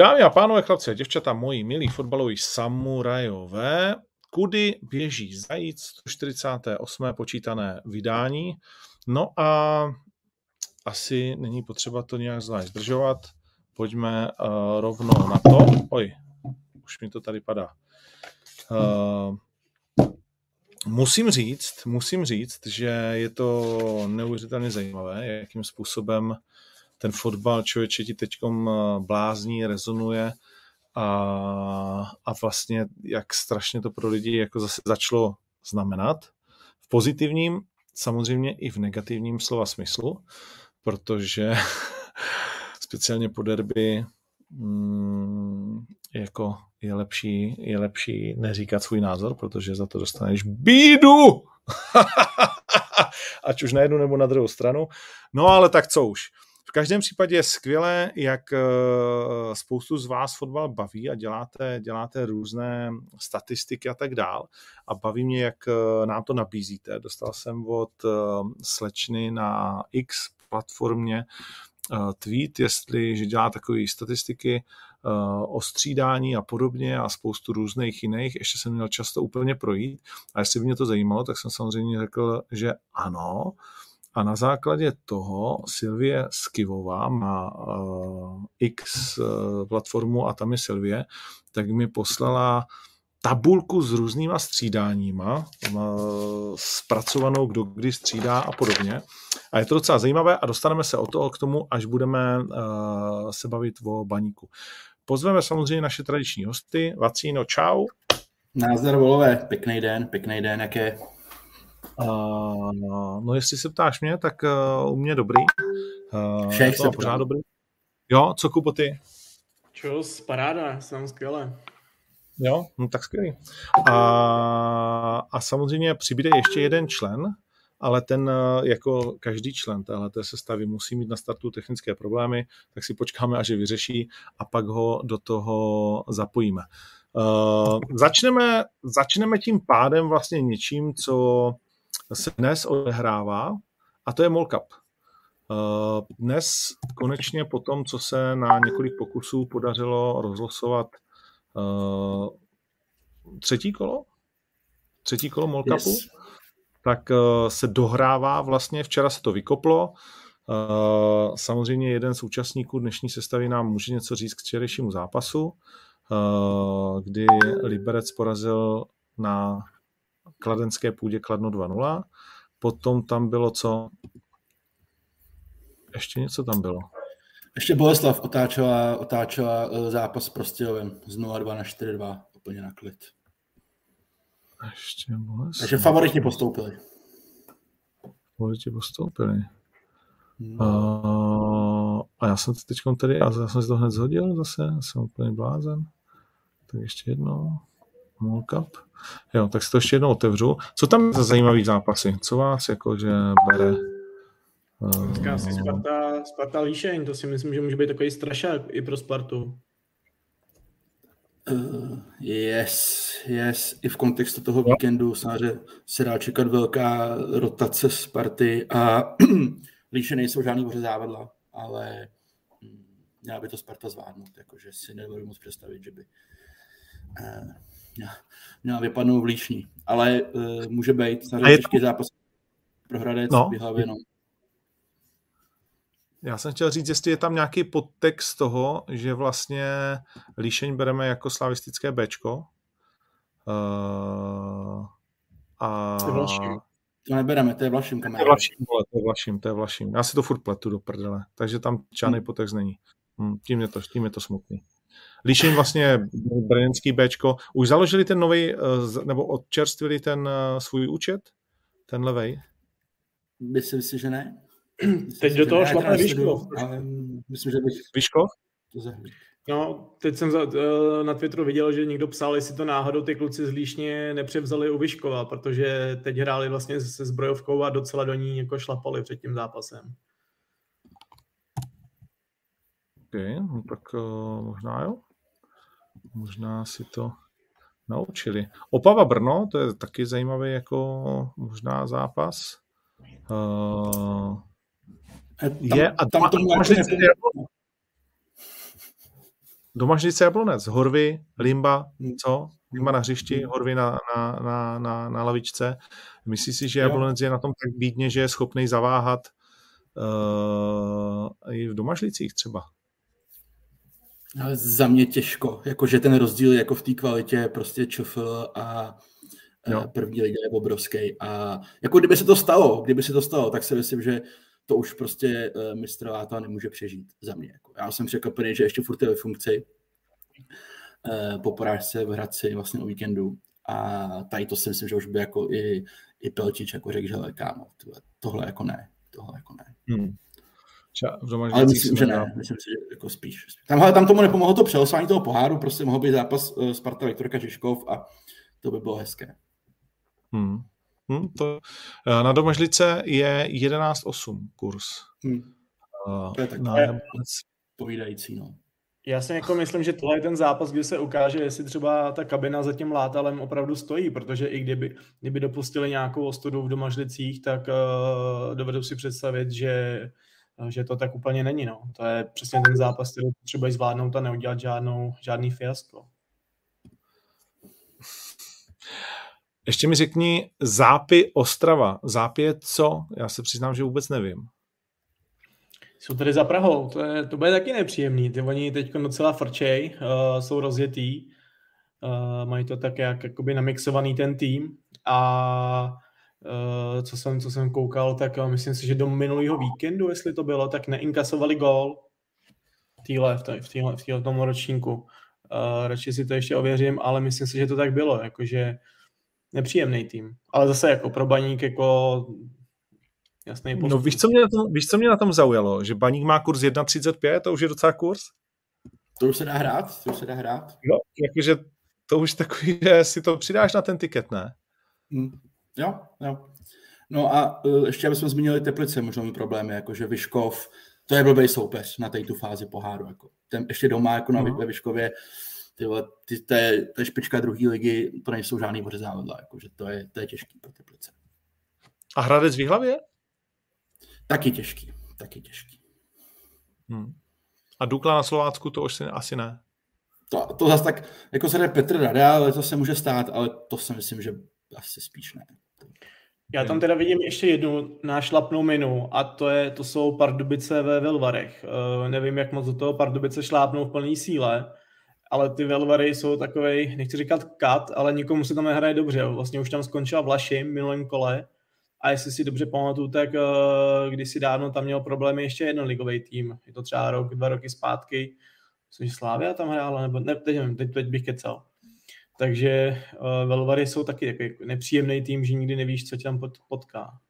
Dámy a pánové, chlapci a děvčata, moji milí fotbaloví samurajové, kudy běží zajíc 148. počítané vydání. No a asi není potřeba to nějak zvlášť zdržovat. Pojďme uh, rovnou na to. Oj, už mi to tady padá. Uh, musím říct, musím říct, že je to neuvěřitelně zajímavé, jakým způsobem ten fotbal člověče ti teď blázní, rezonuje a, a vlastně jak strašně to pro lidi jako zase začalo znamenat. V pozitivním, samozřejmě i v negativním slova smyslu, protože speciálně po derby mm, jako je lepší, je lepší neříkat svůj názor, protože za to dostaneš bídu! Ať už na jednu nebo na druhou stranu. No ale tak co už. V každém případě je skvělé, jak eh, spoustu z vás fotbal baví a děláte, děláte různé statistiky a tak dál. A baví mě, jak eh, nám to nabízíte. Dostal jsem od eh, slečny na X platformě tweet, jestli, že dělá takové statistiky o střídání a podobně a spoustu různých jiných. Ještě jsem měl často úplně projít a jestli by mě to zajímalo, tak jsem samozřejmě řekl, že ano. A na základě toho Silvie Skivová má uh, X uh, platformu a tam je Silvie, tak mi poslala tabulku s různýma střídáníma, uh, zpracovanou, kdo kdy střídá a podobně. A je to docela zajímavé a dostaneme se o to k tomu, až budeme uh, se bavit o baníku. Pozveme samozřejmě naše tradiční hosty. Vacíno, čau. Názdar, volové, pěkný den, pěkný den, jak je? Uh, no jestli se ptáš mě, tak uh, u mě dobrý. Uh, Všech to pořád dobrý. Jo, co Kubo ty? Čus, paráda, jsem skvěle. Jo, no tak skvělý. A, a samozřejmě přibude ještě jeden člen, ale ten jako každý člen téhle sestavy musí mít na startu technické problémy, tak si počkáme, až je vyřeší a pak ho do toho zapojíme. Uh, začneme, začneme tím pádem vlastně něčím, co se dnes odehrává a to je Mall Cup. Eh, dnes konečně po tom, co se na několik pokusů podařilo rozlosovat eh, třetí kolo, třetí kolo Mall Cupu, yes. tak eh, se dohrává vlastně, včera se to vykoplo, samozřejmě jeden z účastníků dnešní sestavy nám může něco říct k včerejšímu zápasu, kdy Liberec porazil na kladenské půdě Kladno 2-0. Potom tam bylo co? Ještě něco tam bylo. Ještě Boleslav otáčela, otáčela eh, zápas s Prostějovem z 0-2 na 4-2 úplně na klid. Ještě Boleslav. Takže favoriti postoupili. Favoriti postoupili. No. A, a já jsem teď tady, já jsem si to hned zhodil zase, já jsem úplně blázen. Tak ještě jednou. World Cup. Jo, tak si to ještě jednou otevřu. Co tam za zajímavý zápasy? Co vás jakože bere? Říká si Sparta, Sparta Líšeň, to si myslím, že může být takový strašák i pro Spartu. Uh, yes, yes. I v kontextu toho víkendu samozřejmě se dá čekat velká rotace Sparty a Líše nejsou žádný boře závadla, ale hm, měla by to Sparta zvládnout, jakože si nedovedu moc představit, že by uh, měla vypadnout v líšní. Ale uh, může být samozřejmě těžký to... zápas pro Hradec no. v no. Já jsem chtěl říct, jestli je tam nějaký podtext toho, že vlastně Líšeň bereme jako slavistické Bčko. Uh, a... To nebereme, to je Vlaším kamarád. To je Vlaším, vole, to je Vlaším, to je Vlaším. Já si to furt pletu do prdele, takže tam žádný hmm. podtext není. Hm, tím, je to, tím je to smutný. Líším vlastně brněnský Bčko. Už založili ten nový, eh, nebo odčerstvili ten eh, svůj účet? Ten levej? Myslím si, že ne. Myslím teď si, do toho šlape Vyškov. Myslím, že bych... Vyškov? No, teď jsem eh, na Twitteru viděl, že někdo psal, jestli to náhodou ty kluci z Líšně nepřevzali u Vyškova, protože teď hráli vlastně se zbrojovkou a docela do ní jako šlapali před tím zápasem. OK, no tak uh, možná jo. Možná si to naučili. Opava Brno, to je taky zajímavý jako možná zápas. Uh, je a tam, tam jako... Domažlice Jablonec, Horvy, Limba, co? Limba na hřišti, Horvy na, na, na, na, na lavičce. Myslíš si, že Jablonec je na tom tak bídně, že je schopný zaváhat uh, i v Domažlicích třeba? Ale za mě těžko, jakože ten rozdíl jako v té kvalitě prostě čufl a jo. první liga je obrovský. A jako kdyby se to stalo, kdyby se to stalo, tak si myslím, že to už prostě uh, mistr Láta nemůže přežít za mě. Jako. Já jsem překvapený, že ještě furt je ve funkci uh, po porážce v Hradci vlastně o víkendu. A tady to si myslím, že už by jako i, i Pelčič jako řekl, že kámo, tohle jako ne, tohle jako ne. Hmm. Ale myslím, že ne. Myslím si, že jako spíš. Tamhle, tam tomu nepomohlo to přelosování toho poháru, prostě mohl být zápas uh, Sparta Viktorka Žižkov a to by bylo hezké. Hmm. Hmm, to, eh, na Domažlice je 11,8 kurz. Hmm. Uh, to je tak na povídající, no. Já si jako myslím, že tohle je ten zápas, kdy se ukáže, jestli třeba ta kabina za tím látalem opravdu stojí, protože i kdyby, kdyby dopustili nějakou ostudu v domažlicích, tak uh, dovedu si představit, že, že to tak úplně není. No. To je přesně ten zápas, který třeba zvládnout a neudělat žádnou, žádný fiasko. Ještě mi řekni Zápy Ostrava. Zápy je co? Já se přiznám, že vůbec nevím. Jsou tady za Prahou, to, je, to bude taky nepříjemný. Ty oni teď docela frčej, uh, jsou rozjetý, uh, mají to tak jak jakoby namixovaný ten tým a co, jsem, co jsem koukal, tak uh, myslím si, že do minulého víkendu, jestli to bylo, tak neinkasovali gól týhle, v, v, týhle, v týhle tom ročníku. Uh, radši si to ještě ověřím, ale myslím si, že to tak bylo, jakože nepříjemný tým. Ale zase jako pro baník jako jasný postup. No víš co, mě na tom, víš, co mě na tom zaujalo? Že baník má kurz 1,35, to už je docela kurz? To už se dá hrát, to už se dá hrát. No, jakože to už takový, že si to přidáš na ten tiket, ne? Hmm. Jo, jo. No a uh, ještě, abychom zmínili Teplice, možná mít problémy, jakože Vyškov, to je blbý soupeř na této fázi poháru. Jako. Ten ještě doma jako na uh-huh. Vyškově ty, ty, to, je, to je špička druhé ligy, to nejsou žádný ořezávodla, jakože to je, to je těžký pro Teplice. A Hradec v hlavě? Taky těžký, taky těžký. Hmm. A Dukla na Slovácku to už si, asi ne? To, to zase tak, jako se jde Petr Rada, ale to se může stát, ale to si myslím, že asi spíš ne. Já tam teda vidím ještě jednu nášlapnou minu a to, je, to jsou Pardubice ve Velvarech. Uh, nevím, jak moc do toho Pardubice šlápnou v plné síle, ale ty Velvary jsou takový, nechci říkat kat, ale nikomu se tam nehraje dobře. Vlastně už tam skončila Vlaši v minulém kole a jestli si dobře pamatuju, tak uh, kdysi dávno tam měl problémy ještě jeden ligový tým. Je to třeba rok, dva roky zpátky. Myslím, že Slávia tam hrála, nebo ne, teď nevím, teď, teď bych kecal. Takže uh, Velvary jsou taky takový nepříjemný tým, že nikdy nevíš, co tě tam potká.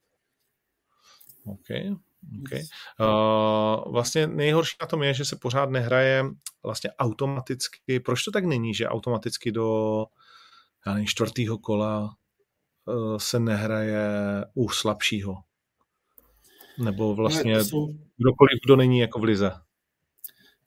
Okay. Okay. Uh, vlastně nejhorší na tom je, že se pořád nehraje vlastně automaticky. Proč to tak není, že automaticky do já nevím, čtvrtého kola uh, se nehraje u slabšího? Nebo vlastně ne, jsou... kdokoliv, kdo není jako v lize?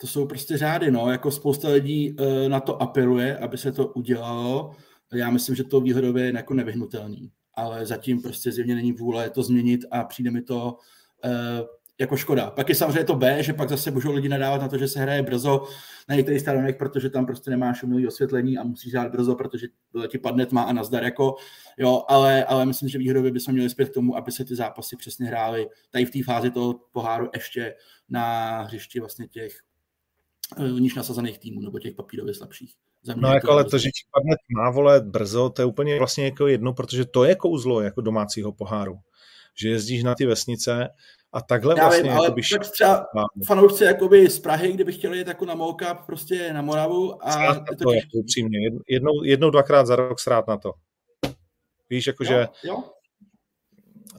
To jsou prostě řády, no, jako spousta lidí uh, na to apeluje, aby se to udělalo. Já myslím, že to výhodově je jako nevyhnutelný, ale zatím prostě zjevně není vůle to změnit a přijde mi to Eh, jako škoda. Pak je samozřejmě to B, že pak zase můžou lidi nadávat na to, že se hraje brzo na některých stadionech, protože tam prostě nemáš umělý osvětlení a musíš hrát brzo, protože ti padne tma a nazdar jako, jo, ale, ale myslím, že výhodově bychom měli zpět k tomu, aby se ty zápasy přesně hrály tady v té fázi toho poháru ještě na hřišti vlastně těch eh, níž nasazených týmů nebo těch papírově slabších. no jako ale to, že ti padne tma, vole, brzo, to je úplně vlastně jako jedno, protože to je kouzlo jako domácího poháru že jezdíš na ty vesnice a takhle Já vlastně... Vím, ale byš... tak třeba fanoušci jakoby z Prahy, kdyby chtěli jít jako na Molka prostě na Moravu a... to, to je upřímně, jednou, jednou, dvakrát za rok srát na to. Víš, jakože... Jo, jo.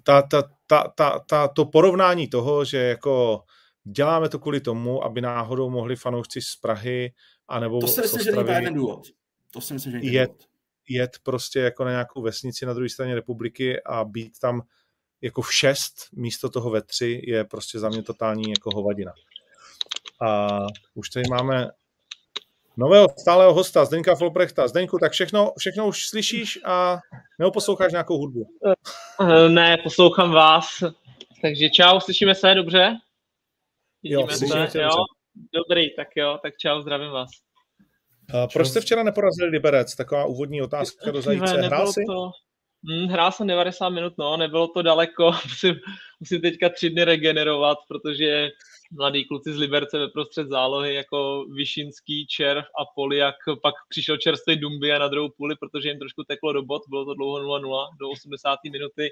Ta, ta, ta, ta, ta, to porovnání toho, že jako děláme to kvůli tomu, aby náhodou mohli fanoušci z Prahy anebo To si myslím, že není důvod. To si myslím, že není jet, jet prostě jako na nějakou vesnici na druhé straně republiky a být tam jako v šest místo toho ve tři je prostě za mě totální jako hovadina. A už tady máme nového stálého hosta, Zdeňka Folbrechta. Zdeňku, tak všechno, všechno už slyšíš a nebo posloucháš nějakou hudbu? Eh, ne, poslouchám vás. Takže čau, slyšíme se, dobře? Vidíme jo, se, jo? Dobrý, tak jo, tak čau, zdravím vás. Uh, proč jste včera neporazili Liberec? Taková úvodní otázka do zajíce. Hrál jsi? To... Hmm, hrál jsem 90 minut, no, nebylo to daleko, musím, musím teďka tři dny regenerovat, protože mladí kluci z Liberce ve prostřed zálohy jako Višinský, Červ a Poliak, pak přišel čerstvý Dumby a na druhou půli, protože jim trošku teklo do bod, bylo to dlouho 0-0 do 80. minuty,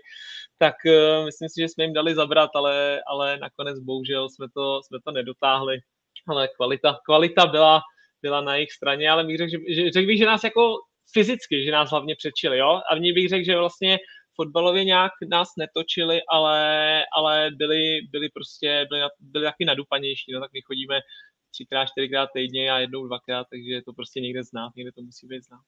tak uh, myslím si, že jsme jim dali zabrat, ale, ale nakonec bohužel jsme to, jsme to nedotáhli. Ale kvalita, kvalita byla, byla na jejich straně, ale řekl, že, že, řekl bych, že nás jako fyzicky, že nás hlavně přečili, jo? A v ní bych řekl, že vlastně fotbalově nějak nás netočili, ale, ale byli, byli prostě, byli, byli taky nadupanější, no, tak my chodíme třikrát, čtyřikrát týdně a jednou, dvakrát, takže to prostě někde znát, někde to musí být znát.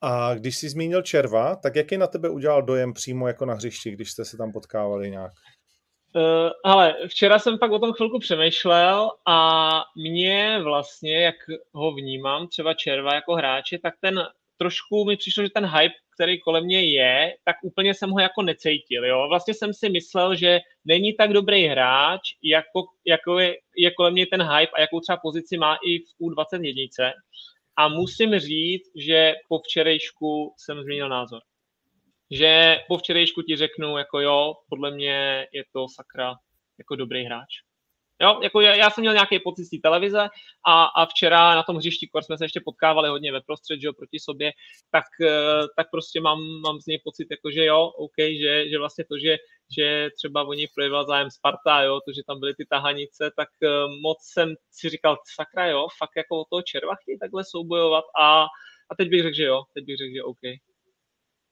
A když jsi zmínil Červa, tak jaký na tebe udělal dojem přímo jako na hřišti, když jste se tam potkávali nějak? Uh, ale včera jsem pak o tom chvilku přemýšlel a mě vlastně, jak ho vnímám, třeba Červa jako hráče, tak ten trošku mi přišlo, že ten hype, který kolem mě je, tak úplně jsem ho jako necítil. Jo? Vlastně jsem si myslel, že není tak dobrý hráč, jako, jako je, je kolem mě ten hype a jakou třeba pozici má i v U21. A musím říct, že po včerejšku jsem změnil názor že po včerejšku ti řeknu, jako jo, podle mě je to sakra jako dobrý hráč. Jo, jako já, já jsem měl nějaký pocit z té televize a, a včera na tom hřišti, když jsme se ještě potkávali hodně ve prostřed, že jo, proti sobě, tak, eh, tak prostě mám, mám z něj pocit, jako že jo, OK, že, že vlastně to, že, že třeba oni projevila zájem Sparta, jo, to, že tam byly ty tahanice, tak eh, moc jsem si říkal, sakra jo, fakt jako o toho červa chtějí takhle soubojovat a, a teď bych řekl, že jo, teď bych řekl, že OK.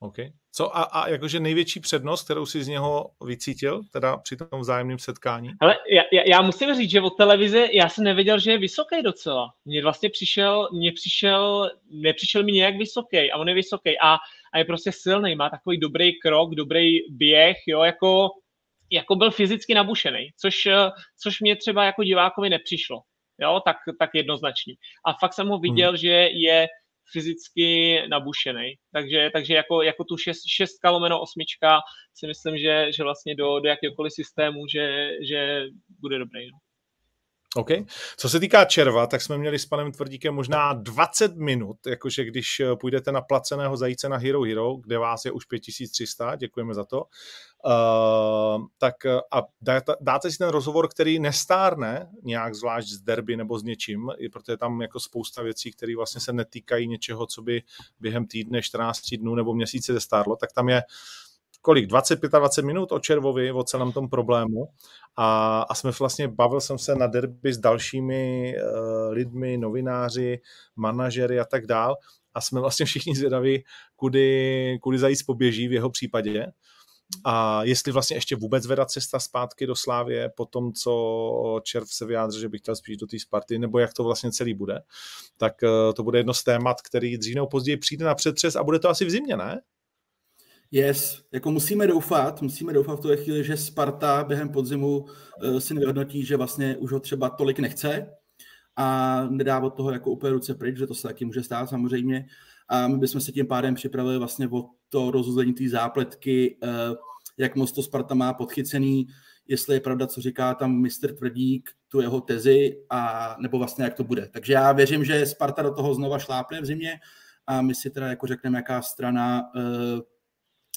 OK. Co a, a jakože největší přednost, kterou si z něho vycítil, teda při tom vzájemném setkání? Ale já, já, já musím říct, že od televize já jsem nevěděl, že je vysoký docela. Mně vlastně přišel, mně přišel, nepřišel mi nějak vysoký a on je vysoký a, a je prostě silný, má takový dobrý krok, dobrý běh, jo, jako, jako byl fyzicky nabušený, což, což mě třeba jako divákovi nepřišlo, jo, tak, tak jednoznačný. A fakt jsem ho viděl, hmm. že je fyzicky nabušený. Takže, takže jako, jako tu šest, šestka lomeno osmička si myslím, že, že vlastně do, do jakéhokoliv systému, že, že bude dobrý. No. OK. Co se týká červa, tak jsme měli s panem Tvrdíkem možná 20 minut, jakože když půjdete na placeného zajíce na Hero Hero, kde vás je už 5300, děkujeme za to, uh, tak a dáte, dáte si ten rozhovor, který nestárne nějak zvlášť z derby nebo s něčím, protože tam jako spousta věcí, které vlastně se netýkají něčeho, co by během týdne, 14 dnů nebo měsíce zestárlo, tak tam je kolik, 20-25 minut o Červovi, o celém tom problému. A, a jsme vlastně, bavil jsem se na derby s dalšími uh, lidmi, novináři, manažery a tak dál. A jsme vlastně všichni zvědaví, kudy, kudy zajíc poběží v jeho případě. A jestli vlastně ještě vůbec veda cesta zpátky do Slávě po tom, co Červ se vyjádřil, že by chtěl spíš do té Sparty, nebo jak to vlastně celý bude, tak uh, to bude jedno z témat, který dřív nebo později přijde na přetřes a bude to asi v zimě, ne? Yes, jako musíme doufat, musíme doufat v té chvíli, že Sparta během podzimu uh, si nevyhodnotí, že vlastně už ho třeba tolik nechce a nedá od toho jako úplně ruce pryč, že to se taky může stát samozřejmě. A my bychom se tím pádem připravili vlastně o to rozuzlení té zápletky, uh, jak moc to Sparta má podchycený, jestli je pravda, co říká tam mistr Tvrdík, tu jeho tezi, a, nebo vlastně jak to bude. Takže já věřím, že Sparta do toho znova šlápne v zimě a my si teda jako řekneme, jaká strana uh,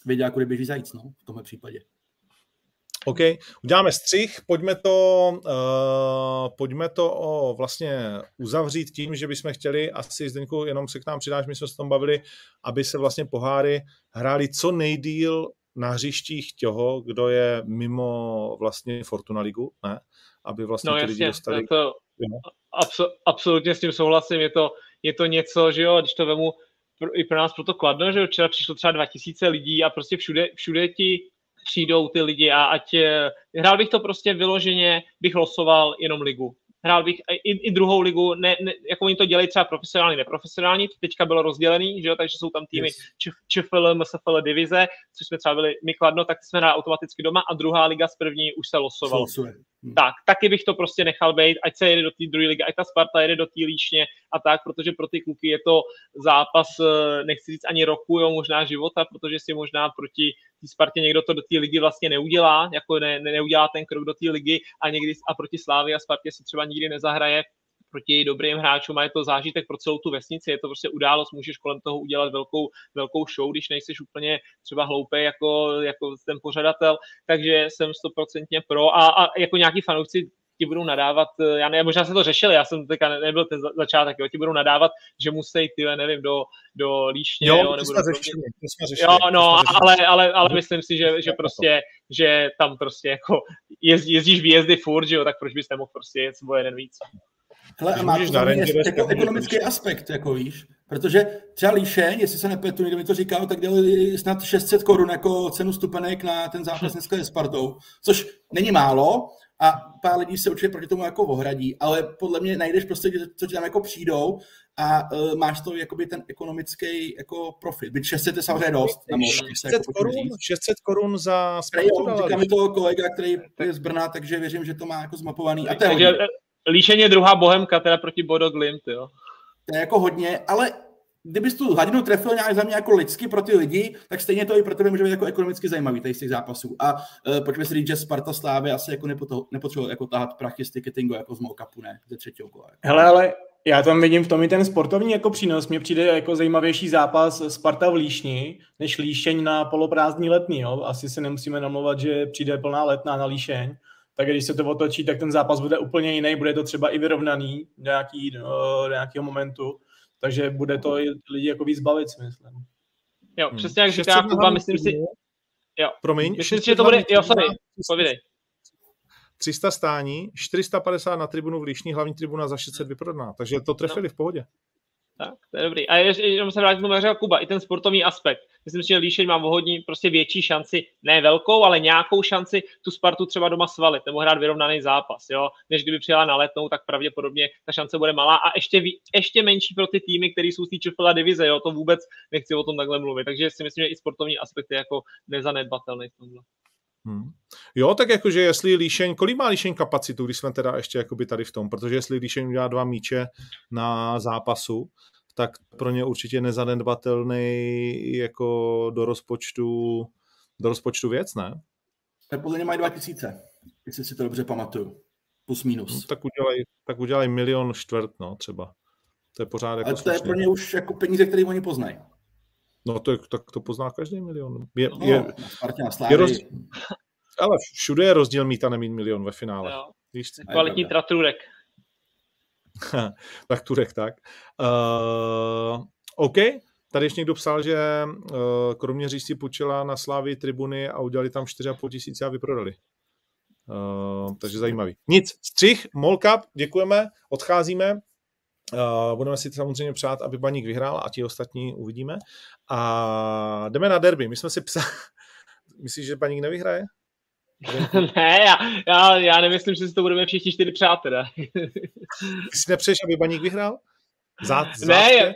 věděla, kudy běží zajíc, no, v tomhle případě. OK, uděláme střih, pojďme to, uh, pojďme to o, vlastně uzavřít tím, že bychom chtěli, asi Zdeňku, jenom se k nám přidáš, my jsme se tom bavili, aby se vlastně poháry hráli co nejdíl na hřištích toho, kdo je mimo vlastně Fortuna Ligu, ne? Aby vlastně no, ty jasně, lidi dostali... To, abso, absolutně s tím souhlasím, je to, je to něco, že jo, když to vemu, pro, i pro nás pro to kladno, že včera přišlo třeba 2000 lidí a prostě všude, všude ti přijdou ty lidi a ať eh, hrál bych to prostě vyloženě, bych losoval jenom ligu hrál bych i, i druhou ligu, ne, ne, jako oni to dělají třeba profesionální, neprofesionální, to teďka bylo rozdělený, že jo, takže jsou tam týmy yes. ČFL, MSFL divize, což jsme třeba byli my kladno, tak jsme hráli automaticky doma a druhá liga z první už se losovala. Hmm. Tak, taky bych to prostě nechal být, ať se jede do té druhé ligy, ať ta Sparta jede do té líšně a tak, protože pro ty kluky je to zápas, eh, nechci říct ani roku, jo, možná života, protože si možná proti té Spartě někdo to do té ligy vlastně neudělá, jako ne, ne, neudělá ten krok do té ligy a někdy a proti Slávy a Spartě se třeba nikdy nezahraje, proti dobrým hráčům a je to zážitek pro celou tu vesnici, je to prostě událost, můžeš kolem toho udělat velkou, velkou show, když nejsi úplně třeba hloupý jako, jako ten pořadatel, takže jsem stoprocentně pro a, a jako nějaký fanoušci ti budou nadávat, já ne, možná se to řešili, já jsem teďka nebyl ten začátek, jo, ti budou nadávat, že musí ty, nevím, do, do Líšně, jo, jo nebo do, řešili, to jsme řešili, jo, no, ale, ale, ale myslím si, že, že prostě, že tam prostě jako jezdí, jezdíš výjezdy furt, že jo, tak proč bys nemohl prostě jet svůj jeden víc. Hele, a má to jako ekonomický aspekt, jako víš, protože třeba Líšeň, jestli se nepletu, někdo mi to říkal, tak dali snad 600 korun jako cenu stupenek na ten zápas dneska se Spartou, což není málo a pár lidí se určitě proti tomu jako ohradí, ale podle mě najdeš prostě, co ti tam jako přijdou a uh, máš to jakoby ten ekonomický jako profit. Byť 600 je samozřejmě dost. 600, jako korun, 600 korun za Spartu. Říká mi to kolega, který je z Brna, takže věřím, že to má jako zmapovaný. A to je takže, Líšeně druhá bohemka, teda proti Bodo Glimt, jo. To je jako hodně, ale kdybys tu hladinu trefil nějak za mě jako lidsky pro ty lidi, tak stejně to i pro tebe může být jako ekonomicky zajímavý tady z těch zápasů. A uh, pojďme si říct, že Sparta Slávy asi jako nepotřeboval jako tahat prachy z ticketingu jako z Mokapu, ne, ze třetího kola. Jako. Hele, ale já tam vidím v tom i ten sportovní jako přínos. Mně přijde jako zajímavější zápas Sparta v Líšni, než Líšeň na poloprázdní letní. Jo? Asi se nemusíme namlouvat, že přijde plná letná na Líšeň tak když se to otočí, tak ten zápas bude úplně jiný, bude to třeba i vyrovnaný do, nějaký, do nějakého momentu, takže bude to i lidi jako víc bavit, si myslím. Jo, hmm. přesně jak říká Kuba, myslím si, jo, Promiň, myslím si, že to bude, jo, sorry, povídej. 300 stání, 450 na tribunu v Líšní, hlavní tribuna za 600 vyprodaná, takže to trefili no. v pohodě. Tak, to je dobrý. A jenom se vrátím tomu, jak Kuba, i ten sportovní aspekt. Myslím si, že Líšeň má hodně prostě větší šanci, ne velkou, ale nějakou šanci tu Spartu třeba doma svalit nebo hrát vyrovnaný zápas, jo? Než kdyby přijela na letnou, tak pravděpodobně ta šance bude malá a ještě, ještě menší pro ty týmy, které jsou z té divize, jo? To vůbec nechci o tom takhle mluvit. Takže si myslím, že i sportovní aspekt je jako nezanedbatelný v tomhle. Hmm. Jo, tak jakože jestli Líšeň, kolik má Líšeň kapacitu, když jsme teda ještě jakoby tady v tom, protože jestli Líšeň udělá dva míče na zápasu, tak pro ně určitě nezanedbatelný jako do rozpočtu, do rozpočtu věc, ne? Tak podle mě mají 2000, jestli si to dobře pamatuju. Plus minus. No, tak udělej, tak udělej milion čtvrt, no, třeba. To je pořád jako Ale to slušný. je pro ně už jako peníze, které oni poznají. No to, tak to pozná každý milion. Je, no, je, na Spartě, na je roz... Ale všude je rozdíl mít a nemít milion ve finále. Jo. Víš, Kvalitní traturek. tak Turek tak. Uh, OK, tady ještě někdo psal, že uh, Kroměříž si půjčila na Slávy tribuny a udělali tam 4,5 tisíce a vyprodali. Uh, takže zajímavý. Nic, střih, Molkap, děkujeme, odcházíme. Uh, budeme si samozřejmě přát, aby Baník vyhrál a ti ostatní uvidíme. A jdeme na derby. My jsme si psali... Myslíš, že Baník nevyhraje? ne, já, já, já nemyslím, že si to budeme všichni čtyři přát teda. Ty si nepřeješ, aby Baník vyhrál? Zá, ne,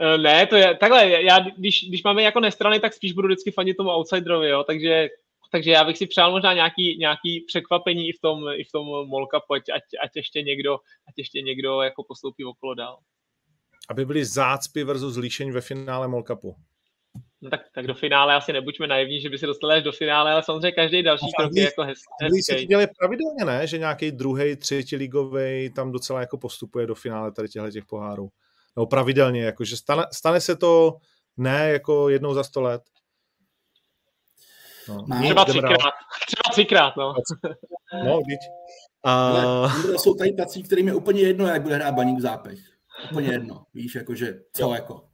eh, ne, to je, takhle, já, když, když máme jako nestrany, tak spíš budu vždycky fandit tomu outsiderovi, jo, takže, takže já bych si přál možná nějaký, nějaký překvapení i v tom, i v tom Molkapu, ať, ať, ať, ještě někdo, ať ještě někdo jako postoupí okolo dál. Aby byly zácpy versus Líšeň ve finále Molkapu. No tak, tak do finále asi nebuďme naivní, že by se dostali až do finále, ale samozřejmě každý další no, krok je jako hezký. se dělali pravidelně, ne? Že nějaký druhý, třetí ligový tam docela jako postupuje do finále tady těchto těch pohárů. No pravidelně, jako, že stane, stane se to ne jako jednou za sto let. No. Třeba třikrát. Třeba třikrát, no. No, víc. A... jsou tady tací, kterým je úplně jedno, jak bude hrát baník v zápech. Úplně jedno. Víš, jakože co jo. jako.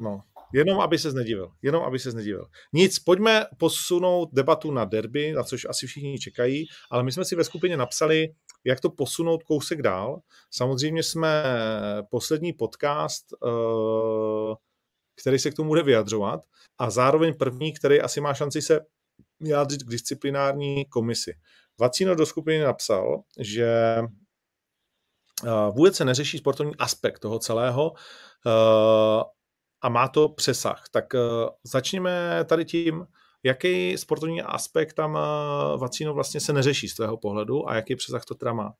No, Jenom, aby se znedivil. Jenom, aby se znedivil. Nic, pojďme posunout debatu na derby, na což asi všichni čekají, ale my jsme si ve skupině napsali, jak to posunout kousek dál. Samozřejmě jsme poslední podcast, eh, který se k tomu bude vyjadřovat a zároveň první, který asi má šanci se vyjádřit k disciplinární komisi. Vacino do skupiny napsal, že eh, vůbec se neřeší sportovní aspekt toho celého eh, a má to přesah. Tak uh, začněme tady tím, jaký sportovní aspekt tam Vacíno vlastně se neřeší z tvého pohledu a jaký přesah to teda má?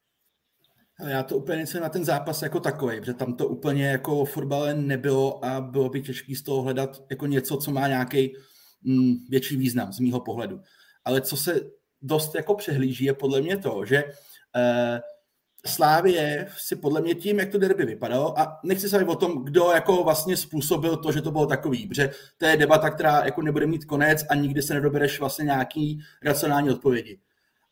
Já to úplně nejsem na ten zápas jako takový, protože tam to úplně jako fotbale nebylo a bylo by těžké z toho hledat jako něco, co má nějaký mm, větší význam z mýho pohledu. Ale co se dost jako přehlíží, je podle mě to, že eh, Slávě si podle mě tím, jak to derby vypadalo, a nechci se o tom, kdo jako vlastně způsobil to, že to bylo takový, protože to je debata, která jako nebude mít konec a nikdy se nedobereš vlastně nějaký racionální odpovědi.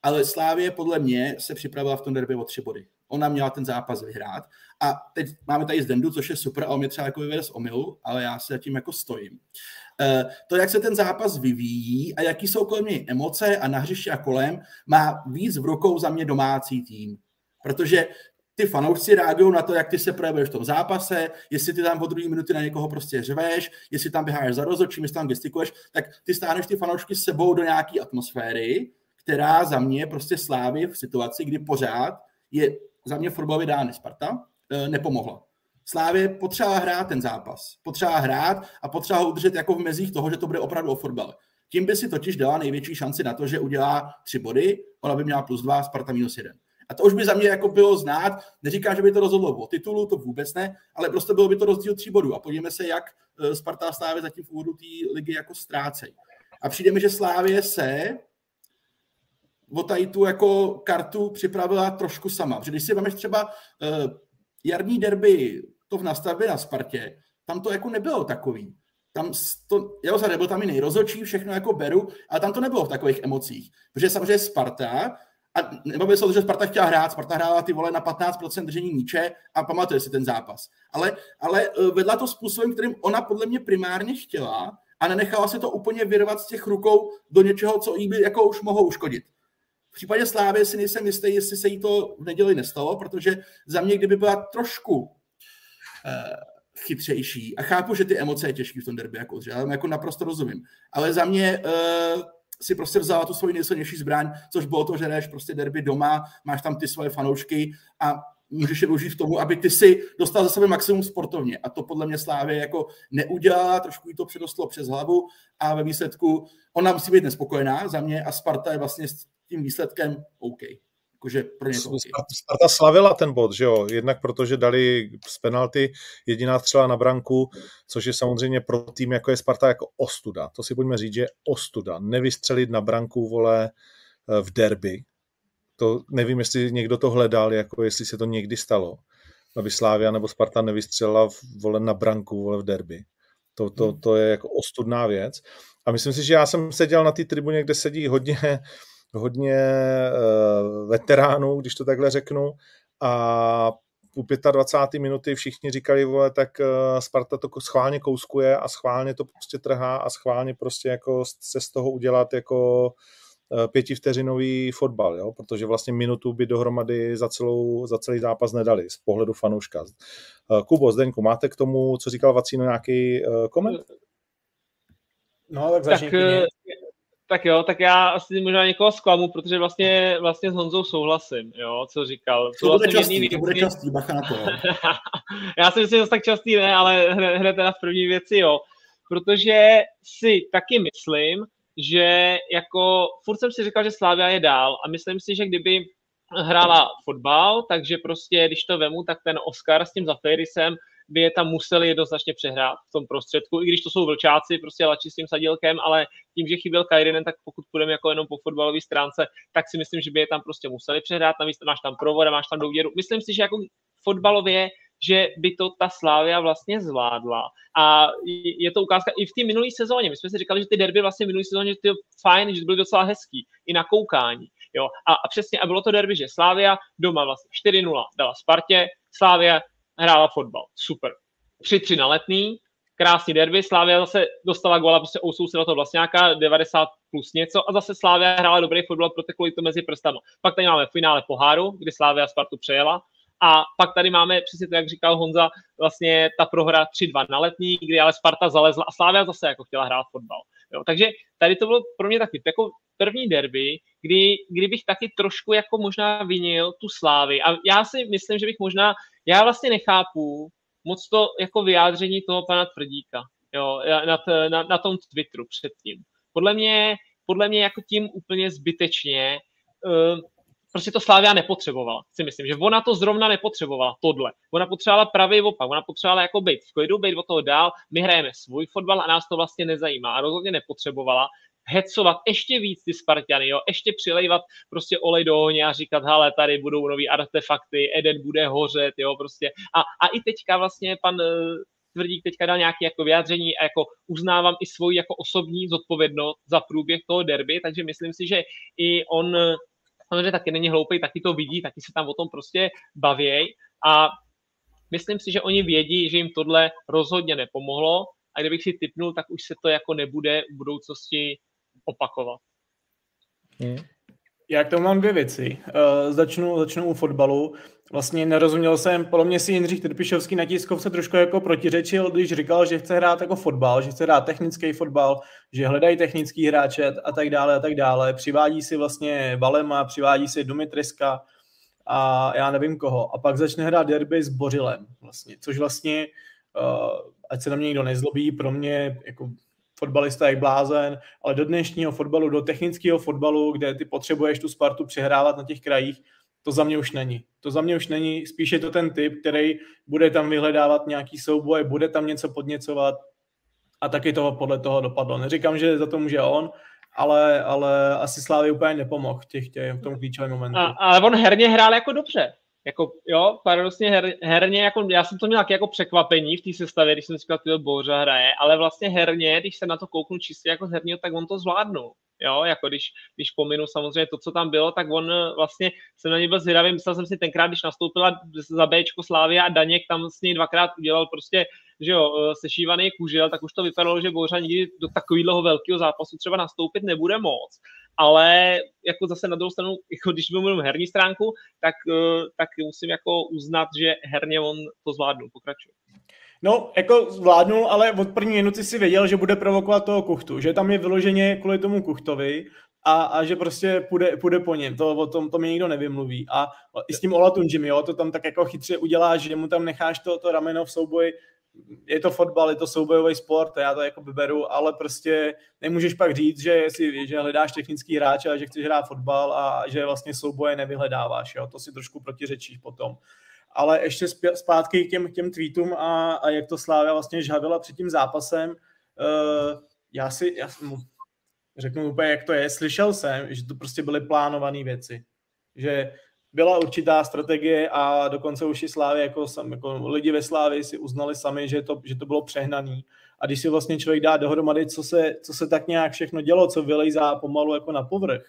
Ale Slávě podle mě se připravila v tom derby o tři body. Ona měla ten zápas vyhrát. A teď máme tady Zdendu, což je super, a on mě třeba jako vyvede z omilu, ale já se tím jako stojím. Eh, to, jak se ten zápas vyvíjí a jaký jsou kolem něj emoce a na hřišti a kolem, má víc v rukou za mě domácí tým. Protože ty fanoušci reagují na to, jak ty se projevuješ v tom zápase, jestli ty tam po druhé minuty na někoho prostě řveš, jestli tam běháš za rozhodčím, jestli tam gestikuluješ, tak ty stáneš ty fanoušky s sebou do nějaké atmosféry, která za mě prostě sláví v situaci, kdy pořád je za mě fotbalově dány Sparta, eh, nepomohla. Slávě potřeba hrát ten zápas. Potřeba hrát a potřeba ho udržet jako v mezích toho, že to bude opravdu o fotbale. Tím by si totiž dala největší šanci na to, že udělá tři body, ona by měla plus dva, Sparta minus jeden. A to už by za mě jako bylo znát. Neříkám, že by to rozhodlo o titulu, to vůbec ne, ale prostě bylo by to rozdíl tří bodů. A podívejme se, jak eh, Sparta a Slávě zatím v úvodu té ligy jako ztrácejí. A přijde mi, že Slávě se o tady tu jako kartu připravila trošku sama. Protože když si vemeš třeba uh, jarní derby, to v nastavbě na Spartě, tam to jako nebylo takový. Tam to, jo, za nebyl tam i nejrozočí, všechno jako beru, ale tam to nebylo v takových emocích. Protože samozřejmě Sparta a nebo se to, že Sparta chtěla hrát, Sparta hrála ty vole na 15% držení míče a pamatuje si ten zápas. Ale, ale e, vedla to způsobem, kterým ona podle mě primárně chtěla a nenechala se to úplně vyrvat z těch rukou do něčeho, co jí by jako už mohlo uškodit. V případě Slávy si nejsem jistý, jestli se jí to v neděli nestalo, protože za mě, kdyby byla trošku uh, chytřejší, a chápu, že ty emoce je těžké v tom derby, jako, že já jako naprosto rozumím, ale za mě uh, si prostě vzala tu svoji nejsilnější zbraň, což bylo to, že jdeš prostě derby doma, máš tam ty svoje fanoušky a můžeš je využít v tomu, aby ty si dostal za sebe maximum sportovně. A to podle mě Slávě jako neudělala, trošku jí to předostlo přes hlavu a ve výsledku ona musí být nespokojená za mě a Sparta je vlastně tím výsledkem OK. Jakože pro ně to okay. Sparta slavila ten bod, že jo? Jednak protože dali z penalty jediná střela na branku, což je samozřejmě pro tým, jako je Sparta, jako ostuda. To si pojďme říct, že je ostuda. Nevystřelit na branku, vole, eh, v derby. To nevím, jestli někdo to hledal, jako jestli se to někdy stalo, aby Slávia nebo Sparta nevystřelila vole na branku, vole v derby. To, to, hmm. to je jako ostudná věc. A myslím si, že já jsem seděl na té tribuně, kde sedí hodně hodně uh, veteránů, když to takhle řeknu, a u 25. minuty všichni říkali, vole, tak uh, Sparta to schválně kouskuje a schválně to prostě trhá a schválně prostě jako se z toho udělat jako uh, pětivteřinový fotbal, jo? protože vlastně minutu by dohromady za, celou, za celý zápas nedali z pohledu fanouška. Kubo, Zdeňku, máte k tomu, co říkal Vacíno, nějaký koment? No, tak začni tak, tak jo, tak já asi možná někoho zklamu, protože vlastně, vlastně s Honzou souhlasím, jo, co říkal. To bude častý, to bude častý, bacha na to. já si myslím, že to tak častý ne, ale hned, hned teda v první věci, jo. Protože si taky myslím, že jako furt jsem si říkal, že Slávia je dál a myslím si, že kdyby hrála fotbal, takže prostě, když to vemu, tak ten Oscar s tím Zafirisem by je tam museli jednoznačně přehrát v tom prostředku, i když to jsou vlčáci, prostě lači s tím sadilkem, ale tím, že chyběl Kairinen, tak pokud půjdeme jako jenom po fotbalové stránce, tak si myslím, že by je tam prostě museli přehrát, navíc máš tam provod máš tam důvěru. Myslím si, že jako fotbalově že by to ta Slávia vlastně zvládla. A je to ukázka i v té minulé sezóně. My jsme si říkali, že ty derby vlastně v minulé sezóně ty fajn, že byly docela hezký, i na koukání. Jo. A, a přesně, a bylo to derby, že Slávia doma vlastně 4-0 dala Spartě, Slávia hrála fotbal. Super. 3-3 na letný, krásný derby, Slávia zase dostala góla, prostě ousousedla to nějaká 90 plus něco a zase Slávia hrála dobrý fotbal, proteklo to mezi prstama. Pak tady máme finále poháru, kdy Slávia Spartu přejela a pak tady máme přesně to, jak říkal Honza, vlastně ta prohra 3-2 na letní, kdy ale Sparta zalezla a Slávia zase jako chtěla hrát fotbal. Jo, takže tady to bylo pro mě taky jako první derby, kdy, kdy bych taky trošku jako možná vinil tu Slávy. A já si myslím, že bych možná, já vlastně nechápu moc to jako vyjádření toho pana Tvrdíka, jo, na, na, na tom Twitteru předtím. Podle mě, podle mě jako tím úplně zbytečně, uh, prostě to Slávia nepotřebovala, si myslím, že ona to zrovna nepotřebovala, tohle. Ona potřebovala pravý opak, ona potřebovala jako být v klidu, být od toho dál, my hrajeme svůj fotbal a nás to vlastně nezajímá a rozhodně nepotřebovala hecovat ještě víc ty Spartany, jo, ještě přilejvat prostě olej do ohně a říkat, hele, tady budou nový artefakty, Eden bude hořet, jo, prostě. A, a i teďka vlastně pan eh, Tvrdík teďka dal nějaké jako vyjádření a jako uznávám i svoji jako osobní zodpovědnost za průběh toho derby, takže myslím si, že i on samozřejmě taky není hloupý, taky to vidí, taky se tam o tom prostě bavěj a myslím si, že oni vědí, že jim tohle rozhodně nepomohlo a kdybych si typnul, tak už se to jako nebude v budoucnosti opakovat. Hmm. Já k tomu mám dvě věci. Uh, začnu, začnu u fotbalu. Vlastně nerozuměl jsem, podle mě si Jindřich Trpišovský na tiskovce trošku jako protiřečil, když říkal, že chce hrát jako fotbal, že chce hrát technický fotbal, že hledají technický hráče a tak dále a tak dále. Přivádí si vlastně Valema, přivádí si Dumitreska a já nevím koho. A pak začne hrát derby s Bořilem vlastně, což vlastně, uh, ať se na mě někdo nezlobí, pro mě jako fotbalista jak blázen, ale do dnešního fotbalu, do technického fotbalu, kde ty potřebuješ tu Spartu přehrávat na těch krajích, to za mě už není. To za mě už není, spíš je to ten typ, který bude tam vyhledávat nějaký souboj, bude tam něco podněcovat a taky toho podle toho dopadlo. Neříkám, že za to může on, ale, ale asi Slávy úplně nepomohl těch, těch, v tom klíčovém momentu. A, ale on herně hrál jako dobře jako, jo, paradoxně her, herně, jako, já jsem to měl jako překvapení v té sestavě, když jsem říkal, že Bořa hraje, ale vlastně herně, když se na to kouknu čistě jako z herního, tak on to zvládnul. Jo, jako když, když pominu samozřejmě to, co tam bylo, tak on vlastně jsem na něj byl zvědavý, myslel jsem si tenkrát, když nastoupila za Bčko Slávia a Daněk tam s něj dvakrát udělal prostě že jo, sešívaný kužel, tak už to vypadalo, že Bořa nikdy do takového velkého zápasu třeba nastoupit nebude moc ale jako zase na druhou stranu, jako když mluvím herní stránku, tak, eh, tak musím jako uznat, že herně on to zvládnul, pokračuje. No, jako zvládnul, ale od první minuty si věděl, že bude provokovat toho kuchtu, že tam je vyloženě kvůli tomu kuchtovi a, a že prostě půjde, půjde po něm, to, o tom to mi nikdo nevymluví. A i s tím Olatunjim, jo, to tam tak jako chytře udělá, že mu tam necháš to, to rameno v souboji, je to fotbal, je to soubojový sport, já to jako beru, ale prostě nemůžeš pak říct, že, si, že hledáš technický hráč a že chceš hrát fotbal a že vlastně souboje nevyhledáváš, jo? to si trošku protiřečíš potom. Ale ještě zpátky k těm, těm tweetům a, a jak to Slávia vlastně žhavila před tím zápasem, uh, já si, já řeknu úplně, jak to je, slyšel jsem, že to prostě byly plánované věci. Že byla určitá strategie a dokonce už i Slávy, jako, sam, jako lidi ve Slávě si uznali sami, že to, že to bylo přehnaný. A když si vlastně člověk dá dohromady, co se, co se tak nějak všechno dělo, co vylejzá pomalu jako na povrch,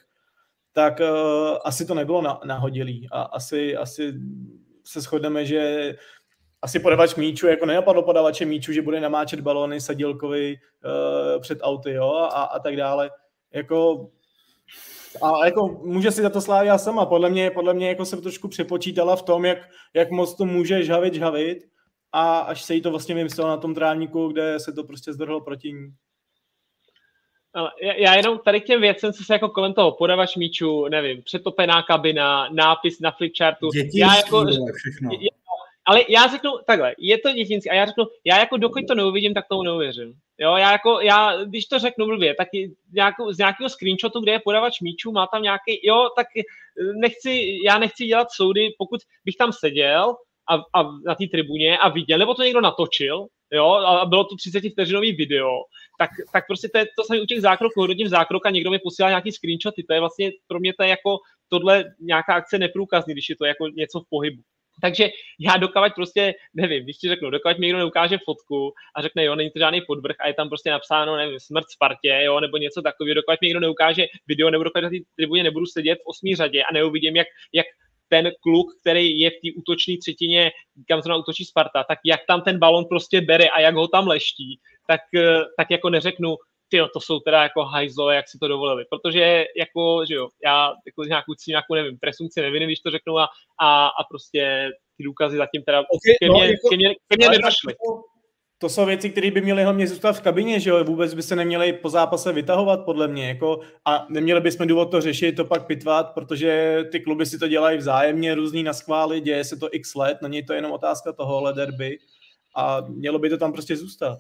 tak uh, asi to nebylo na, nahodilý. A asi, asi se shodneme, že asi podavač míču, jako nenapadlo podavače míču, že bude namáčet balony Sadilkovi uh, před auty, jo, a, a tak dále. Jako a jako může si za to Slávia sama. Podle mě, podle mě jako se trošku přepočítala v tom, jak, jak moc to může žhavit, žhavit a až se jí to vlastně vymyslelo na tom trávníku, kde se to prostě zdrhlo proti ní. Ale já jenom tady k těm věcem, co se jako kolem toho podavač míču, nevím, přetopená kabina, nápis na flipchartu. Já jako, všechno. Ale já řeknu takhle, je to dětinský a já řeknu, já jako dokud to neuvidím, tak tomu neuvěřím. Jo, já jako, já, když to řeknu blbě, tak nějakou, z nějakého screenshotu, kde je podavač míčů, má tam nějaký, jo, tak nechci, já nechci dělat soudy, pokud bych tam seděl a, a na té tribuně a viděl, nebo to někdo natočil, jo, a bylo to 30 vteřinový video, tak, tak prostě to, je, to samé u těch zákroků, hodnotím zákrok a někdo mi posílá nějaký screenshoty, to je vlastně pro mě to je jako tohle nějaká akce neprůkazný, když je to jako něco v pohybu. Takže já dokavať prostě, nevím, když ti řeknu, dokavať mi někdo neukáže fotku a řekne, jo, není to žádný podvrh a je tam prostě napsáno, nevím, smrt Spartě, jo, nebo něco takového, dokavať mi někdo neukáže video, nebo dokavať na té tribuně nebudu sedět v osmý řadě a neuvidím, jak, jak ten kluk, který je v té útočné třetině, kam zrovna útočí Sparta, tak jak tam ten balon prostě bere a jak ho tam leští, tak, eh, tak jako neřeknu, ty to jsou teda jako hajzlo, jak si to dovolili, protože jako, že jo, já jako nějakou, nějakou nevím, presumci nevím, když to řeknu a, a, a prostě ty důkazy zatím teda okay, ke mně, no, jako, ke mně, ke mně nedošly. To jsou věci, které by měly hlavně zůstat v kabině, že jo, vůbec by se neměly po zápase vytahovat, podle mě, jako, a neměli bychom důvod to řešit, to pak pitvat, protože ty kluby si to dělají vzájemně, různý na schvály, děje se to x let, není to jenom otázka tohohle derby a mělo by to tam prostě zůstat.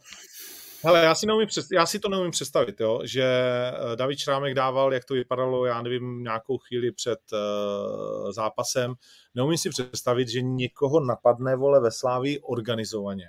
Ale já si, neumím já si to neumím představit, jo, že eh, David Šrámek dával, jak to vypadalo, já nevím, nějakou chvíli před uh, zápasem. Neumím si představit, že někoho napadne, vole, ve Slávii organizovaně.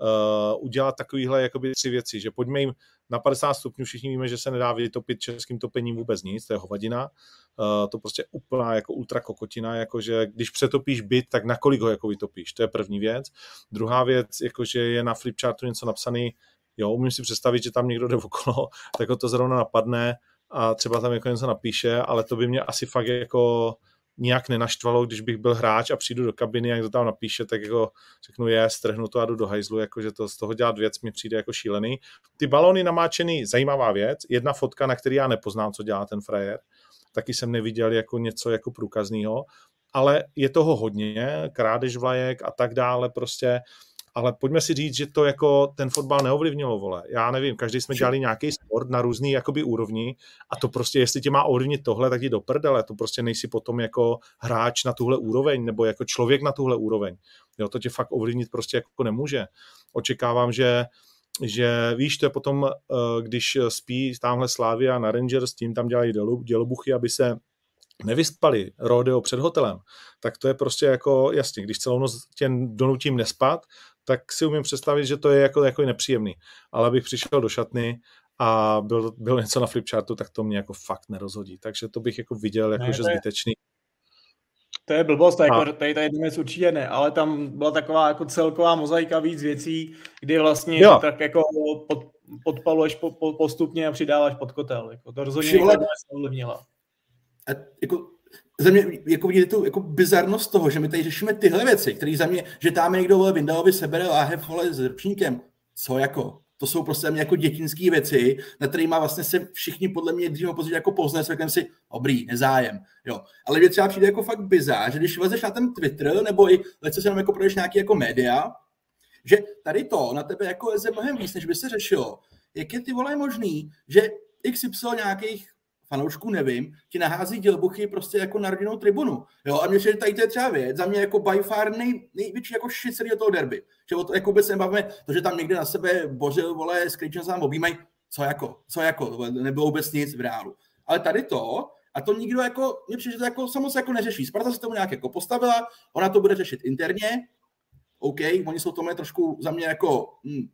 Uh, udělat takovýhle jakoby tři věci, že pojďme jim na 50 stupňů, všichni víme, že se nedá vytopit českým topením vůbec nic, to je hovadina. Uh, to prostě úplná jako ultra kokotina, jakože když přetopíš byt, tak na kolik ho jako vytopíš, to je první věc. Druhá věc, jakože je na flipchartu něco napsaný, jo, umím si představit, že tam někdo jde okolo, tak ho to zrovna napadne a třeba tam jako něco napíše, ale to by mě asi fakt jako nijak nenaštvalo, když bych byl hráč a přijdu do kabiny a někdo tam napíše, tak jako řeknu je, strhnu to a jdu do hajzlu, jako že to z toho dělat věc mi přijde jako šílený. Ty balony namáčený, zajímavá věc, jedna fotka, na který já nepoznám, co dělá ten frajer, taky jsem neviděl jako něco jako průkazného, ale je toho hodně, krádež vlajek a tak dále, prostě ale pojďme si říct, že to jako ten fotbal neovlivnilo, vole. Já nevím, každý jsme dělali nějaký sport na různý jakoby úrovni a to prostě, jestli tě má ovlivnit tohle, tak ti do prdele, to prostě nejsi potom jako hráč na tuhle úroveň nebo jako člověk na tuhle úroveň. Jo, to tě fakt ovlivnit prostě jako nemůže. Očekávám, že že víš, to je potom, eh, když spí tamhle Slávia na Rangers, tím tam dělají dělobuchy, aby se nevyspali rodeo před hotelem, tak to je prostě jako, jasně, když celou noc tě donutím nespat, tak si umím představit, že to je jako, jako nepříjemný. Ale abych přišel do šatny a byl, byl něco na flipchartu, tak to mě jako fakt nerozhodí. Takže to bych jako viděl jako, ne, že zbytečný. To je blbost, jako a... tady ta jedna věc určitě ne, ale tam byla taková jako celková mozaika víc věcí, kdy vlastně jo. tak jako pod, podpaluješ po, po, postupně a přidáváš pod kotel. Jako to rozhodně Všimle... ovlivnila. A jako za mě jako vidět tu jako bizarnost toho, že my tady řešíme tyhle věci, které za mě, že tam někdo vole Vindalovi sebere láhev vole s rpčníkem. Co jako? To jsou prostě za mě jako dětinské věci, na které má vlastně se všichni podle mě dřív později jako pozne, řekneme si, dobrý, nezájem. Jo. Ale mě třeba přijde jako fakt bizar, že když vezeš na ten Twitter, nebo i lece se nám jako projdeš nějaký jako média, že tady to na tebe jako leze mnohem víc, než by se řešilo. Jak je ty vole možný, že XY nějakých fanoušků nevím, ti nahází dělbuchy prostě jako na rodinnou tribunu. Jo, a mě že tady to je třeba věc, za mě jako by far nej, největší jako shit celého toho derby. Že o to jako vůbec nebavíme, to, že tam někde na sebe bořil, vole, s se nám objímají, co jako, co jako, nebylo vůbec nic v reálu. Ale tady to, a to nikdo jako, mě přijde, že to jako samo se jako neřeší. Sparta se tomu nějak jako postavila, ona to bude řešit interně, OK, oni jsou tomu trošku za mě jako, hm,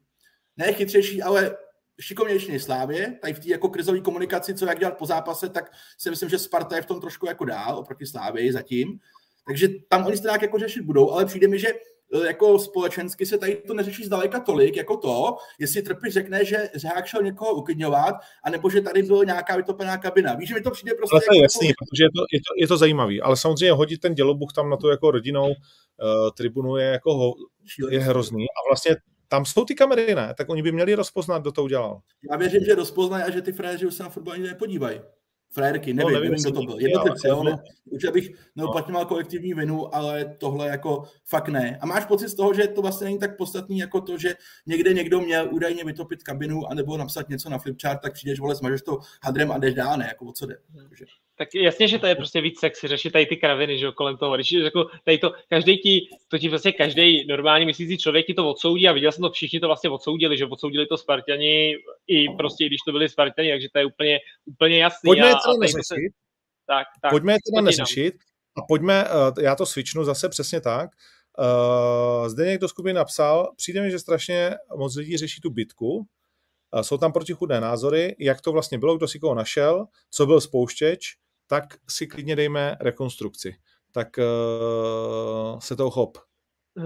ne chytřejší, ale šikovnější než Slávě, tady v té jako krizové komunikaci, co jak dělat po zápase, tak si myslím, že Sparta je v tom trošku jako dál oproti Slávě zatím. Takže tam oni se nějak jako řešit budou, ale přijde mi, že e, jako společensky se tady to neřeší zdaleka tolik, jako to, jestli Trpiš řekne, že Řehák šel někoho uklidňovat, anebo že tady byla nějaká vytopená kabina. Víš, že mi to přijde prostě... Ale to je jako jasný, protože je to, je, to, je to zajímavý, ale samozřejmě hodit ten dělobuch tam na to jako rodinou uh, tribunu je jako ho, je hrozný a vlastně tam jsou ty kamery, ne? Tak oni by měli rozpoznat, kdo to udělal. Já věřím, že rozpoznají a že ty frajeři už se na fotbal ani nepodívají. Frajerky, nevím, no, nevím, nevím kdo to byl. Jednotlivci, jo, no, už abych neuplatňoval kolektivní vinu, ale tohle jako fakt ne. A máš pocit z toho, že to vlastně není tak podstatný jako to, že někde někdo měl údajně vytopit kabinu anebo napsat něco na flipchart, tak přijdeš, vole, smažeš to hadrem a jdeš dál, ne, jako o co jde. Takže. Tak jasně, že to je prostě víc sexy, řešit tady ty kraviny, že jo, kolem toho. Když jako tady to, každý ti, to ti vlastně každý normální myslící člověk ti to odsoudí a viděl jsem to, všichni to vlastně odsoudili, že odsoudili to Spartani i prostě, když to byli Spartani, takže to je úplně, úplně jasný. Pojďme a, to neřešit. Se, tak, tak, pojďme to teda neřešit a pojďme, uh, já to svičnu zase přesně tak. Uh, zde někdo skupiny napsal, přijde mi, že strašně moc lidí řeší tu bitku, uh, jsou tam protichudné názory, jak to vlastně bylo, kdo si koho našel, co byl spouštěč, tak si klidně dejme rekonstrukci. Tak uh, se toho chop. Uh,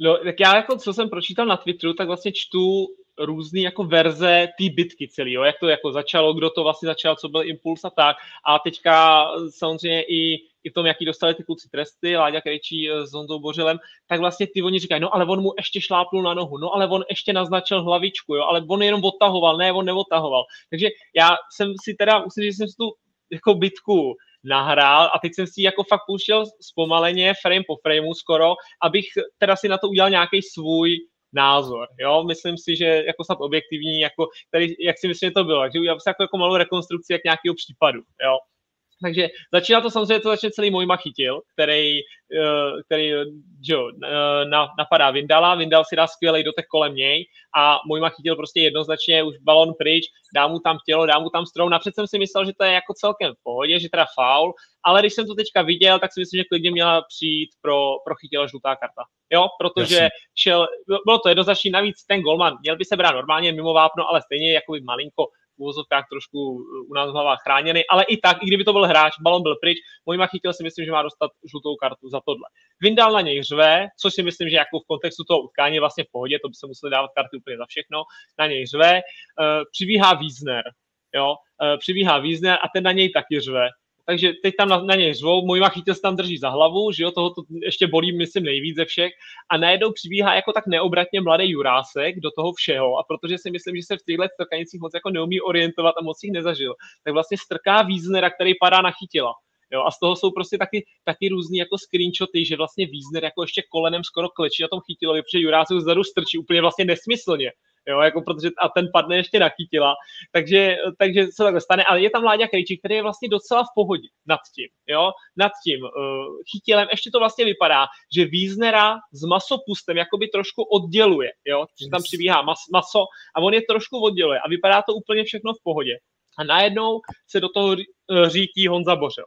no, tak já jako, co jsem pročítal na Twitteru, tak vlastně čtu různé jako verze té bitky celý, jo? jak to jako začalo, kdo to vlastně začal, co byl impuls a tak. A teďka samozřejmě i, i v tom, jaký dostali ty kluci tresty, Láďa Krejčí s Honzou Bořelem, tak vlastně ty oni říkají, no ale on mu ještě šlápnul na nohu, no ale on ještě naznačil hlavičku, jo? ale on jenom odtahoval, ne, on neodtahoval. Takže já jsem si teda, myslím, že jsem si tu jako bitku nahrál a teď jsem si jako fakt pouštěl zpomaleně frame po frameu skoro, abych teda si na to udělal nějaký svůj názor, jo, myslím si, že jako snad objektivní, jako tady, jak si myslím, že to bylo, takže udělal jsem jako, jako malou rekonstrukci jak nějakého případu, jo. Takže začíná to samozřejmě, to začne celý Mojma chytil, který, eh, který jo, eh, napadá Vindala, Vindal si dá skvělý dotek kolem něj a Mojma chytil prostě jednoznačně už balon pryč, dá mu tam tělo, dá mu tam strom. Napřed jsem si myslel, že to je jako celkem v pohodě, že teda faul, ale když jsem to teďka viděl, tak si myslím, že klidně měla přijít pro, pro chytila žlutá karta. Jo, protože Jasně. šel, bylo to jednoznačný, navíc ten golman měl by se brát normálně mimo vápno, ale stejně jako by malinko v úvozovkách trošku uh, u nás hlava chráněný, ale i tak, i kdyby to byl hráč, balon byl pryč, Mojma chytil si myslím, že má dostat žlutou kartu za tohle. Vindal na něj řve, což si myslím, že jako v kontextu toho utkání vlastně v pohodě, to by se museli dávat karty úplně za všechno, na něj řve, uh, přibíhá Wiesner, jo, uh, přibíhá Wiesner a ten na něj taky řve takže teď tam na, na něj řvou, můj chytil se tam drží za hlavu, že jo, toho to ještě bolí, myslím, nejvíc ze všech. A najednou přibíhá jako tak neobratně mladý Jurásek do toho všeho. A protože si myslím, že se v těchto strkanicích moc jako neumí orientovat a moc jich nezažil, tak vlastně strká Víznera, který padá na chytila. Jo, a z toho jsou prostě taky, taky různý jako screenshoty, že vlastně Wiesner jako ještě kolenem skoro klečí na tom chytilovi, protože Jurásek zadu strčí úplně vlastně nesmyslně jo, jako protože a ten padne ještě na chytila, takže, takže se takhle stane, ale je tam Láďa Krejčík, který je vlastně docela v pohodě nad tím, jo, nad tím uh, chytilem, ještě to vlastně vypadá, že Víznera s masopustem jakoby trošku odděluje, jo, že tam přibíhá mas, maso a on je trošku odděluje a vypadá to úplně všechno v pohodě. A najednou se do toho eh, řítí Honza Bořil.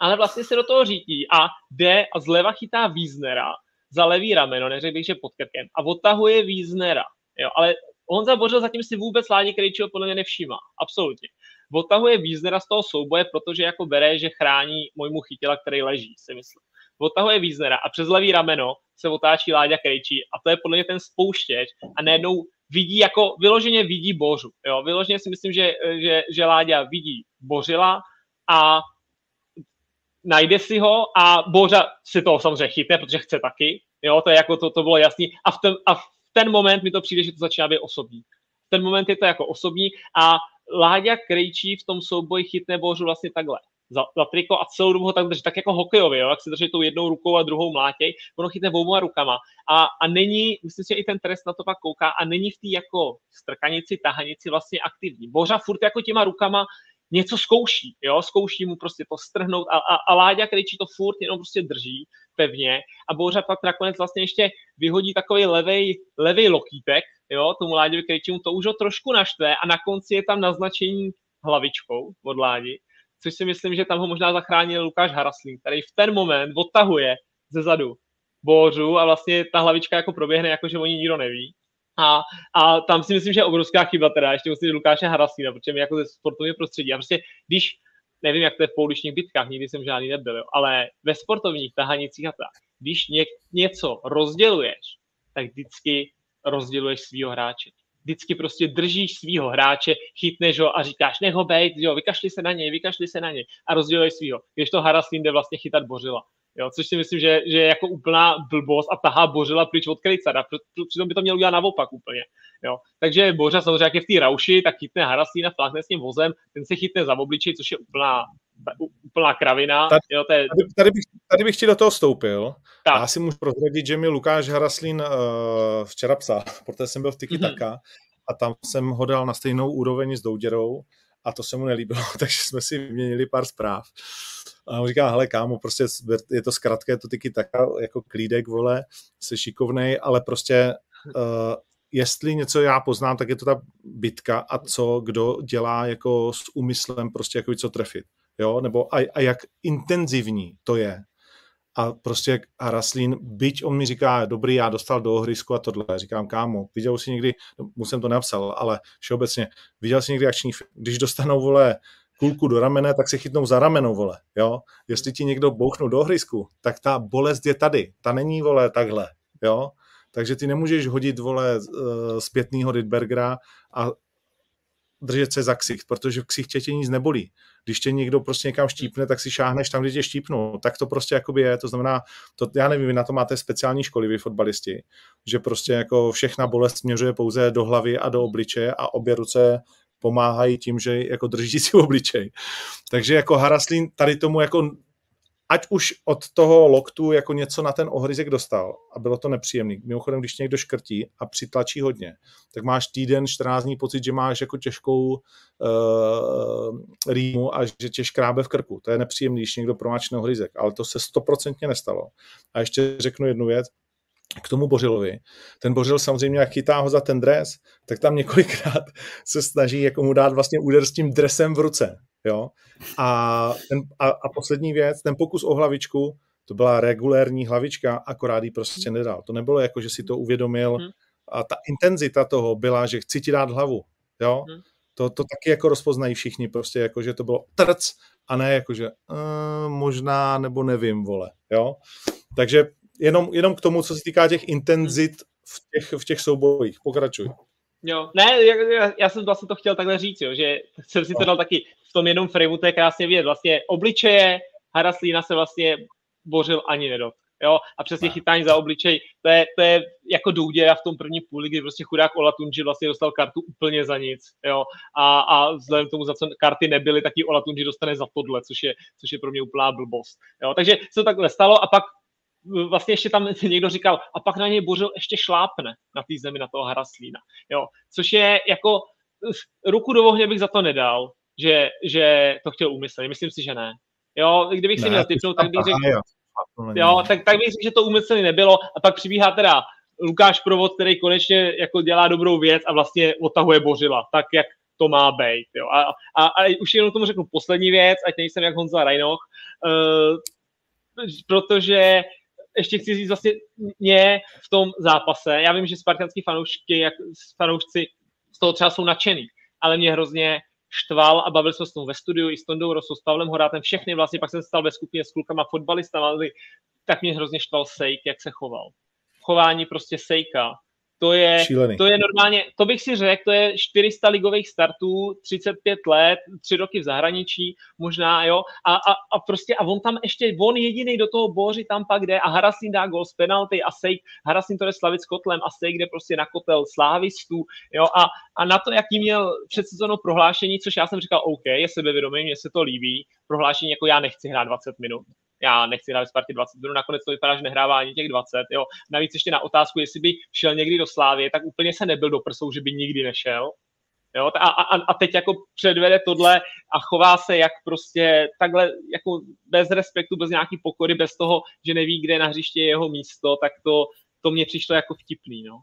Ale vlastně se do toho řítí a jde a zleva chytá Víznera za levý rameno, neřekl bych, že pod krkem, a odtahuje Víznera. Jo, ale Honza Bořil zatím si vůbec Ládi Krejčího podle mě nevšímá. Absolutně. Odtahuje Víznera z toho souboje, protože jako bere, že chrání můjmu chytila, který leží, si myslím. Odtahuje Víznera a přes levý rameno se otáčí Láďa Krejčí a to je podle mě ten spouštěč a najednou vidí jako, vyloženě vidí Bořu. Jo, vyloženě si myslím, že, že, že Láďa vidí Bořila a najde si ho a Bořa si to samozřejmě chytne, protože chce taky. Jo, to je jako to, to bylo jasný. A v, tom, a v ten moment mi to přijde, že to začíná být osobní. Ten moment je to jako osobní a Láďa Krejčí v tom souboji chytne Bořu vlastně takhle za, za triko a celou dobu ho tak drží, tak jako hokejově, jo, jak se drží tou jednou rukou a druhou mlátěj, ono chytne oboma rukama a, a není, myslím si, že i ten trest na to pak kouká a není v té jako strkanici, tahanici vlastně aktivní. Bořa furt jako těma rukama něco zkouší, jo, zkouší mu prostě to strhnout a, a, a Láďa Krejčí to furt jenom prostě drží pevně a Bouřa pak nakonec vlastně ještě vyhodí takový levej, levej lokítek, jo, tomu Láďovi Krejčímu to už ho trošku naštve a na konci je tam naznačení hlavičkou od Ládi, což si myslím, že tam ho možná zachránil Lukáš Haraslín, který v ten moment odtahuje ze zadu Bořu a vlastně ta hlavička jako proběhne, jako že oni nikdo neví. A, a tam si myslím, že je obrovská chyba teda ještě musím Lukáše Haraslína, protože my jako ze sportovního prostředí. A prostě když nevím, jak to je v pouličních bitkách, nikdy jsem žádný nebyl, jo, ale ve sportovních tahanicích a tak, když ně, něco rozděluješ, tak vždycky rozděluješ svýho hráče. Vždycky prostě držíš svýho hráče, chytneš ho a říkáš, nech ho bejt, jo, vykašli se na něj, vykašli se na něj a rozděluješ svýho. Když to Haraslín jde vlastně chytat Bořila. Jo, což si myslím, že, že je jako úplná blbost a tahá Bořila pryč od Krejcara. Přitom by to měl udělat naopak úplně. Jo. Takže Bořa samozřejmě, jak je v té rauši, tak chytne Harasína, flákne s tím vozem, ten se chytne za obličej, což je úplná, úplná kravina. Tady, jo, to je... tady, tady, bych, tady bych ti do toho vstoupil. Tak. Já si můžu prozradit, že mi Lukáš Haraslín uh, včera psal, protože jsem byl v Tiki Taka mm-hmm. a tam jsem ho dal na stejnou úroveň s Douděrou a to se mu nelíbilo, takže jsme si vyměnili pár zpráv. A on říká, hele kámo, prostě je to zkrátka, je to taky taka jako klídek, vole, se šikovnej, ale prostě uh, jestli něco já poznám, tak je to ta bitka a co kdo dělá jako s úmyslem prostě jako co trefit. Jo? Nebo a, a jak intenzivní to je. A prostě Haraslín, byť on mi říká, dobrý, já dostal do ohrysku a tohle, říkám, kámo, viděl jsi někdy, no, mu jsem to napsal, ale všeobecně, viděl jsi někdy akční, když dostanou, vole, kulku do ramene, tak se chytnou za rameno, vole, jo. Jestli ti někdo bouchnou do ohrysku, tak ta bolest je tady, ta není, vole, takhle, jo. Takže ty nemůžeš hodit, vole, eh, zpětnýho Rydbergera a držet se za ksicht, protože v ksichtě tě nic nebolí. Když tě někdo prostě někam štípne, tak si šáhneš tam, kde tě štípnou. Tak to prostě jakoby je. To znamená, to, já nevím, vy na to máte speciální školy, vy fotbalisti, že prostě jako všechna bolest směřuje pouze do hlavy a do obličeje a obě ruce pomáhají tím, že jako drží si obličej. Takže jako Haraslín tady tomu jako ať už od toho loktu jako něco na ten ohryzek dostal a bylo to nepříjemný. Mimochodem, když někdo škrtí a přitlačí hodně, tak máš týden, 14 dní pocit, že máš jako těžkou uh, rýmu a že tě škrábe v krku. To je nepříjemný, když někdo promáčne ohryzek, ale to se stoprocentně nestalo. A ještě řeknu jednu věc, k tomu Bořilovi. Ten Bořil samozřejmě, jak chytá ho za ten dres, tak tam několikrát se snaží jako mu dát vlastně úder s tím dresem v ruce. Jo? A, ten, a, a poslední věc, ten pokus o hlavičku, to byla regulérní hlavička, akorát ji prostě nedal. To nebylo jako, že si to uvědomil hmm. a ta intenzita toho byla, že chci ti dát hlavu. Jo? Hmm. To, to taky jako rozpoznají všichni, prostě jako, že to bylo trc a ne jako, že uh, možná nebo nevím, vole. Jo? Takže jenom, jenom k tomu, co se týká těch intenzit v těch, v těch soubojích. Pokračuj. Jo, ne, já, já jsem vlastně to chtěl takhle říct, jo, že jsem si to dal taky v tom jednom frameu, to je krásně vidět. Vlastně obličeje Haraslína se vlastně bořil ani nedot. Jo, a přesně chytání za obličej, to je, to je jako důděra v tom první půli, kdy prostě chudák Olatunji vlastně dostal kartu úplně za nic, jo, a, a vzhledem k tomu, za co karty nebyly, tak ji Olatunji dostane za tohle, což je, což je pro mě úplná blbost, jo, takže se to takhle stalo a pak vlastně ještě tam někdo říkal, a pak na něj Bořil ještě šlápne na té zemi, na toho Haraslína. Jo, což je jako, ruku do ohně bych za to nedal, že, že to chtěl úmyslně. Myslím si, že ne. Jo, kdybych ne, si měl typnout, tak bych řekl, jo, tak, tak bych řekl, že to úmyslně nebylo a pak přibíhá teda Lukáš Provod, který konečně jako dělá dobrou věc a vlastně otahuje Bořila, tak jak to má být. Jo. A, a, a už jenom tomu řeknu poslední věc, ať nejsem jak Honza Rajnoch, uh, protože ještě chci říct vlastně mě v tom zápase. Já vím, že spartanský fanoušky, jak fanoušci z toho třeba jsou nadšený, ale mě hrozně štval a bavil se s tom ve studiu i s Tondou Rosou, s Pavlem Horátem, všechny vlastně, pak jsem stal ve skupině s klukama fotbalistama, tak mě hrozně štval Sejk, jak se choval. Chování prostě Sejka, to je, to je normálně, to bych si řekl, to je 400 ligových startů, 35 let, 3 roky v zahraničí, možná, jo, a, a, a prostě, a on tam ještě, on jediný do toho boří tam pak jde a Harasin dá gol z penalty a Sejk, Harasin to je slavit s kotlem a Sejk jde prostě na kotel slávistů, jo, a, a na to, jaký měl před sezónou prohlášení, což já jsem říkal, OK, je sebevědomý, mně se to líbí, prohlášení jako já nechci hrát 20 minut, já nechci hrát Spartě 20 minut, nakonec to vypadá, že nehrává ani těch 20. Jo. Navíc ještě na otázku, jestli by šel někdy do Slávy, tak úplně se nebyl do prsou, že by nikdy nešel. Jo, a, a, a teď jako předvede tohle a chová se jak prostě takhle jako bez respektu, bez nějaký pokory, bez toho, že neví, kde na hřiště je jeho místo, tak to, to mě přišlo jako vtipný, no.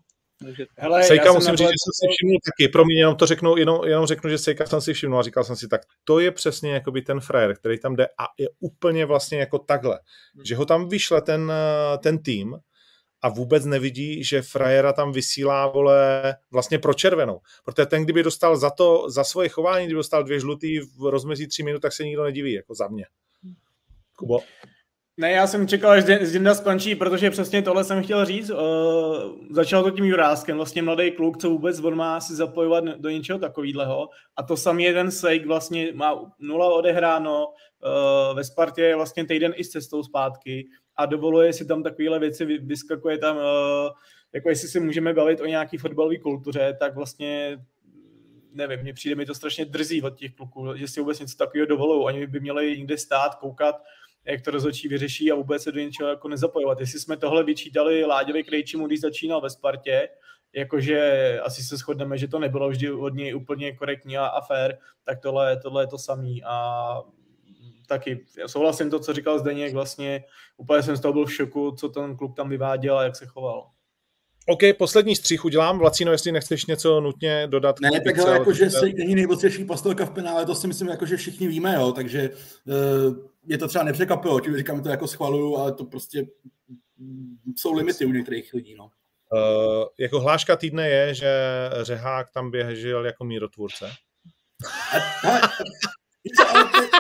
Hele, Sejka musím říct, že jsem si všiml taky, pro mě jenom to řeknu, jenom, jenom řeknu, že Sejka jsem si všiml a říkal jsem si, tak to je přesně jakoby ten frajer, který tam jde a je úplně vlastně jako takhle, hmm. že ho tam vyšle ten, ten tým a vůbec nevidí, že frajera tam vysílá, vole, vlastně pro červenou. Protože ten, kdyby dostal za to, za svoje chování, kdyby dostal dvě žlutý v rozmezí tři minut, tak se nikdo nediví, jako za mě. Kubo? Ne, já jsem čekal, až Zinda skončí, protože přesně tohle jsem chtěl říct. Uh, začal to tím Juráskem, vlastně mladý kluk, co vůbec on má si zapojovat do něčeho takového. A to samý jeden Sejk vlastně má nula odehráno, uh, ve Spartě je vlastně týden i s cestou zpátky a dovoluje si tam takovéhle věci, vyskakuje tam, uh, jako jestli si můžeme bavit o nějaký fotbalové kultuře, tak vlastně nevím, mně přijde mi to strašně drzí od těch kluků, že si vůbec něco takového dovolují. Oni by měli někde stát, koukat, jak to rozhodčí vyřeší a vůbec se do něčeho jako nezapojovat. Jestli jsme tohle vyčítali Láďovi Krejčímu, když začínal ve Spartě, jakože asi se shodneme, že to nebylo vždy od něj úplně korektní a, a fair, tak tohle, tohle je to samý a taky souhlasím to, co říkal Zdeněk, vlastně úplně jsem z toho byl v šoku, co ten klub tam vyváděl a jak se choval. OK, poslední střih udělám. Vlacino, jestli nechceš něco nutně dodat. Ne, tak ale jako, že se není nejmocnější postolka v penále, to si myslím, jako, že všichni víme, jo, takže uh, je to třeba nepřekvapilo, tím říkám, to jako schvaluju, ale to prostě jsou limity u některých lidí, no. Uh, jako hláška týdne je, že Řehák tam běžel jako mírotvůrce. A, ale, ale, to,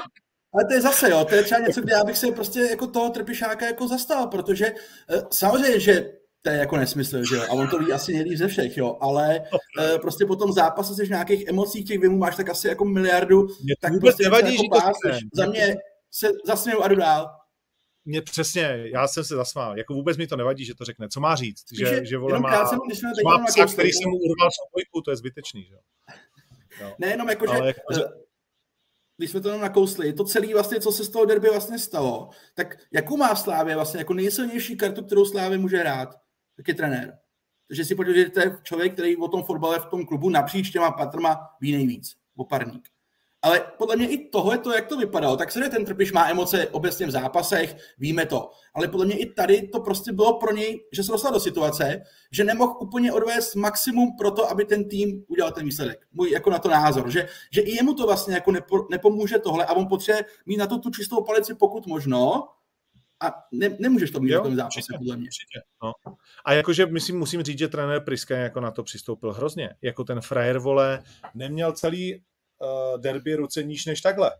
ale to je zase, jo, to je třeba něco, kde já bych se prostě jako toho trpišáka jako zastal, protože uh, samozřejmě, že to je jako nesmysl, že jo? A on to ví asi nejlíp ze všech, jo? Ale uh, prostě po tom zápase jsi v nějakých emocích, těch vymů máš tak asi jako miliardu, mě tak vůbec prostě nevadí, jako že to Za mě se zasměju a jdu dál. Mě přesně, já jsem se zasmál. Jako vůbec mi to nevadí, že to řekne. Co má říct? Že, že, že vole má, krátce, když má psa, který se mu urval soubojku, to je zbytečný, že jo? Nejenom jako, že... Jako, že když jsme to jenom nakousli, to celé vlastně, co se z toho derby vlastně stalo, tak jakou má Slávě vlastně jako nejsilnější kartu, kterou Slávě může hrát, tak je trenér. Takže si podívejte, že to je člověk, který o tom fotbale v tom klubu napříč těma patrma ví nejvíc, oparník. Ale podle mě i tohle, to, jak to vypadalo, tak se ten Trpiš má emoce obecně v zápasech, víme to. Ale podle mě i tady to prostě bylo pro něj, že se dostal do situace, že nemohl úplně odvést maximum pro to, aby ten tým udělal ten výsledek. Můj jako na to názor, že, že i jemu to vlastně jako nepo, nepomůže tohle a on potřebuje mít na to tu čistou palici pokud možno, a ne, nemůžeš to mít jo, v tom zápase, určitě, podle mě. Určitě, no. A jakože myslím, musím říct, že trenér Priska jako na to přistoupil hrozně. Jako ten frajer, vole, neměl celý uh, derby ruce níž než takhle.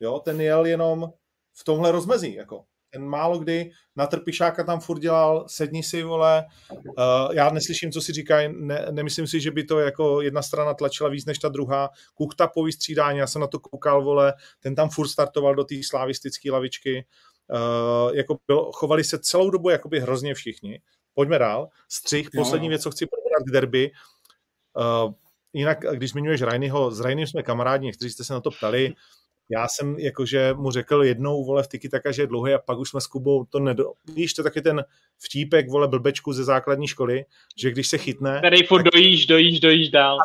Jo, ten jel jenom v tomhle rozmezí, jako. Ten málo kdy na Trpišáka tam furt dělal, sedni si, vole, uh, já neslyším, co si říkají, ne, nemyslím si, že by to jako jedna strana tlačila víc než ta druhá. Kuchta po vystřídání, já jsem na to koukal, vole, ten tam furt startoval do té slavistické lavičky. Uh, jako bylo, chovali se celou dobu jakoby hrozně všichni. Pojďme dál. Střih, poslední věc, co chci probrat k derby. Uh, jinak, když zmiňuješ Rajnyho, s Rajným jsme kamarádi, někteří jste se na to ptali, já jsem jakože mu řekl jednou, vole, v tiki taka, že je dlouhý a pak už jsme s Kubou to nedo... Víš, to taky ten vtípek, vole, blbečku ze základní školy, že když se chytne... Který furt dojíš, dojíš, dojíš dál. A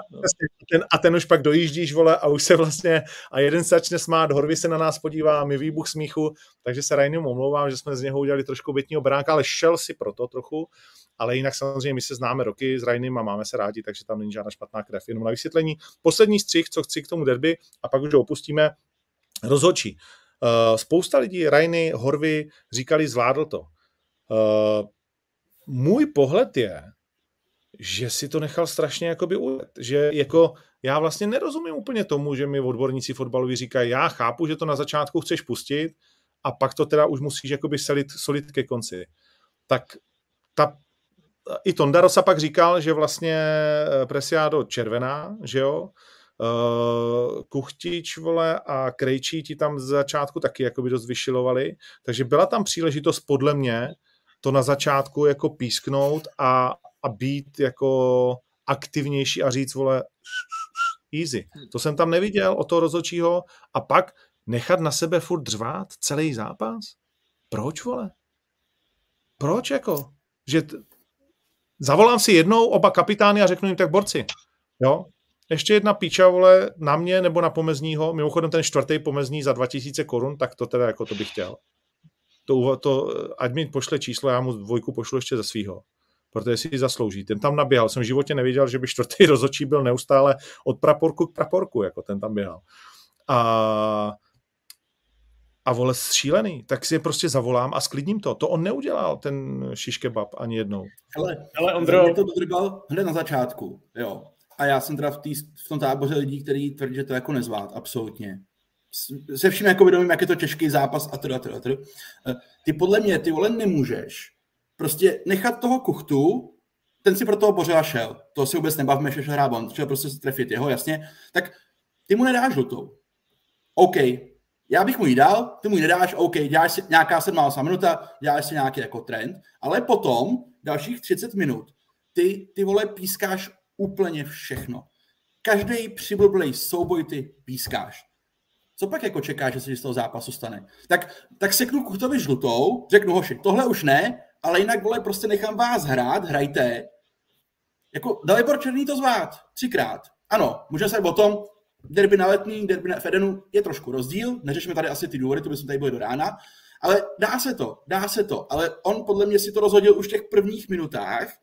ten, a ten už pak dojíždíš, vole, a už se vlastně, a jeden se začne smát, Horvy se na nás podívá, mi výbuch smíchu, takže se Rajným omlouvám, že jsme z něho udělali trošku bytního bránka, ale šel si proto trochu, ale jinak samozřejmě my se známe roky s Rajným a máme se rádi, takže tam není žádná špatná krev. Jenom na vysvětlení. Poslední střih, co chci k tomu derby, a pak už ho opustíme, rozhodčí. Uh, spousta lidí, Rajny, Horvy, říkali, zvládl to. Uh, můj pohled je, že si to nechal strašně jakoby ujet. Že jako já vlastně nerozumím úplně tomu, že mi odborníci fotbaloví říkají, já chápu, že to na začátku chceš pustit a pak to teda už musíš jakoby selit, solit ke konci. Tak ta, i Tondarosa pak říkal, že vlastně Presiado červená, že jo, Uh, Kuchtič, vole, a Krejčí ti tam z začátku taky jakoby dost vyšilovali, takže byla tam příležitost podle mě to na začátku jako písknout a, a být jako aktivnější a říct, vole, easy. To jsem tam neviděl od toho rozhodčího a pak nechat na sebe furt dřvát celý zápas? Proč, vole? Proč jako? Že t- zavolám si jednou oba kapitány a řeknu jim tak borci. Jo? Ještě jedna píča, vole, na mě nebo na pomezního, mimochodem ten čtvrtý pomezní za 2000 korun, tak to teda jako to bych chtěl. To, to, ať mi pošle číslo, já mu dvojku pošlu ještě ze svýho protože si ji zaslouží. Ten tam naběhal. Jsem v životě neviděl, že by čtvrtý rozočí byl neustále od praporku k praporku, jako ten tam běhal. A, a vole, šílený, tak si je prostě zavolám a sklidním to. To on neudělal, ten šiškebab, ani jednou. Hele, hele Ondro... to dodrbal hned na začátku, jo. A já jsem teda v, tý, v tom táboře lidí, kteří tvrdí, že to jako nezvád, absolutně. Se vším jako vědomím, jak je to těžký zápas a teda, teda, teda. Ty podle mě, ty vole, nemůžeš prostě nechat toho kuchtu, ten si pro toho Bořila šel. To si vůbec nebavme, že hrá on, chtěl prostě se trefit jeho, jasně. Tak ty mu nedáš žlutou. OK, já bych mu ji dal, ty mu ji nedáš, OK, děláš si nějaká 7 minuta, děláš si nějaký jako trend, ale potom dalších 30 minut ty, ty vole pískáš úplně všechno. Každý přiblblej souboj ty pískáš. Co pak jako čekáš, že se z toho zápasu stane? Tak, tak seknu Kuchtovi žlutou, řeknu hoši, tohle už ne, ale jinak, vole, prostě nechám vás hrát, hrajte. Jako Dalibor Černý to zvát, třikrát. Ano, můžeme se o tom, derby na letní, derby na Fedenu je trošku rozdíl, neřešíme tady asi ty důvody, to bychom tady byli do rána, ale dá se to, dá se to, ale on podle mě si to rozhodil už v těch prvních minutách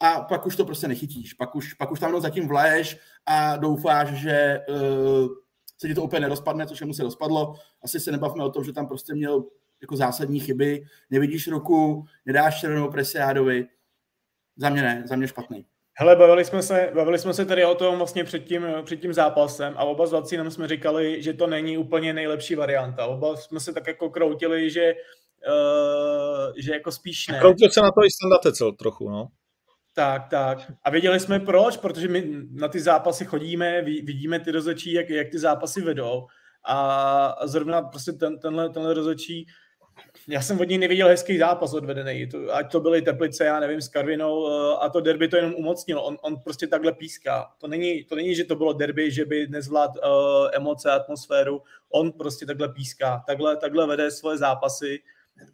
a pak už to prostě nechytíš, pak už, pak už tam jenom zatím vlaješ a doufáš, že uh, se ti to úplně nerozpadne, což mu se rozpadlo. Asi se nebavme o tom, že tam prostě měl jako zásadní chyby, nevidíš ruku, nedáš červenou presiádovi. Za mě ne, za mě špatný. Hele, bavili jsme se, bavili jsme se tady o tom vlastně před tím, před tím zápasem a oba s Vacínem jsme říkali, že to není úplně nejlepší varianta. Oba jsme se tak jako kroutili, že, uh, že jako spíš ne. Kroutil se na to i Standatecel trochu, no. Tak, tak. A věděli jsme proč, protože my na ty zápasy chodíme, vidíme ty rozhodčí, jak, jak ty zápasy vedou a zrovna prostě ten, tenhle, tenhle rozhodčí já jsem od něj neviděl hezký zápas odvedený. To, ať to byly Teplice, já nevím, s Karvinou eh, a to derby to jenom umocnilo. On, on prostě takhle píská. To není, to není, že to bylo derby, že by nezvlád uh, emoce, atmosféru. On prostě takhle píská. Takhle, takhle vede svoje zápasy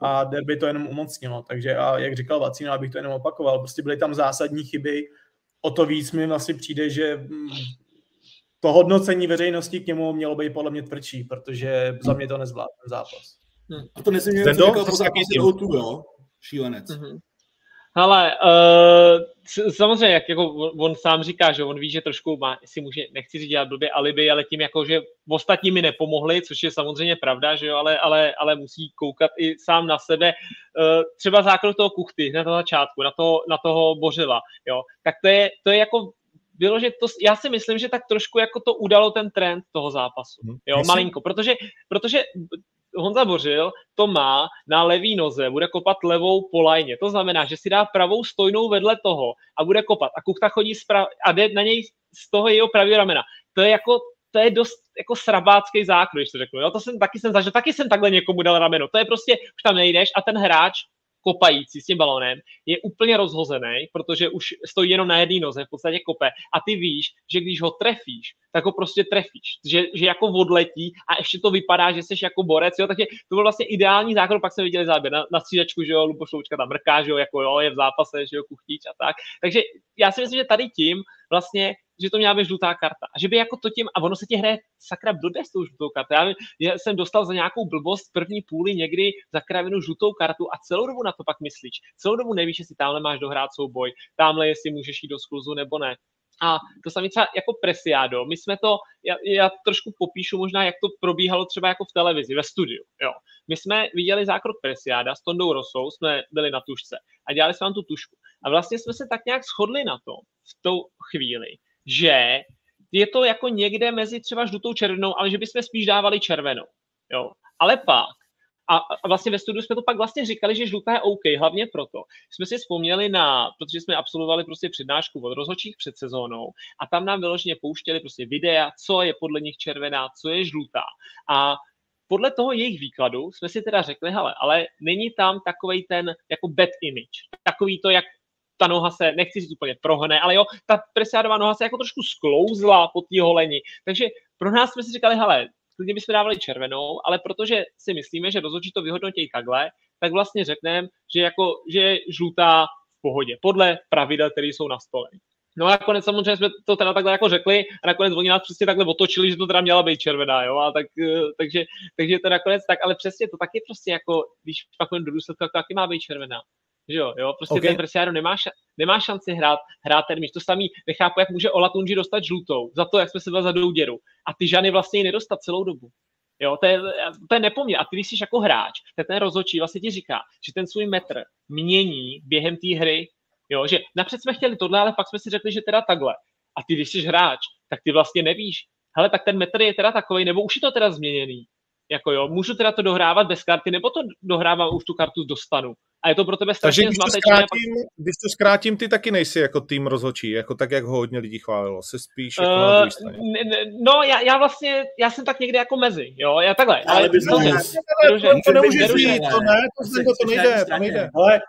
a derby to jenom umocnilo. Takže a jak říkal Vacína, abych to jenom opakoval, prostě byly tam zásadní chyby. O to víc mi vlastně přijde, že mm, to hodnocení veřejnosti k němu mělo být podle mě tvrdší, protože za mě to nezvládl ten zápas. Hmm. A to myslím, že to říkal po zápase jo? Šílenec. Mm-hmm. Hele, uh, samozřejmě, jak jako on sám říká, že on ví, že trošku má, si může, nechci říct dělat blbě alibi, ale tím jako, že ostatní mi nepomohli, což je samozřejmě pravda, že jo, ale, ale, ale musí koukat i sám na sebe. Uh, třeba základ toho kuchty na toho začátku, na, to, na toho Bořila, jo, tak to je, to je jako bylo, že to, já si myslím, že tak trošku jako to udalo ten trend toho zápasu. Mhm. Jo, Myslím. malinko, protože, protože Honza Bořil to má na levý noze, bude kopat levou po lajně. To znamená, že si dá pravou stojnou vedle toho a bude kopat. A Kuchta chodí prav- a jde na něj z toho jeho pravého ramena. To je jako to je dost jako srabácký zákrok, když to řeknu. Jo? To jsem taky jsem zažil, taky jsem takhle někomu dal rameno. To je prostě, už tam nejdeš a ten hráč kopající s tím balonem je úplně rozhozený, protože už stojí jenom na jedné noze, v podstatě kope. A ty víš, že když ho trefíš, tak ho prostě trefíš, že, že jako odletí a ještě to vypadá, že jsi jako borec, jo, takže to byl vlastně ideální základ, pak jsme viděli záběr na, na střídačku, že jo, Lubošloučka tam mrká, že jo, jako jo, je v zápase, že jo, kuchtíč a tak, takže já si myslím, že tady tím vlastně že to měla být žlutá karta. A že by jako to tím, a ono se ti hraje sakra blbě s tou žlutou kartou. Já, já, jsem dostal za nějakou blbost první půli někdy za kravinu žlutou kartu a celou dobu na to pak myslíš. Celou dobu nevíš, jestli tamhle máš dohrát souboj, tamhle jestli můžeš jít do skluzu nebo ne. A to samé třeba jako Presiado. My jsme to, já, já trošku popíšu možná, jak to probíhalo třeba jako v televizi, ve studiu. Jo. My jsme viděli zákrok Presiáda s Tondou Rosou, jsme byli na tušce a dělali jsme tam tu tušku. A vlastně jsme se tak nějak shodli na tom v tou chvíli, že je to jako někde mezi třeba žlutou červenou, ale že bychom spíš dávali červenou. Jo. Ale pak, a, a vlastně ve studiu jsme to pak vlastně říkali, že žlutá je OK, hlavně proto. Jsme si vzpomněli na, protože jsme absolvovali prostě přednášku od rozhodčích před sezónou a tam nám vyloženě pouštěli prostě videa, co je podle nich červená, co je žlutá. A podle toho jejich výkladu jsme si teda řekli, hele, ale není tam takový ten jako bad image, takový to, jak ta noha se, nechci říct úplně prohne, ale jo, ta presiádová noha se jako trošku sklouzla po té holeni. Takže pro nás jsme si říkali, hele, klidně bychom dávali červenou, ale protože si myslíme, že rozhodčí to vyhodnotí takhle, tak vlastně řekneme, že, jako, že je žlutá v pohodě, podle pravidel, které jsou na stole. No a nakonec samozřejmě jsme to teda takhle jako řekli a nakonec oni nás přesně takhle otočili, že to teda měla být červená, jo, a tak, eh, takže, takže to nakonec tak, ale přesně to taky prostě jako, když pak do důsledku, tak taky má být červená. Že jo, jo, prostě okay. ten Presiano nemá, ša- nemá šanci hrát, hrát ten míč. To samý nechápu, jak může Olatunji dostat žlutou za to, jak jsme se za děru. A ty Žany vlastně ji nedostat celou dobu. Jo, to je, to je nepoměr. A ty, když jsi jako hráč, tak ten rozhodčí vlastně ti říká, že ten svůj metr mění během té hry. Jo, že napřed jsme chtěli tohle, ale pak jsme si řekli, že teda takhle. A ty, když jsi hráč, tak ty vlastně nevíš, hele, tak ten metr je teda takový, nebo už je to teda změněný. Jako jo, můžu teda to dohrávat bez karty, nebo to dohrávám, už tu kartu dostanu a je to pro tebe strašně Takže zmatečné. Zkrátím, pak... když to zkrátím, ty taky nejsi jako tým rozhodčí, jako tak, jak ho hodně lidí chválilo. Jsi spíš jako uh, na. No, já, já, vlastně, já jsem tak někde jako mezi, jo, já takhle. Ale, ale bys to, to, to, nemůžeš říct, to ne, to, to, to nejde, to nejde. Ale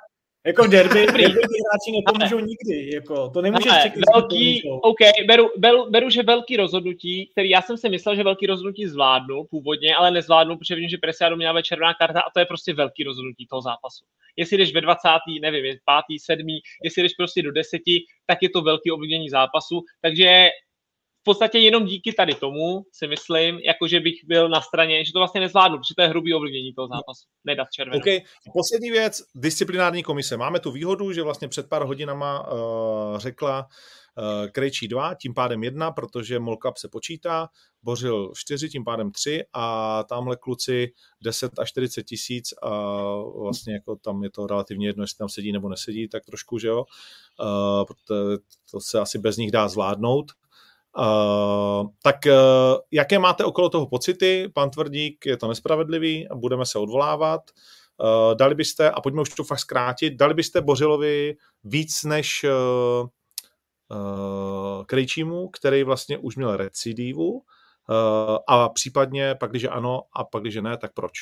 jako derby, derby hráči nepomůžou nikdy, jako, to nemůžeš Ale, čekat. Velký, OK, beru, beru, beru, že velký rozhodnutí, který já jsem si myslel, že velký rozhodnutí zvládnu původně, ale nezvládnu, protože vím, že Presiado měla červená karta a to je prostě velký rozhodnutí toho zápasu. Jestli jdeš ve 20. nevím, 5. 7. jestli jdeš prostě do 10, tak je to velký ovlivnění zápasu, takže podstatě jenom díky tady tomu si myslím, jako že bych byl na straně, že to vlastně nezvládnu, protože to je hrubý ovlivnění toho zápasu. Nedat červenou. Okay. Poslední věc, disciplinární komise. Máme tu výhodu, že vlastně před pár hodinama uh, řekla uh, Krejčí 2, tím pádem 1, protože Molkap se počítá, Bořil 4, tím pádem 3 a tamhle kluci 10 až 40 tisíc a vlastně jako tam je to relativně jedno, jestli tam sedí nebo nesedí, tak trošku, že jo. Uh, to se asi bez nich dá zvládnout. Uh, tak uh, jaké máte okolo toho pocity? Pan Tvrdík, je to nespravedlivý, budeme se odvolávat. Uh, dali byste, a pojďme už to fakt zkrátit, dali byste Bořilovi víc než uh, uh, Krejčímu, který vlastně už měl recidivu, uh, a případně pak, když ano, a pak, když ne, tak proč?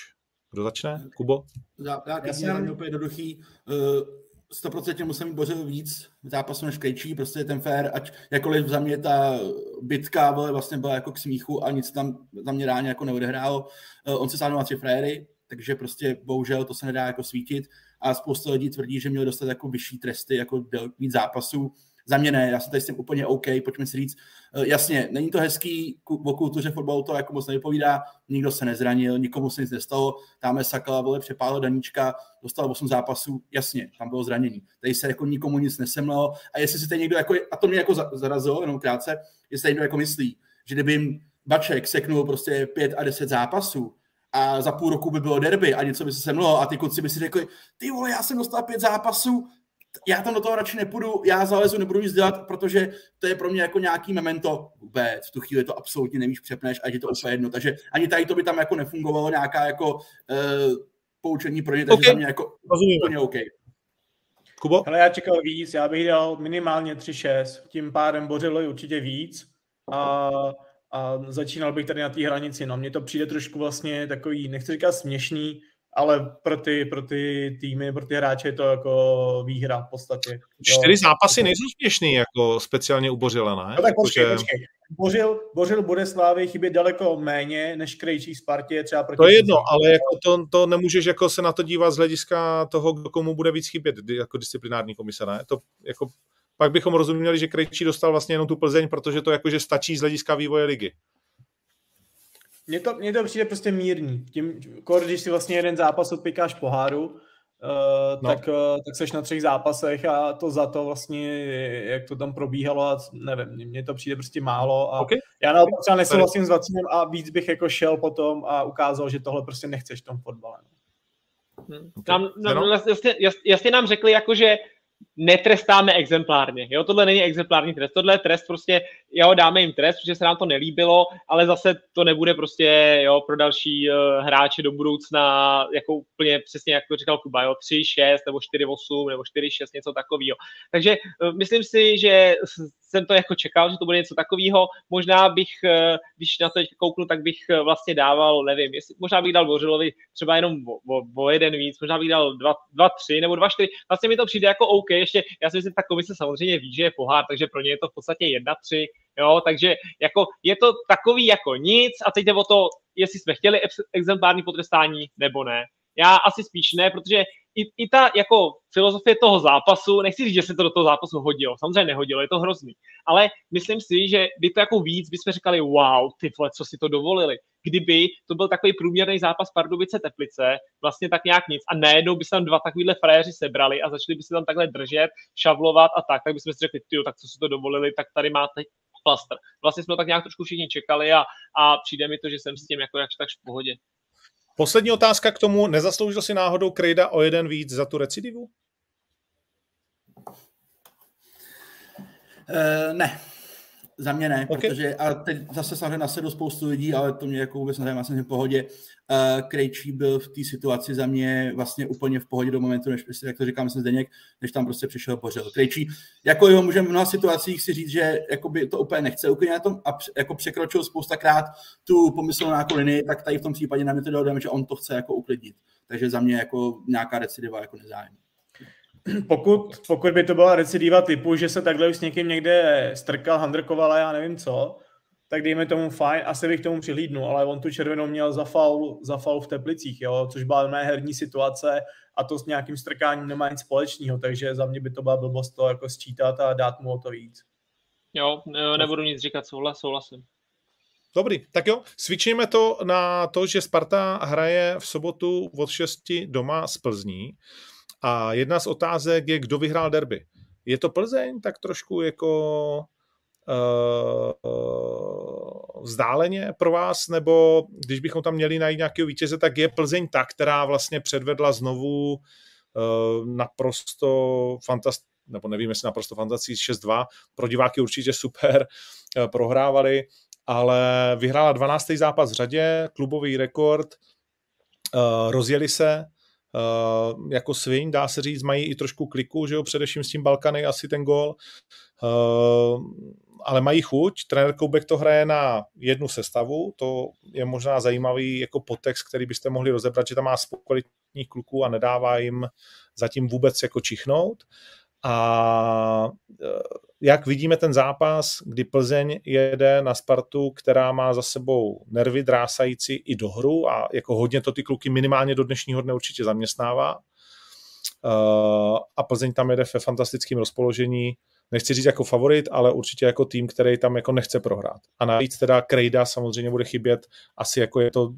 Kdo začne? Kubo? Já, já, já jsem úplně jednoduchý. Uh, 100% musím mít bořil víc zápasů než Krejčí, prostě je ten fair, ať jakkoliv za mě ta bitka vole, vlastně byla jako k smíchu a nic tam za mě ráně jako neodehrálo. Uh, on se sáhnul na tři frajery, takže prostě bohužel to se nedá jako svítit a spousta lidí tvrdí, že měl dostat jako vyšší tresty, jako víc zápasů. Za mě ne, já jsem tady s tím úplně OK, pojďme si říct, eh, jasně, není to hezký, o kultuře fotbalu to jako moc nevypovídá, nikdo se nezranil, nikomu se nic nestalo, tamhle Sakala, vole, přepálil Daníčka, dostal 8 zápasů, jasně, tam bylo zranění. Tady se jako nikomu nic nesemlelo a jestli si to někdo jako, a to mě jako zarazilo, jenom krátce, jestli někdo jako myslí, že kdyby jim Baček seknul prostě 5 a 10 zápasů, a za půl roku by bylo derby a něco by se semlilo a ty kluci by si řekli, ty vole, já jsem dostal pět zápasů, já tam do toho radši nepůjdu, já zalezu, nebudu nic dělat, protože to je pro mě jako nějaký memento. Vůbec, v tu chvíli to absolutně nevíš, přepneš a je to úplně jedno. Takže ani tady to by tam jako nefungovalo, nějaká jako uh, poučení pro ně, takže okay. za mě jako Rozumím. úplně OK. Kubo? Ale já čekal víc, já bych dal minimálně 3-6, tím pádem Bořilo určitě víc a, a začínal bych tady na té hranici. No, mně to přijde trošku vlastně takový, nechci říkat směšný, ale pro ty, pro ty týmy, pro ty hráče je to jako výhra v podstatě. Čtyři zápasy nejsou směšný, jako speciálně u Bořila, ne? No tak počkej, že... počkej. Bořil, Bořil bude Slávy chybět daleko méně než Krejčí Spartě třeba proti... To je jedno, ale jako to, to nemůžeš jako se na to dívat z hlediska toho, kdo komu bude víc chybět jako disciplinární komise, ne? To jako, pak bychom rozuměli, že Krejčí dostal vlastně jenom tu Plzeň, protože to jakože stačí z hlediska vývoje ligy. Mně to, mně to přijde prostě mírný. Tím, když si vlastně jeden zápas odpikáš poháru, uh, no. tak, uh, tak seš na třech zápasech a to za to vlastně, jak to tam probíhalo, a nevím, mně to přijde prostě málo a okay. já naopak třeba nesouhlasím s Vacinem a víc bych jako šel potom a ukázal, že tohle prostě nechceš v tom fotbale. Hmm. Nám, nám, jasně, jasně nám řekli, jako, že netrestáme exemplárně. Jo, tohle není exemplární trest, tohle je trest prostě, jo, dáme jim trest, protože se nám to nelíbilo, ale zase to nebude prostě, jo, pro další uh, hráče do budoucna, jako úplně přesně, jak to říkal Kuba, jo, 3, 6 nebo 4, 8 nebo 4, 6, něco takového. Takže uh, myslím si, že jsem to jako čekal, že to bude něco takového. Možná bych, uh, když na to teď kouknu, tak bych uh, vlastně dával, nevím, jestli, možná bych dal Bořilovi třeba jenom o, o, o jeden víc, možná bych dal 2, 2, 3 nebo 2, 4. Vlastně mi to přijde jako OK, ještě, já si myslím, ta komise samozřejmě ví, že je pohár, takže pro ně je to v podstatě 1-3, jo, takže jako je to takový jako nic a teď jde o to, jestli jsme chtěli exemplární potrestání nebo ne. Já asi spíš ne, protože i, i ta jako filozofie toho zápasu, nechci říct, že se to do toho zápasu hodilo, samozřejmě nehodilo, je to hrozný, ale myslím si, že by to jako víc bychom říkali, wow, ty vole, co si to dovolili. Kdyby to byl takový průměrný zápas Pardubice Teplice, vlastně tak nějak nic, a najednou by se tam dva takovýhle frajeři sebrali a začali by se tam takhle držet, šavlovat a tak, tak bychom si řekli, ty tak co si to dovolili, tak tady máte plaster. Vlastně jsme to tak nějak trošku všichni čekali a, a přijde mi to, že jsem s tím jako jakž tak v pohodě. Poslední otázka k tomu. Nezasloužil si náhodou Krejda o jeden víc za tu recidivu? Uh, ne, za mě ne, okay. protože a teď zase samozřejmě nasedu spoustu lidí, ale to mě jako vůbec nezajímá, jsem v pohodě. Uh, Krejčí byl v té situaci za mě vlastně úplně v pohodě do momentu, než, jak to říkám, jsem Zdeněk, než tam prostě přišel pořel. Krejčí, jako jeho můžeme v mnoha situacích si říct, že jakoby to úplně nechce úplně na tom a jako překročil spoustakrát tu pomyslnou jako linii, tak tady v tom případě na mě to dohodujeme, že on to chce jako uklidnit. Takže za mě jako nějaká recidiva jako nezájem pokud, pokud by to byla recidiva typu, že se takhle už s někým někde strkal, handrkoval a já nevím co, tak dejme tomu fajn, asi bych tomu přihlídnu, ale on tu červenou měl za faul, za faul v Teplicích, jo, což byla mé herní situace a to s nějakým strkáním nemá nic společného, takže za mě by to byla blbost to jako sčítat a dát mu o to víc. Jo, nebudu nic říkat, souhlas, souhlasím. Dobrý, tak jo, svičíme to na to, že Sparta hraje v sobotu od 6 doma z Plzní. A jedna z otázek je, kdo vyhrál derby. Je to Plzeň tak trošku jako uh, vzdáleně pro vás, nebo když bychom tam měli najít nějakého vítěze, tak je Plzeň ta, která vlastně předvedla znovu uh, naprosto fantastické nebo nevím, jestli naprosto fantastický 6-2, pro diváky určitě super, uh, prohrávali, ale vyhrála 12. zápas v řadě, klubový rekord, rozjeli se, jako svin, dá se říct, mají i trošku kliku, že jo, především s tím Balkany asi ten gol. Uh, ale mají chuť. Trenér Koubek to hraje na jednu sestavu, to je možná zajímavý jako potext, který byste mohli rozebrat, že tam má kvalitních kluků a nedává jim zatím vůbec jako čichnout. A e, jak vidíme ten zápas, kdy Plzeň jede na Spartu, která má za sebou nervy drásající i do hru a jako hodně to ty kluky minimálně do dnešního dne určitě zaměstnává. E, a Plzeň tam jede ve fantastickém rozpoložení, nechci říct jako favorit, ale určitě jako tým, který tam jako nechce prohrát. A navíc teda Krejda samozřejmě bude chybět, asi jako je to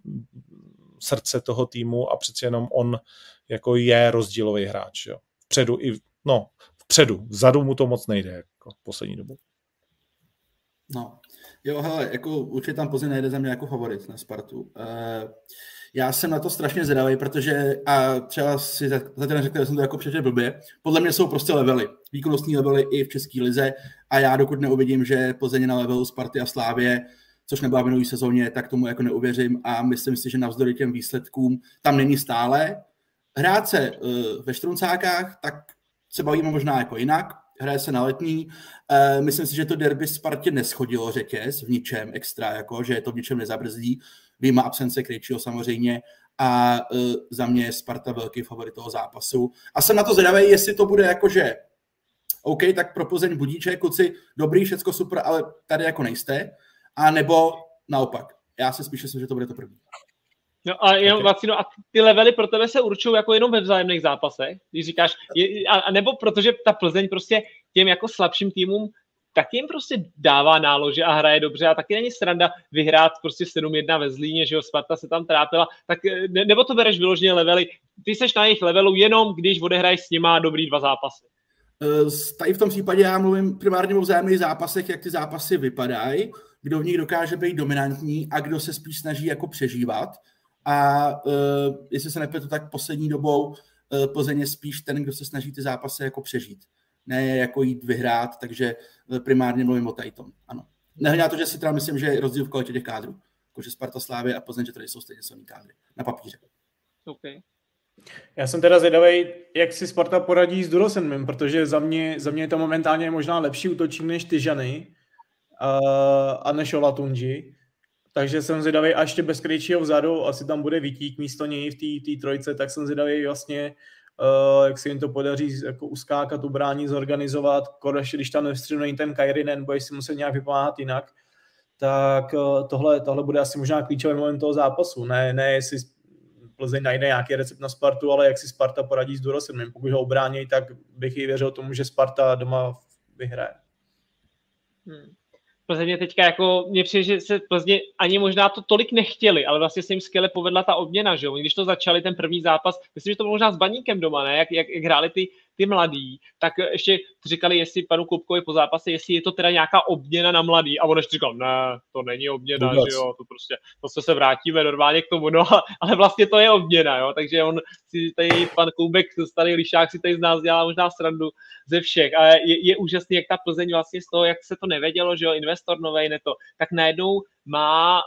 srdce toho týmu a přeci jenom on jako je rozdílový hráč. Jo. Vpředu i, no, vpředu, vzadu mu to moc nejde jako poslední dobu. No, jo, hele, jako určitě tam Plzeň nejde za mě jako favorit na Spartu. Uh, já jsem na to strašně zvědavý, protože a třeba si za, za ten řekl, že jsem to jako přečetl blbě, podle mě jsou prostě levely, výkonnostní levely i v České lize a já dokud neuvidím, že Plzeň na levelu Sparty a Slávě, což nebyla v minulý sezóně, tak tomu jako neuvěřím a myslím si, že navzdory těm výsledkům tam není stále. Hrát se uh, ve Štruncákách, tak se bavíme možná jako jinak, hraje se na letní. Uh, myslím si, že to derby Spartě neschodilo řetěz v ničem extra, jako, že to v ničem nezabrzdí. Výjima absence Krejčího samozřejmě a uh, za mě je Sparta velký favorit toho zápasu. A jsem na to zvědavý, jestli to bude jako, že OK, tak pro Plzeň budíče, kluci, dobrý, všecko super, ale tady jako nejste. A nebo naopak. Já si spíš myslím, že to bude to první. No a jenom okay. no, a ty levely pro tebe se určují jako jenom ve vzájemných zápasech, když říkáš, je, a, a nebo protože ta Plzeň prostě těm jako slabším týmům tak jim prostě dává nálože a hraje dobře a taky není sranda vyhrát prostě 7-1 ve Zlíně, že jo, Sparta se tam trápila, tak ne, nebo to bereš vyloženě levely, ty seš na jejich levelu jenom, když odehraješ s nima dobrý dva zápasy. Uh, tady v tom případě já mluvím primárně o vzájemných zápasech, jak ty zápasy vypadají, kdo v nich dokáže být dominantní a kdo se spíš snaží jako přežívat. A uh, jestli se nepletu, tak poslední dobou uh, Plzeň je spíš ten, kdo se snaží ty zápasy jako přežít. Ne jako jít vyhrát, takže primárně mluvím o tady tom. Ano. Nehledě na to, že si teda myslím, že je rozdíl v kvalitě těch kádrů. Jakože Sparta Slávy a Plzeň, že tady jsou stejně silný kádry. Na papíře. Okay. Já jsem teda zvědavý, jak si Sparta poradí s Durosenmem, protože za mě, za mě je to momentálně možná lepší útočník než Tyžany uh, a než Olatunji. Takže jsem zvědavý, a ještě bez Krejčího vzadu, asi tam bude Vítík místo něj v té trojce, tak jsem zvědavý vlastně, uh, jak se jim to podaří jako uskákat, ubránit, zorganizovat, konečně, když tam nevstředu není ten Kairinen, bude si muset nějak vypomáhat jinak, tak uh, tohle, tohle bude asi možná klíčový moment toho zápasu. Ne, ne jestli Plzeň najde nějaký recept na Spartu, ale jak si Sparta poradí s Durosemem. Pokud ho obrání, tak bych i věřil tomu, že Sparta doma vyhraje. Hmm. Plzeň teďka jako, mně přijde, že se Plzně ani možná to tolik nechtěli, ale vlastně se jim skvěle povedla ta obměna, že jo? Když to začali ten první zápas, myslím, že to bylo možná s Baníkem doma, ne? Jak, jak, jak hráli ty, ty mladí, tak ještě říkali, jestli panu Klubkovi po zápase, jestli je to teda nějaká obměna na mladý. A on ještě říkal, ne, to není obměna, Vůbec. že jo, to prostě, to se vrátíme normálně k tomu, no, ale vlastně to je obměna, jo, takže on si tady, pan Klubek, starý lišák si tady z nás dělá možná srandu ze všech. A je, je úžasný, jak ta Plzeň vlastně z toho, jak se to nevědělo, že jo, investor novej, ne to, tak najednou má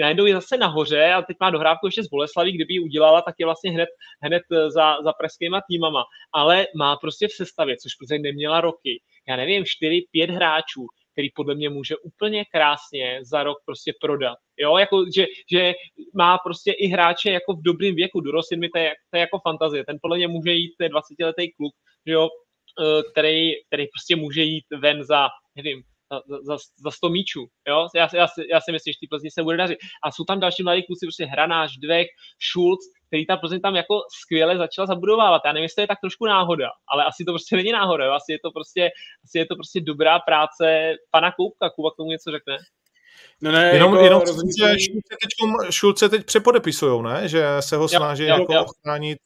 najednou je zase nahoře a teď má dohrávku ještě z Boleslaví, kdyby ji udělala, tak je vlastně hned, hned za, za pražskýma týmama. Ale má prostě v sestavě, což Plzeň neměla roky, já nevím, 4-5 hráčů, který podle mě může úplně krásně za rok prostě prodat. Jo, jako, že, že má prostě i hráče jako v dobrém věku, Durosin mi to je, to je jako fantazie, ten podle mě může jít, to je 20-letý kluk, jo, eh, který, který prostě může jít ven za, nevím, za, za 100 míčů. Jo? Já, já, já, si myslím, že ty Plzni se bude dařit. A jsou tam další mladí kluci, prostě Hranáš, Dvek, Schulz, který ta Plzeň tam jako skvěle začala zabudovávat. Já nevím, jestli to je tak trošku náhoda, ale asi to prostě není náhoda. Jo? Asi je to prostě, asi je to prostě dobrá práce pana Koupka. Kuba k tomu něco řekne? No ne, jenom, jako jenom rozhodně... Šulce, teď, Šulce teď přepodepisujou, ne? Že se ho snaží jo, jo, jako jo. ochránit.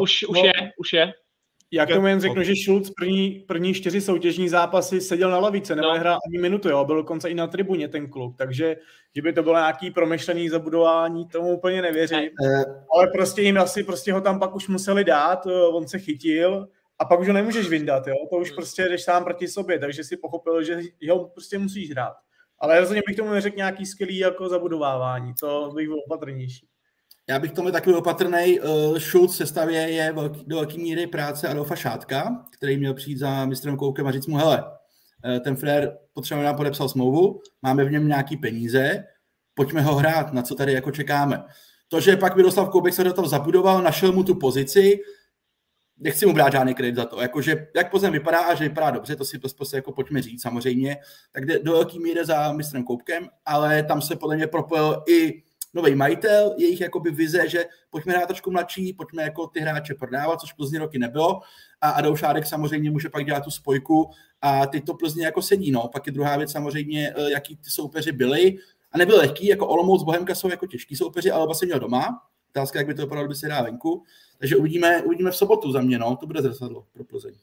Už, už no. je, už je. Já k tomu jen řeknu, že Schulz první, první čtyři soutěžní zápasy seděl na lavice, no. nehrál ani minutu, jo, byl dokonce i na tribuně ten kluk, takže že by to bylo nějaký promyšlený zabudování, tomu úplně nevěřím. Ne. Ale prostě jim asi prostě ho tam pak už museli dát, on se chytil a pak už ho nemůžeš vyndat, jo, to už hmm. prostě jdeš sám proti sobě, takže si pochopil, že ho prostě musíš hrát. Ale rozhodně bych tomu neřekl nějaký skvělý jako zabudovávání, to bych byl opatrnější. Já bych tomu takový opatrný. Uh, Schulz v sestavě je velký, do velké míry práce Adolfa Šátka, který měl přijít za mistrem Koukem a říct mu, hele, eh, ten frér potřebuje nám podepsal smlouvu, máme v něm nějaký peníze, pojďme ho hrát, na co tady jako čekáme. To, že pak Miroslav Koubek se do toho zabudoval, našel mu tu pozici, nechci mu brát žádný kredit za to. Jakože, jak pozem vypadá a že vypadá dobře, to si prostě jako pojďme říct samozřejmě, tak jde do velký míry za mistrem Koupkem, ale tam se podle mě propojil i nový majitel, jejich jakoby vize, že pojďme hrát trošku mladší, pojďme jako ty hráče prodávat, což Plzni roky nebylo. A Adolf Šádek samozřejmě může pak dělat tu spojku a teď to Plzni jako sedí. No. Pak je druhá věc samozřejmě, eh, jaký ty soupeři byli. A nebyl lehký, jako Olomouc, Bohemka jsou jako těžký soupeři, ale vlastně měl doma. Otázka, jak by to vypadalo, kdyby se hrál venku. Takže uvidíme, uvidíme v sobotu za mě, no. To bude zrcadlo pro Plzeň.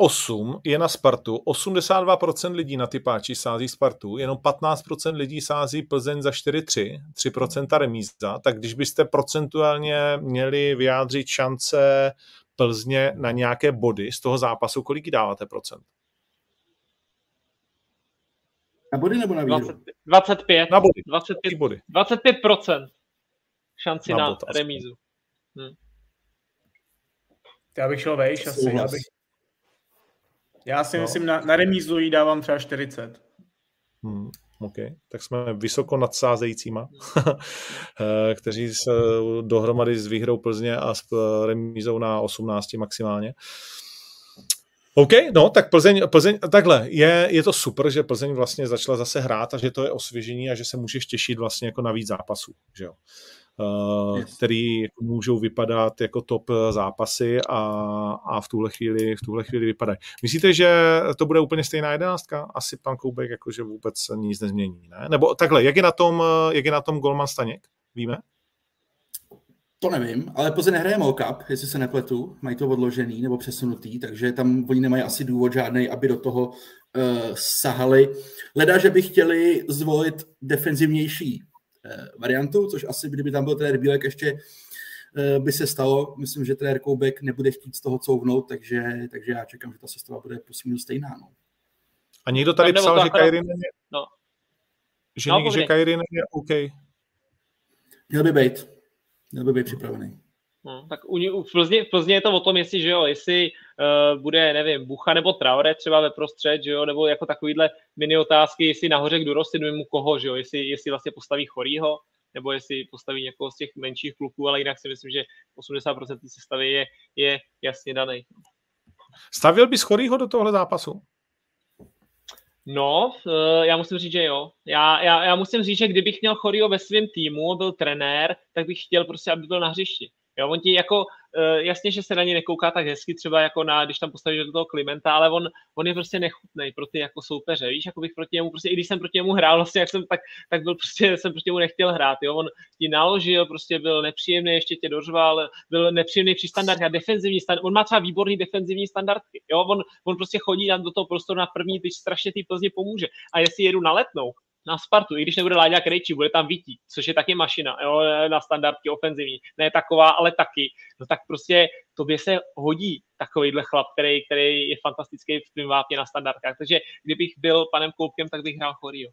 1-8 je na Spartu, 82% lidí na typáči sází Spartu, jenom 15% lidí sází Plzeň za 4-3, 3% remíza, tak když byste procentuálně měli vyjádřit šance Plzně na nějaké body z toho zápasu, kolik dáváte procent? Na body nebo na výhru? 25. Na body. 25, body. 25% šanci Na na, remízu. Hm. Já bych šel vejš asi. Já, bych... já si No. myslím, na, na remízu jí dávám třeba 40. Hmm, OK, tak jsme vysoko nadsázejícíma, eh, kteří se dohromady s výhrou Plzně a s eh, remízou na 18 maximálně. OK, no, tak Plzeň, Plzeň takhle, je, je to super, že Plzeň vlastně začala zase hrát a že to je osvěžení a že se můžeš těšit vlastně jako na víc zápasů, že jo. Uh, Yes. který jako můžou vypadat jako top eh, zápasy a, a v tuhle chvíli v tuhle chvíli vypadají. Myslíte, že to bude úplně stejná jedenáctka? Asi pan Koubek jakože vůbec nic nezmění, ne? Nebo takhle, jak je na tom, eh, jak je na tom Golman Staněk? Víme? To nevím, ale Plzeň nehraje Mall Cup, jestli se nepletu, mají to odložený nebo přesunutý, takže tam oni nemají asi důvod žádný, aby do toho uh, sahali. Leda, že by chtěli zvolit defenzivnější uh, variantu, což asi, kdyby tam byl trenér Bílek, ještě uh, by se stalo. Myslím, že trenér Koubek nebude chtít z toho couvnout, takže, takže já čekám, že ta sestava bude plus minus stejná. No. A někdo tady psal, to že Kairinen je, No. že, No, že. Kairinen je OK. Měl by být. Měl by být připravený. No, tak u, ní- u v, Plzni, v Plzni je to o tom, jestli, že jo, jestli uh, bude, nevím, Bucha nebo Traore třeba ve prostřed, že jo, nebo jako takovýhle mini otázky, jestli nahoře kdo roste, mu koho, že jo, jestli, jestli vlastně postaví Chorýho, nebo jestli postaví někoho z těch menších kluků, ale jinak si myslím, že 80% té sestavy je, je jasně daný. Stavil bys Chorýho do tohle zápasu? No, eh, já musím říct, že jo. Já, já, já musím říct, že kdybych měl Chorio ve svém týmu, byl trenér, tak bych chtěl prostě, aby byl na hřišti. Jo, on ti jako, jasně, že se na ně nekouká tak hezky, třeba jako na, když tam postavíš do toho Klimenta, ale on, on je prostě nechutný pro ty jako soupeře, víš, jako bych proti němu, prostě i když jsem proti němu hrál, vlastně jak jsem, tak, tak byl prostě, jsem proti němu nechtěl hrát, jo, on ti naložil, prostě byl nepříjemný, ještě tě dořval, byl nepříjemný při standardech a defenzivní standard, on má třeba výborný defenzivní standardky, jo, on, on prostě chodí tam do toho prostoru na první tyč, strašně ty Plzni pomůže. A jestli jedu na letnou, na Spartu, i když nebude Láďa Krejčí, bude tam Vítí, což je taky mašina, jo, na standardky ofenzivní, ne taková, ale taky, no tak prostě tobě se hodí takovýhle chlap, který, který je fantastický v tvým vápně na standardkách, takže kdybych byl panem Koupkem, tak bych hrál Chorio.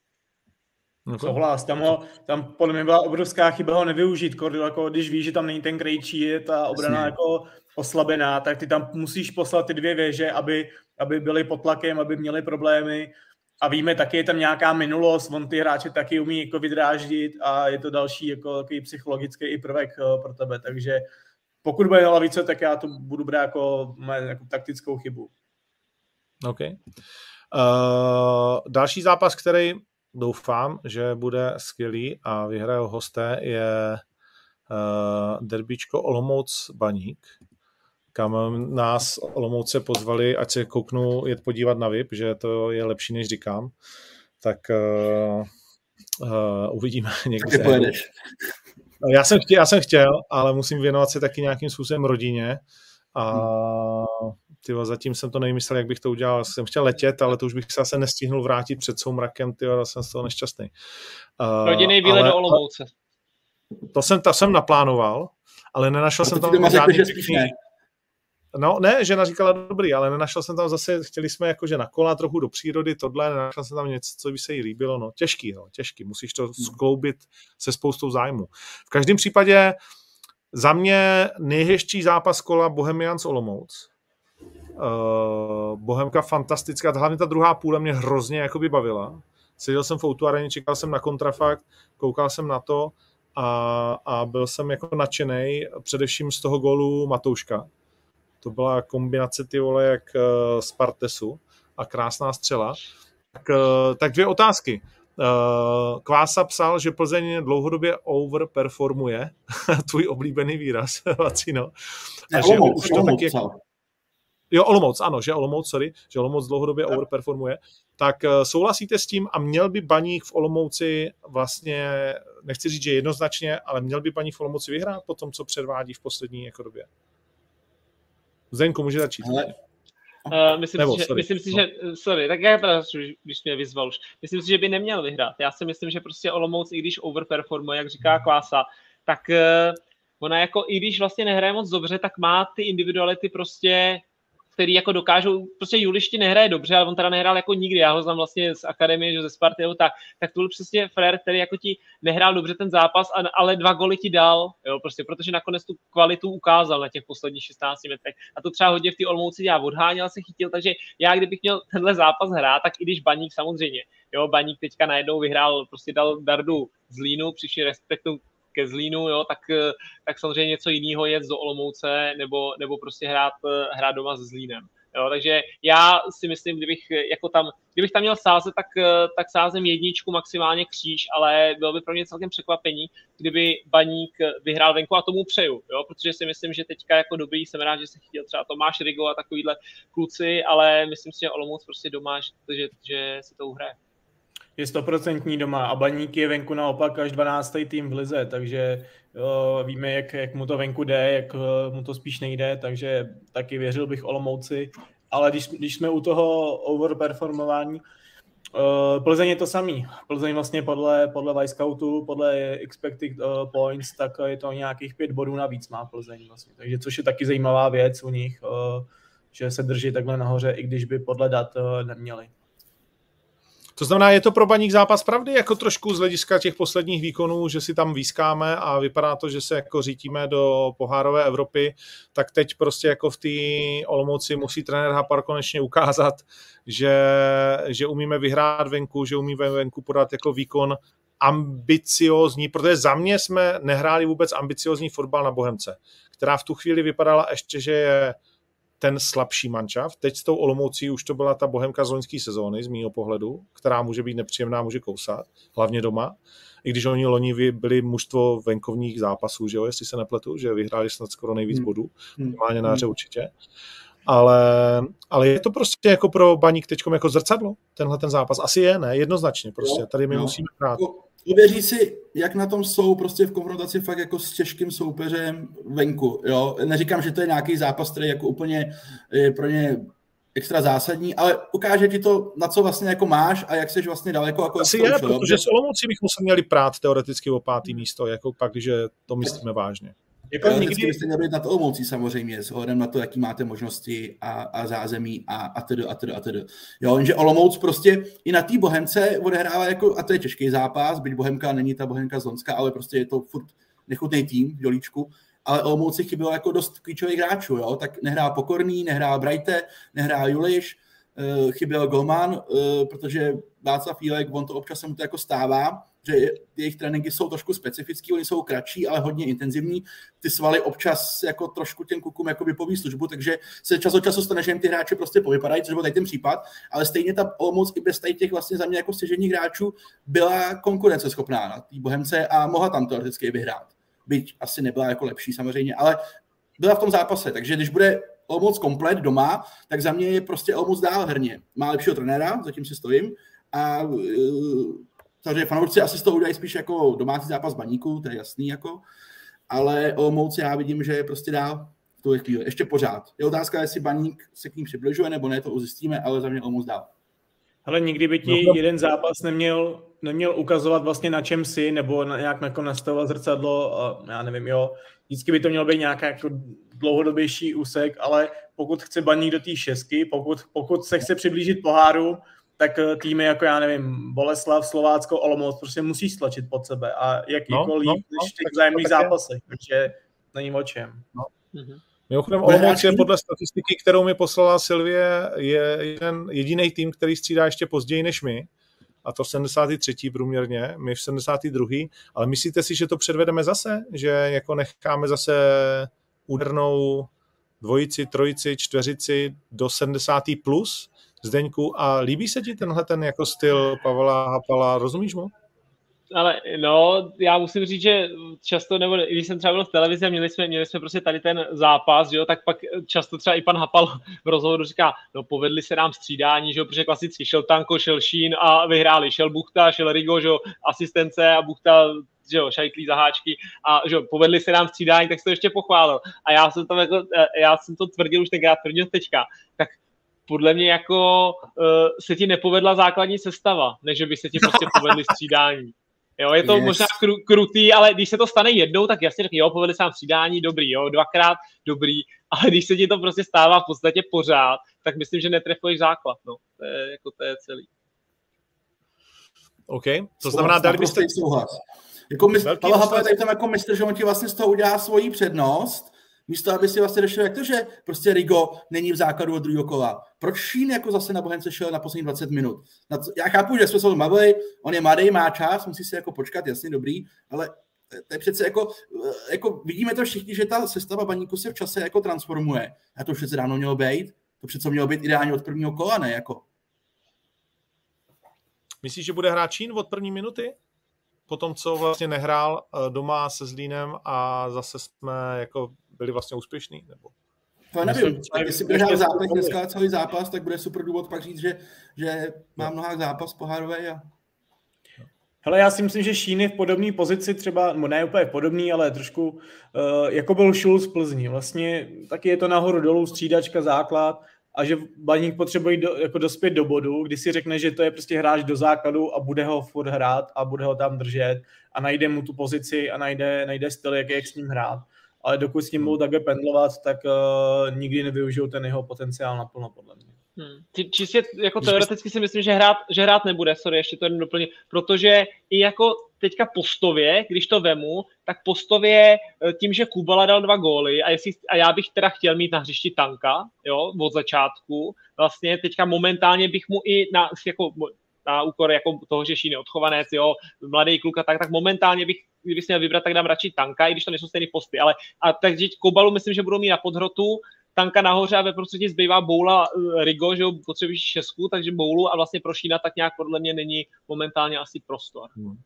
Souhlas, tam, ho, tam podle mě byla obrovská chyba ho nevyužít, Kordil, jako když víš, že tam není ten krejčí, je ta obrana Jasně. jako oslabená, tak ty tam musíš poslat ty dvě věže, aby, aby byly pod tlakem, aby měli problémy a víme taky, je tam nějaká minulost, on ty hráče taky umí jako vydráždit a je to další jako takový psychologický i prvek eh, pro tebe, takže pokud bude na lavice, tak já to budu brát jako, jako taktickou chybu. OK. Uh, další zápas, který doufám, že bude skvělý a vyhraje ho hosté, je uh, derbičko Olomouc Baník, kam nás Olomouce pozvali, ať se kouknu jet podívat na VIP, že to je lepší, než říkám. Tak uh, uh, uvidíme někdy. Tak ty pojedeš. já jsem, chtěl, já jsem chtěl, ale musím věnovat se taky nějakým způsobem rodině a ty zatím jsem to nevymyslel, jak bych to udělal. Jsem chtěl letět, ale to už bych se zase nestihnul vrátit před soumrakem, ty jsem z toho nešťastný. Uh, Rodinný výlet do Olomouce. To jsem, to jsem naplánoval, ale nenašel jsem tam žádný pěkný-. No ne, žena říkala dobrý, ale nenašel jsem tam zase, chtěli jsme jakože na kola trochu do přírody, tohle, nenašel jsem tam něco, co by se jí líbilo, no těžký, no, těžký, musíš to skloubit se spoustou zájmu. V každém případě za mě nejhezčí zápas kola Bohemians Olomouc. Uh, Bohemka fantastická, hlavně ta druhá půle mě hrozně jakoby bavila. Seděl jsem v Outu Areně, čekal jsem na kontrafakt, koukal jsem na to a, a byl jsem jako nadšený, především z toho gólu Matouška. To byla kombinace ty vole jak uh, z Partesu a krásná střela. Tak, uh, tak dvě otázky. Uh, Kvása psal, že Plzeň dlouhodobě overperformuje, tvůj oblíbený výraz, Vacino. A že Olomouc, to taky jako, Jo, Olomouc, ano, že Olomouc, sorry, že Olomouc dlouhodobě tak. overperformuje. Tak uh, souhlasíte s tím a měl by Baník v Olomouci vlastně, nechci říct, že jednoznačně, ale měl by Baník v Olomouci vyhrát po tom, co předvádí v poslední jako době? Zdenko, může začít. Ale, Uh, myslím, Nebo, si, že, sorry. myslím si, že, sorry, tak já teda, když mě vyzval už, myslím si, že by neměl vyhrát. Já si myslím, že prostě Olomouc, i když overperformuje, jak říká Klása, tak uh, ona jako, i když vlastně nehraje moc dobře, tak má ty individuality prostě který jako dokážou, prostě Julišti nehraje dobře, ale on teda nehrál jako nikdy, já ho znám vlastně z akademie, že ze Sparty, tak, tak to byl přesně Frér, který jako ti nehrál dobře ten zápas, ale dva goly ti dal, jo, prostě, protože nakonec tu kvalitu ukázal na těch posledních 16 metrech. A to třeba hodně v té Olmouci dělá, odháněl se, chytil, takže já kdybych měl tenhle zápas hrát, tak i když Baník samozřejmě, jo, Baník teďka najednou vyhrál, prostě dal Dardu z Línu, přišli respektu ke Zlínu, jo, tak, eh, tak samozřejmě něco jiného je do Olomouce nebo, nebo prostě hrát, eh, hrát doma s Zlínem. Jo, takže já si myslím, kdybych, eh, jako tam, kdybych tam měl sázet, tak, tak sázem jedničku, maximálně kříž, ale bylo by pro mě celkem překvapení, kdyby Baník vyhrál venku a tomu přeju, jo, protože si myslím, že teďka jako dobrý, jsem rád, že se chytil třeba Tomáš Rigo a takovýhle kluci, ale myslím si, že Olomouc prostě doma, že, že si to uhraje je stoprocentní doma a Baník je venku naopak až 12. tým v lize, takže jo, víme, jak, jak mu to venku jde, jak eh, mu to spíš nejde, takže taky věřil bych Olomouci. Ale když, když jsme u toho overperformování, Uh, Plzeň je to samý. Plzeň vlastně podle, podle Scoutu, podle expected uh, points, tak je to nějakých pět bodů navíc má Plzeň vlastně. Takže což je taky zajímavá věc u nich, uh, že se drží takhle nahoře, i když by podle dat uh, neměli. To znamená, je to pro baník zápas pravdy, jako trošku z hlediska těch posledních výkonů, že si tam výskáme a vypadá to, že se jako řítíme do pohárové Evropy, tak teď prostě jako v té Olomouci musí trenér Hapar konečně ukázat, že, že umíme vyhrát venku, že umíme venku podat jako výkon ambiciozní, protože za mě jsme nehráli vůbec ambiciozní fotbal na Bohemce, která v tu chvíli vypadala ještě, že je ten slabší mančav. Teď s tou Olomoucí už to byla ta bohemka z loňské sezóny, z mýho pohledu, která může být nepříjemná, může kousat, hlavně doma. I když oni loni byli mužstvo venkovních zápasů, že jo, jestli se nepletu, že vyhráli snad skoro nejvíc hmm. bodů, hmm. minimálně na hře hmm. určitě. Ale, ale je to prostě jako pro baník teď jako zrcadlo, tenhle ten zápas. Asi je, ne? Jednoznačně prostě. Tady my no. musíme hrát. Uvěří si, jak na tom jsou prostě v konfrontaci fakt jako s těžkým soupeřem venku. Jo? Neříkám, že to je nějaký zápas, který jako úplně je pro ně extra zásadní, ale ukáže ti to, na co vlastně jako máš a jak seš vlastně daleko. Jako Asi je, protože s Olomoucí bychom se měli prát teoreticky o pátý místo, jako pak, když to myslíme vážně. Jako ale nikdy... byste měli být nad Olomoucí samozřejmě, s ohledem na to, jaký máte možnosti a, a zázemí a, a tedy, a tedy, a tedy. Jo, jenže Olomouc prostě i na té Bohemce odehrává jako, a to je těžký zápas, byť Bohemka není ta Bohemka z Lonska, ale prostě je to furt nechutný tým v Jolíčku, ale Olomouci chybělo jako dost klíčových hráčů, jo, tak nehrál Pokorný, nehrál Brajte, nehrál Juliš, eh, chyběl Golman, eh, protože Václav Fílek, on to občas se mu to jako stává, že jejich tréninky jsou trošku specifický, oni jsou kratší, ale hodně intenzivní. Ty svaly občas jako trošku těm kukům jako vypoví službu, takže se čas od času stane, že jim ty hráči prostě povypadají, což byl tady ten případ, ale stejně ta Olomouc i bez tady těch vlastně za mě jako stěžení hráčů byla konkurenceschopná na té Bohemce a mohla tam teoreticky vyhrát. Byť asi nebyla jako lepší samozřejmě, ale byla v tom zápase, takže když bude Olomouc komplet doma, tak za mě je prostě Olomouc dál herně. Má lepšího trenéra, zatím si stojím, a Samozřejmě fanoušci asi z toho udělají spíš jako domácí zápas baníku, to je jasný, jako, ale Olomouc já vidím, že je prostě dál v tu chvíli, ještě pořád. Je otázka, jestli baník se k ním přibližuje, nebo ne, to uzjistíme, ale za mě Olomouc dál. Ale nikdy by ti no, jeden zápas neměl, neměl ukazovat vlastně na čem si, nebo na, nějak jako nastavovat zrcadlo, a já nevím, jo. Vždycky by to mělo být nějaký jako dlouhodobější úsek, ale pokud chce baník do té šestky, pokud, pokud se chce přiblížit poháru, tak eh, týmy jako já nevím, Boleslav, Slovácko, Olomouc prostě musí stlačit pod sebe a jak no, jako no, než v těch vzájemných zápasech, takže není o čem. No. Mhm. Mimochodem, Olomouc je podle statistiky, kterou mi poslala Silvie, je jeden jediný tým, který střídá ještě později než my, a to v 73. průměrně, my v 72. Ale myslíte si, že to předvedeme zase? Že jako necháme zase údernou dvojici, trojici, čtveřici do 70. plus Zdeňku a líbí se ti tenhle ten jako styl Pavla Hapala, rozumíš mu? Ale no, já musím říct, že často, nebo když jsem třeba byl v televizi a měli jsme, měli jsme prostě tady ten zápas, jo, tak pak často třeba i pan Hapal v rozhovoru říká, no povedli se nám střídání, že jo, protože klasicky šel Tanko, šel Šín a vyhráli, šel Buchta, šel Rigo, že jo, asistence a Buchta že jo, šajtlí zaháčky a že jo, povedli se nám střídání, tak se to ještě pochválil. A já jsem to, jako, já jsem to tvrdil už tenkrát, tvrdil teďka, tak podle mě jako uh, se ti nepovedla základní sestava, než by se ti prostě povedli střídání. Jo, je to yes. možná kru, krutý, ale když se to stane jednou, tak jasně řekni, jo, povedli se nám střídání, dobrý, jo, dvakrát, dobrý, ale když se ti to prostě stává v podstatě pořád, tak myslím, že netrefuješ základ, no, to je, jako to je celý. OK, to znamená, dali byste... Souhlas. Jako mistr, Pavel Hapel tady tam jako mistr, že on ti vlastně z toho udělá svoji přednost, místo aby si vlastně došel, jak to, že prostě Rigo není v základu od druhého kola. Proč Šín jako zase na Bohemce šel na poslední 20 minut? Já chápu, že jsme se bavili, on je mladý, má čas, musí si jako počkat, jasně dobrý, ale to je přece jako, jako vidíme to všichni, že ta sestava baníku se v čase jako transformuje. A to přece dávno mělo být. To přece mělo být ideálně od prvního kola, ne? Jako. Myslíš, že bude hrát Čín od první minuty? Po tom, co vlastně nehrál eh, doma se Zlínem a zase jsme jako byli vlastně úspěšní? Nebo? To nevím, tak jestli bude hrát zápas dneska celý zápas, tak bude super důvod pak říct, že, že má mnoha zápas pohárový a Hele, já si myslím, že Šíny v podobné pozici třeba, no ne úplně podobný, ale trošku, uh, jako byl Schulz v Plzni. Vlastně taky je to nahoru dolů, střídačka, základ a že baník potřebuje do, jako dospět do bodu, kdy si řekne, že to je prostě hráč do základu a bude ho furt hrát a bude ho tam držet a najde mu tu pozici a najde, najde styl, jak, jak s ním hrát ale dokud s ním budou takhle pendlovat, tak uh, nikdy nevyužijou ten jeho potenciál naplno, podle mě. Hmm. Čistě jako teoreticky si myslím, že hrát, že hrát nebude, sorry, ještě to jen doplně, protože i jako teďka postově, když to vemu, tak postově eh, tím, že Kubala dal dva góly a, jestli, a já bych teda chtěl mít na hřišti tanka, jo, od začátku, vlastně teďka momentálně bych mu i na, jako na úkor jako toho, že Šín je odchovanec, jo, mladý kluk a tak, tak momentálně bych, kdybych měl vybrat, tak dám radši tanka, i když to nejsou stejný posty, ale a takže Kobalu myslím, že budou mít na podhrotu, tanka nahoře a ve prostředí zbývá Boula eh, Rigo, že jo, potřebuješ Česku, takže Boulu a vlastně pro Šína tak nějak podle mě není momentálně asi prostor. Hmm.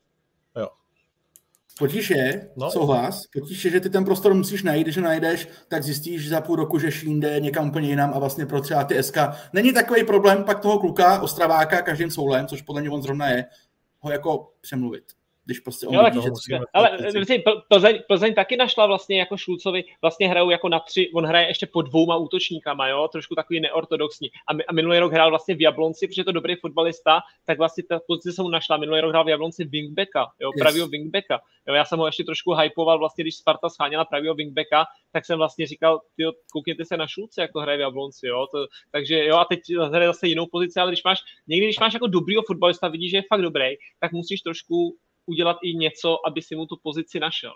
Potíž je, no. souhlas, potíž je, že ty ten prostor musíš najít, když ho najdeš, tak zjistíš za půl roku, že Šín jde někam úplně jinam a vlastně pro třeba ty SK. Není takový problém pak toho kluka, Ostraváka, každým soulem, což podle mě on zrovna je, ho jako přemluvit když prostě on jo, vidí, že musíme, Ale myslím, Plzeň, Plzeň taky našla vlastně jako Šulcovi, vlastně hrajou jako na tři, on hraje ještě po dvouma útočníkama, jo, trošku takový neortodoxní. A, a minulý rok hrál vlastně v Jablonci, protože je to dobrý fotbalista, tak vlastně ta pozice se mu našla. Minulý rok hrál v Jablonci wingbacka, jo, yes. pravýho wingbacka. Jo, já jsem ho ještě trošku hypoval, vlastně když Sparta scháněla pravýho wingbacka, tak jsem vlastně říkal, tyjo, koukněte se na Šulce, jak to hraje v Jablonci, jo. To, takže jo, a teď hraje zase jinou pozici, ale když máš, někdy, když máš jako dobrýho fotbalista, vidíš, že je fakt dobrý, tak musíš trošku udělat i něco, aby si mu tu pozici našel.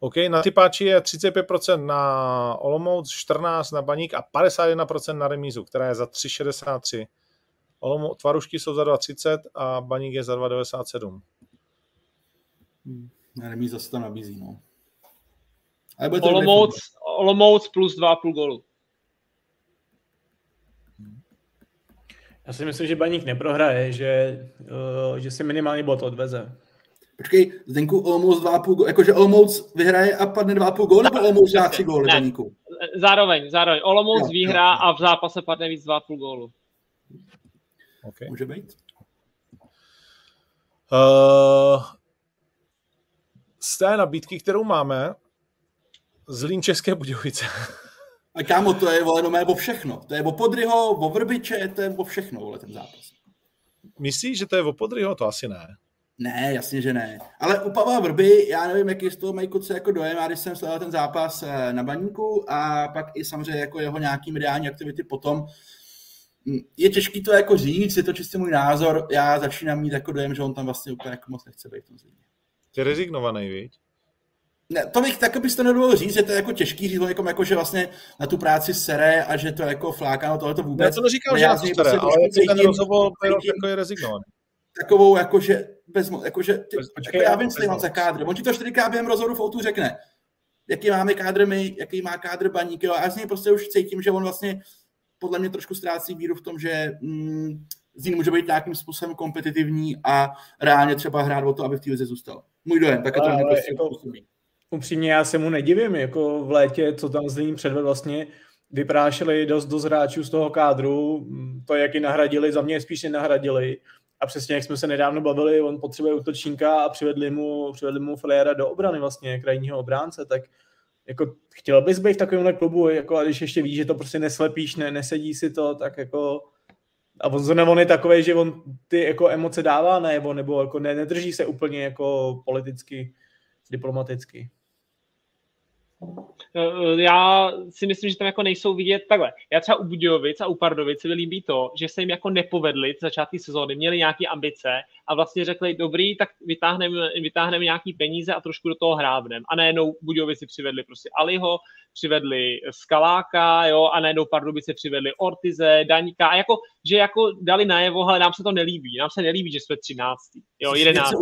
OK, na typáči je 35% na Olomouc, 14 na Baník a 51% na remízu, která je za 3,63. Olomouc, tvarušky jsou za 2,30 a Baník je za 2,97. Hmm. Na remíza se tam nabízí, no. Olomouc, Olomouc plus 2,5 gólu. Já si myslím, že Baník neprohraje, že, uh, že si minimálně bod odveze. Počkej, Zdenku, Olomouc 2,5 jakože Olomouc vyhraje a padne 2,5 gól, nebo Olomouc dá 3 góly Baníku? Zároveň, zároveň. Olomouc jo, vyhrá jo. a v zápase padne víc 2,5 gólu. Okay. Může být? Uh, z té nabídky, kterou máme, Zlín České Budějovice. A kámo, to je vole, no o všechno. To je o Podryho, o Vrbiče, to je o všechno, vole, ten zápas. Myslíš, že to je o Podryho? To asi ne. Ne, jasně, že ne. Ale u Pavla Vrby, já nevím, jaký z toho mají kluci jako dojem, já když jsem sledoval ten zápas eh, na baníku a pak i samozřejmě jako jeho nějaký mediální aktivity potom, hm, je těžký to jako říct, je to čistě můj názor, já začínám mít jako dojem, že on tam vlastně úplně jako moc nechce být v tom Ty rezignovaný, víš? Ne, to bych tak bys to nedovolil říct, že to je jako těžký říct někom, jako, že vlastně na tu práci sere a že to jako fláká, no tohle to vůbec. Ne, to neříkám, že na to sere, ale ten rozhovor byl jako rezignovaný takovou, jakože, bez, jakože ty, Počkej, jako já vím, co mám za kádr. On ti to čtyřikrát během rozhodu Foutu řekne, jaký máme kádr my, jaký má kádr baník, jo, a já z něj prostě už cítím, že on vlastně podle mě trošku ztrácí víru v tom, že mm, z ní může být nějakým způsobem kompetitivní a reálně třeba hrát o to, aby v té vizi zůstal. Můj dojem, tak to mě prostě jako, Upřímně já se mu nedivím, jako v létě, co tam s ním předved vlastně, vyprášili dost, dost hráčů z toho kádru, to, jak ji nahradili, za mě spíš nahradili. A přesně jak jsme se nedávno bavili, on potřebuje útočníka a přivedli mu, přivedli mu Filiera do obrany vlastně, krajního obránce, tak jako chtěl bys být v takovémhle klubu, jako a když ještě víš, že to prostě neslepíš, ne, nesedí si to, tak jako a on, on je takový, že on ty jako emoce dává, nebo, nebo jako ne, nedrží se úplně jako politicky, diplomaticky. Eh, já si myslím, že tam jako nejsou vidět takhle. Já třeba u Budějovic a u Pardovic se mi líbí to, že se jim jako nepovedli začátky sezóny, měli nějaké ambice a vlastně řekli, dobrý, tak vytáhneme, vytáhneme nějaký peníze a trošku do toho hrávneme. A najednou Budějovici přivedli prostě Aliho, přivedli Skaláka, jo, a najednou Pardubice přivedli Ortize, Daňka, a jako, že jako dali najevo, ale nám se to nelíbí, nám se nelíbí, že jsme 13. Jo, 11.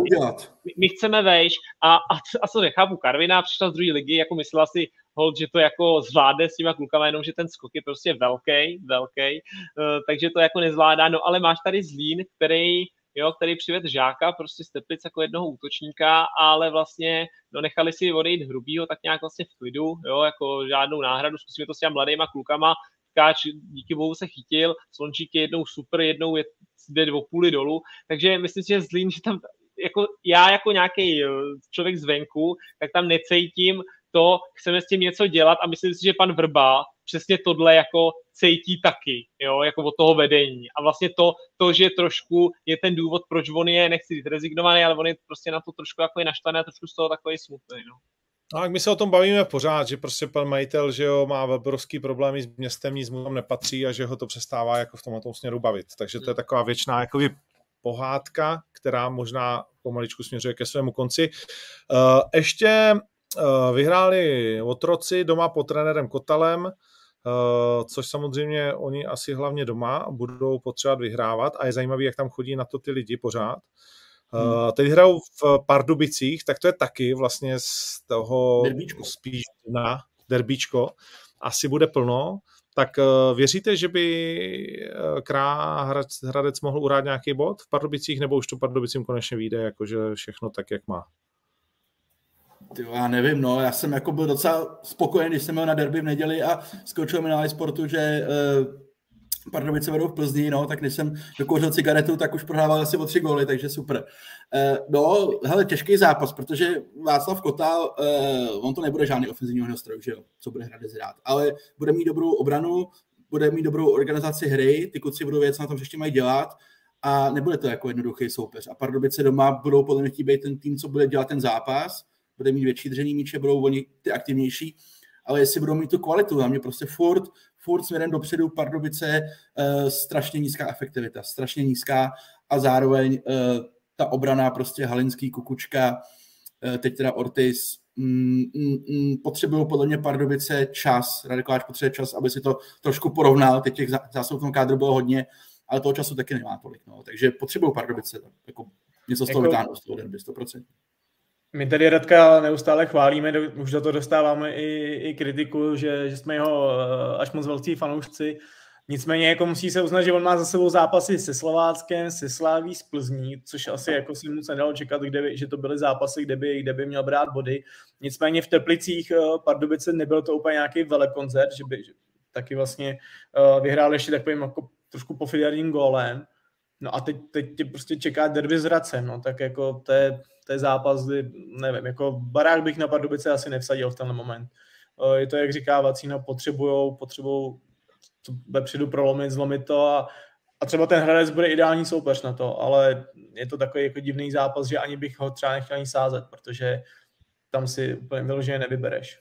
My, my, chceme vejš a, a, a co nechápu, Karvina přišla z druhé ligy, jako myslela si, hold, že to jako zvládne s těma klukama, jenom že ten skok je prostě velký, velký, uh, takže to jako nezvládá, no ale máš tady Zlín, který jo, který přived Žáka prostě z Teplic jako jednoho útočníka, ale vlastně no, nechali si odejít hrubýho tak nějak vlastně v klidu, jo, jako žádnou náhradu, zkusíme to s těma mladýma klukama, Tkáč díky bohu se chytil, Slončík je jednou super, jednou je, jde o půli dolů, takže myslím si, že Zlín, že tam jako já jako nějaký eh, člověk zvenku, tak tam necejtím to, chceme s tím něco dělat a myslím si, že pan Vrba přesně tohle jako cítí taky, jo, jako od toho vedení. A vlastně to, to, že trošku je ten důvod, proč on je, nechci říct rezignovaný, ale on je prostě na to trošku jako je naštvaný a trošku z toho takový smutný, no. No, tak my se o tom bavíme pořád, že prostě pan majitel, že jo, má obrovský problémy s městem, nic mu tam nepatří a že ho to přestává jako v tomhle směru bavit. Takže to je taková věčná jakoby pohádka, která možná pomaličku směřuje ke svému konci. Uh, ještě vyhráli otroci doma pod trenérem Kotalem, Uh, což samozřejmě oni asi hlavně doma budou potřebovat vyhrávat a je zajímavé, jak tam chodí na to ty lidi pořád. Uh, teď hrajou v Pardubicích, tak to je taky vlastně z toho derbíčko. spíš na derbíčko. Asi bude plno. Tak věříte, že by Krá Hradec mohl urát nějaký bod v Pardubicích, nebo už to Pardubicím konečně vyjde, jakože všechno tak, jak má? Ty, já nevím, no, já jsem jako byl docela spokojený, když jsem měl na derby v neděli a skočil mi na sportu, že uh, Pardubice vedou v Plzni, no, tak když jsem dokouřil cigaretu, tak už prohrával asi o tři góly, takže super. Uh, no, hele, těžký zápas, protože Václav Kotal, uh, on to nebude žádný ofenzivní nástroj, že jo, co bude hrát hrát, ale bude mít dobrou obranu, bude mít dobrou organizaci hry, ty kluci budou věc na tom, ještě mají dělat a nebude to jako jednoduchý soupeř. A Pardubice doma budou podle mě být ten tým, co bude dělat ten zápas, bude mít větší držení míče, budou oni ty aktivnější, ale jestli budou mít tu kvalitu, tam je prostě furt, furt směrem dopředu Pardubice uh, strašně nízká efektivita, strašně nízká a zároveň uh, ta obrana prostě Halinský, Kukučka, uh, teď teda Ortiz, mm, mm, mm, potřebují podle mě Pardubice čas, Radikováč potřebuje čas, aby si to trošku porovnal, teď těch zásob v tom kádru bylo hodně, ale toho času taky nemá tolik, no. takže potřebují Pardubice jako něco z toho jako, vytáhnout, z toho derby, 100%. My tady Radka neustále chválíme, už za to dostáváme i, i kritiku, že, že jsme jeho eh, až moc velcí fanoušci. Nicméně jako musí se uznat, že on má za sebou zápasy se Slováckem, se Sláví, s Plzní, což asi jako si moc nedalo čekat, kde by, že to byly zápasy, kde by, kde by měl brát body. Nicméně v Teplicích eh, Pardubice nebyl to úplně nějaký velekoncert, že by že taky vlastně uh, vyhrál ještě takovým jako trošku pofidérním gólem. No a teď, teď tě prostě čeká derby s Hradcem, no tak jako to je, to je zápas, kdy, nevím, jako barák bych na Pardubice asi nevsadil v tenhle moment. Je to, jak říká Vacína, potřebujou, potřebujou vepředu prolomit, zlomit to a, a třeba ten Hradec bude ideální soupeř na to, ale je to takový jako divný zápas, že ani bych ho třeba nechtěl ani sázet, protože tam si úplně vyloženě nevybereš.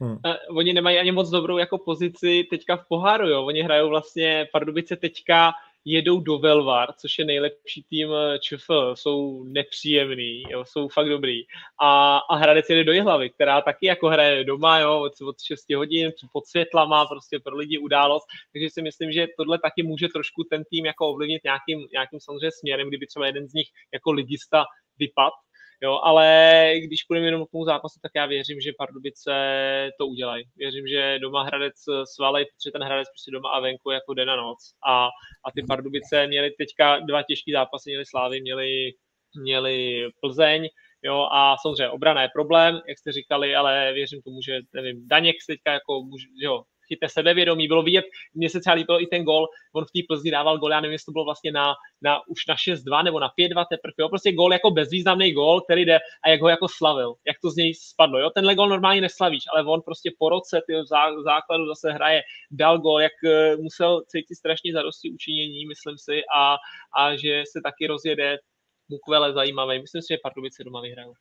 Hmm. oni nemají ani moc dobrou jako pozici teďka v poháru, jo. Oni hrajou vlastně Pardubice teďka jedou do Velvar, což je nejlepší tým eh, ČFL, jsou nepříjemný, jo, jsou fakt dobrý. A, a Hradec jede do Jihlavy, která taky jako hraje doma, jo, od, od 6 hodin, pod světlama, prostě pro lidi událost, takže si myslím, že tohle taky může trošku ten tým jako ovlivnit nějakým, nějakým samozřejmě směrem, kdyby třeba jeden z nich jako ligista vypad, Jo, ale když půjdeme jenom k tomu zápasu, tak já věřím, že Pardubice to udělají. Věřím, že doma Hradec svalej, protože ten Hradec prostě doma a venku jako den a noc. A, a ty Pardubice měly teďka dva těžké zápasy, měly Slávy, měli, měli Plzeň, jo, a samozřejmě obrana je problém, jak jste říkali, ale věřím tomu, že nevím, Daněk teďka jako, jo, chytne sebevědomí, bylo vidět, mně se třeba líbil i ten gol, on v té Plzni dával gol, já nevím, jestli to bylo vlastně na, na už na 6-2 nebo na 5-2 teprve, jo, prostě gol jako bezvýznamný gol, který jde a jak ho jako slavil, jak to z něj spadlo, jo, tenhle gol normálně neslavíš, ale on prostě po roce ty zá, základu zase hraje, dal gol, jak uh, musel cítit strašně zadosti učinění, myslím si, a, a že se taky rozjede Mukvele zajímavý. Myslím si, že Pardubice doma vyhrajou.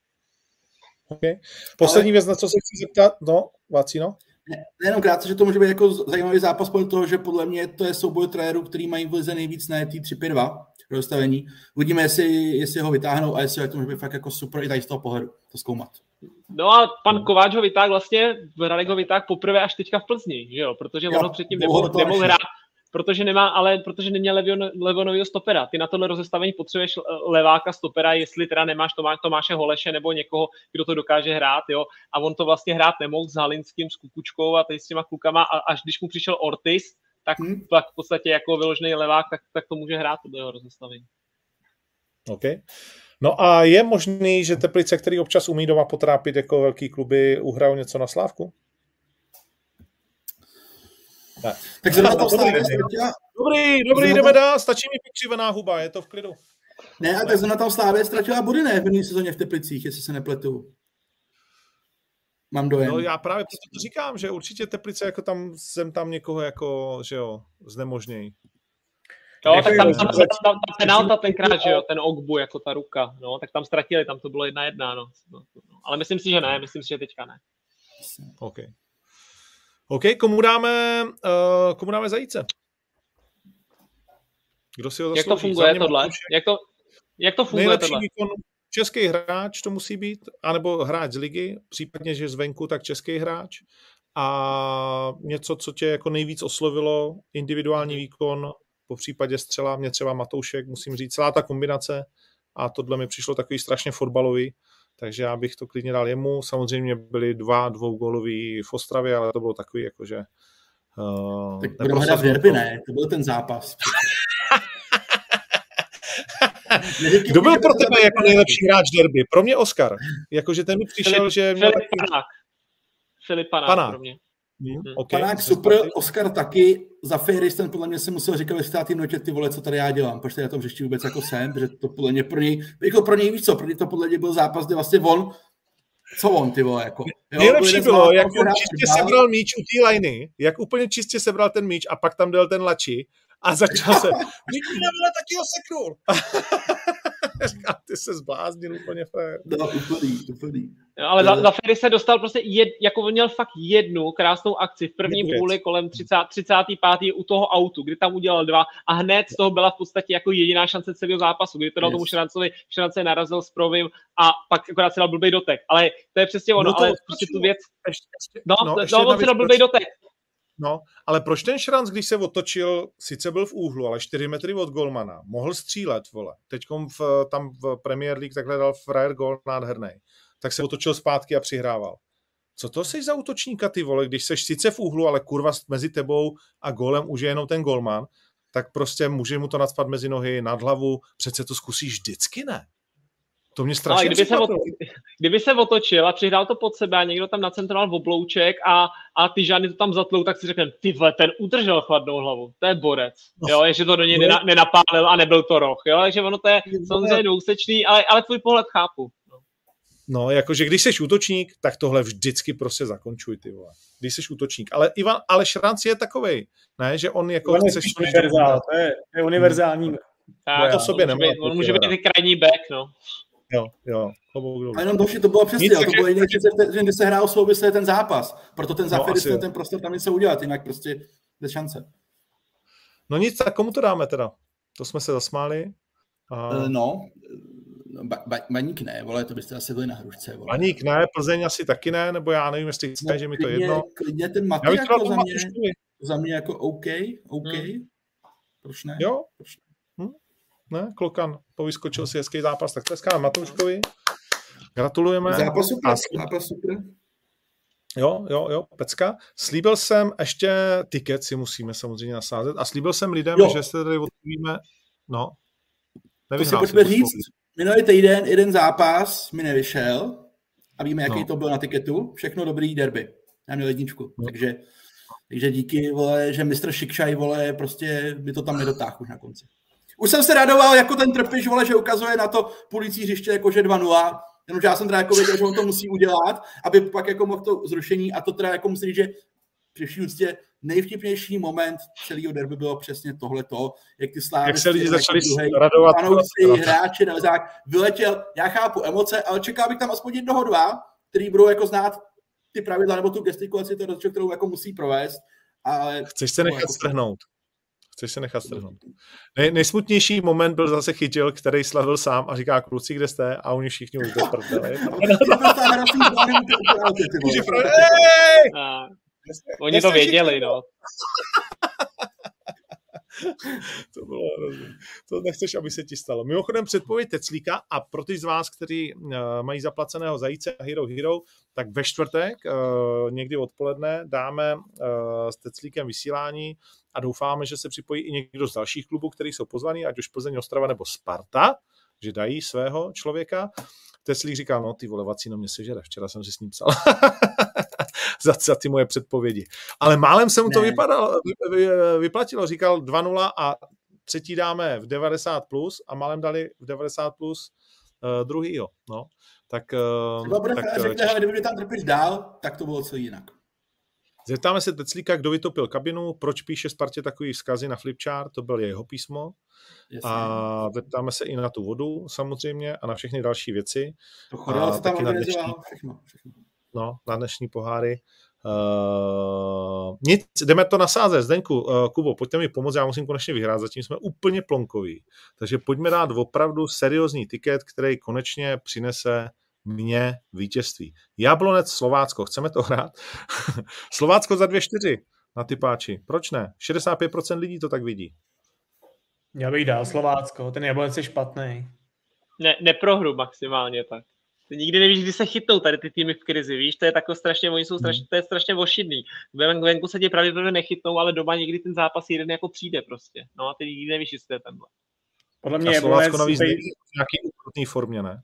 Okay. Poslední ale... věc, na co se chci zeptat, no, Vacino? Ne, jenom krátce, že to může být jako zajímavý zápas podle toho, že podle mě to je souboj trérů, který mají v lize nejvíc na t 3 2 rozstavení. Uvidíme, jestli, jestli ho vytáhnou a jestli to může být fakt jako super i tady z toho pohledu to zkoumat. No a pan Kováč ho vytáhl vlastně, Radek ho vytáhl poprvé až teďka v Plzni, že jo? protože jo, ono předtím nemohl, nemohl hrát, protože nemá, ale protože neměl Levonovýho stopera. Ty na tohle rozestavení potřebuješ leváka stopera, jestli teda nemáš Tomáš, Tomáše Holeše nebo někoho, kdo to dokáže hrát, jo. A on to vlastně hrát nemohl s Halinským, s Kukučkou a tady s těma klukama a až když mu přišel Ortiz, tak hmm. pak v podstatě jako vyložený levák, tak, tak to může hrát do jeho rozestavení. OK. No a je možný, že Teplice, který občas umí doma potrápit jako velký kluby, uhrajou něco na Slávku? Tak, tak zrovna tam dobrý, dobrý, dobrý, jdeme dál, stačí mi pokřivená huba, je to v klidu. Ne, a tak zrovna tam Slávě ztratila body ne v první sezóně v Teplicích, jestli se nepletu. Mám dojem. No já právě proto to říkám, že určitě Teplice jako tam jsem tam někoho jako, že jo, znemožněj. Jo, tak tam, tam, tam, tam, ta penalta tenkrát, že jo, ten Ogbu jako ta ruka, no, tak tam ztratili, tam to bylo jedna jedna, no. no, no. Ale myslím si, že ne, myslím si, že teďka ne. OK. OK, komu dáme, uh, komu dáme zajíce? Kdo si ho zaslouží? Jak to funguje tohle? Jak to, jak to funguje Nejlepší tohle? Výkon, český hráč to musí být, anebo hráč z ligy, případně, že zvenku, tak český hráč. A něco, co tě jako nejvíc oslovilo, individuální výkon, po případě střela, mě třeba Matoušek, musím říct, celá ta kombinace a tohle mi přišlo takový strašně fotbalový, takže já bych to klidně dal jemu. Samozřejmě byly dva dvougólový v Ostravě, ale to bylo takový jakože... Uh, tak budeme hledat derby, ne? To byl ten zápas. Kdo byl pro tebe jako nejlepší hráč derby? Pro mě Oscar. Jakože ten mi přišel, Filip, že... Filip Panák. Filip Panák, Panák. pro mě. Hmm, okay. Panák super, Oscar taky, za Ferris ten podle mě se musel říkat ve státě notě ty vole, co tady já dělám, protože já to hřišti vůbec jako jsem, protože to podle mě pro něj, jako pro něj víc co, pro něj to podle mě byl zápas, kde vlastně on, co on, ty vole, jako. Jo, Nejlepší bylo, jak on čistě dál. sebral míč u té liny, jak úplně čistě sebral ten míč a pak tam dal ten lači a začal se, Vidíme, taky ho seknul. Říkám, ty se zbláznil úplně fér. No, úplný, úplný. No, ale za, za Ferry se dostal prostě, jed, jako on měl fakt jednu krásnou akci v první půli kolem 30, 35. u toho autu, kdy tam udělal dva a hned z toho byla v podstatě jako jediná šance celého zápasu, kdy to dal yes. tomu Šrancovi, Šrance narazil s provým a pak akorát se dal blbý dotek. Ale to je přesně ono, no ale prostě tu věc... Ještě, ještě, no, no, no on si dal blbý dotek. No, ale proč ten Šranc, když se otočil, sice byl v úhlu, ale 4 metry od golmana, mohl střílet, vole. Teď v, tam v Premier League takhle dal frajer gol nádherný. Tak se otočil zpátky a přihrával. Co to jsi za útočníka, ty vole, když seš sice v úhlu, ale kurva mezi tebou a golem už je jenom ten golman, tak prostě může mu to nadspat mezi nohy, nad hlavu, přece to zkusíš vždycky, ne? To mě strašně Ale kdyby se, o, kdyby se otočil a přihrál to pod sebe a někdo tam nacentroval v oblouček a, a ty žádný to tam zatlou, tak si řekne, ty vole, ten udržel chladnou hlavu, to je borec. No. Jo, ještě to do něj no. nenapálil a nebyl to roh. Jo, takže ono to je samozřejmě dvousečný, ale, ale tvůj pohled chápu. No. no, jakože když jsi útočník, tak tohle vždycky prostě zakončuj, ty vole. Když jsi útočník. Ale Ivan, ale Šranc je takovej, ne, že on jako on chce... Univerzál, to je, to je univerzální. Hmm. Tak, to sobě nemá. On může být i krajní back, no. Jo, jo. A jenom došli, to bylo přesně, Nic, to bylo že, že se hrál souvisle ten zápas. Proto ten zápas no, ten prostor tam něco udělat, jinak prostě bez šance. No nic, tak komu to dáme teda? To jsme se zasmáli. A... Uh, no, ba, ba, baník ne, vole, to byste asi byli na hrušce. Vole. Baník ne, Plzeň asi taky ne, nebo já nevím, jestli chcete, no, že mi to klidně, jedno. Klidně ten Maty jako za mě, za mě jako OK, OK. Hmm. Proč ne? Jo. Proč ne? Klokan povyskočil si hezký zápas, tak tleskáme Matouškovi. Gratulujeme. Zápas super, zápas super. Jo, jo, jo, pecka. Slíbil jsem ještě tiket, si musíme samozřejmě nasázet. A slíbil jsem lidem, jo. že se tady odpovíme. No. To si pojďme říct. Minulý týden jeden zápas mi nevyšel a víme, jaký no. to byl na tiketu. Všechno dobrý derby. Já měl jedničku. No. Takže, takže díky, vole, že mistr Šikšaj, vole, prostě by to tam nedotáhl už na konci. Už jsem se radoval jako ten trpiš, vole, že ukazuje na to půlící hřiště jakože 2-0 Jenomže já jsem teda jako věděl, že on to musí udělat, aby pak jako mohl to zrušení a to teda jako musím říct, že při vší úctě nejvtipnější moment celého derby bylo přesně tohleto, jak ty slávy... Jak se lidi začali radovat. Fanoušci, hráči, Nelzák, vyletěl, já chápu emoce, ale čekal bych tam aspoň jednoho dva, který budou jako znát ty pravidla nebo tu gestikulaci, kterou jako musí provést. Ale Chceš se nechat jako strhnout? Chceš se nechat strhnout. Nej, nejsmutnější moment byl zase chytil, který slavil sám a říká, kluci, kde jste? A oni všichni už do prdele. Oni to věděli, no. to bylo hrozně. To nechceš, aby se ti stalo. Mimochodem předpověď Teclíka a pro ty z vás, kteří uh, mají zaplaceného zajíce Hero Hero, tak ve čtvrtek, uh, někdy odpoledne, dáme uh, s Teclíkem vysílání a doufáme, že se připojí i někdo z dalších klubů, který jsou pozvaní, ať už Plzeň, Ostrava nebo Sparta, že dají svého člověka. Teslík říká, no ty vole, vacíno mě sežere, včera jsem si s ním psal. za, za ty moje předpovědi. Ale málem se mu to vypadalo, vy, vyplatilo, říkal 2-0 a třetí dáme v 90 plus a málem dali v 90 plus uh, druhýho. No. Tak, uh, tak, řekne, ale kdyby tam trpíš dál, tak to bylo co jinak. Zeptáme se Teclíka, kdo vytopil kabinu, proč píše Spartě takový vzkazy na flipchart, to byl jeho písmo. Jasně. A zeptáme se i na tu vodu samozřejmě a na všechny další věci. To chodilo, co tam na dnešní, všechno, všechno. No, na dnešní poháry. Uh, nic, jdeme to nasázet. Zdeňku, uh, Kubo, pojďte mi pomoct, já musím konečně vyhrát, zatím jsme úplně plonkoví. Takže pojďme dát opravdu seriózní tiket, který konečně přinese mě vítězství. Jablonec Slovácko, chceme to hrát? Slovácko za 2-4 na typáči. Proč ne? 65% lidí to tak vidí. Já bych dal Slovácko, ten Jablonec je špatný. Ne, neprohru maximálně tak. Ty nikdy nevíš, kdy se chytnou tady ty týmy v krizi, víš, to je takové strašně, oni jsou strašně, hmm. to je strašně ošidný. Venku se tě pravděpodobně nechytnou, ale doma někdy ten zápas jeden jako přijde prostě. No a ty nikdy nevíš, jestli to je tenhle. Podle mě a Slovácko navíc v nějaký úkrutný formě, ne?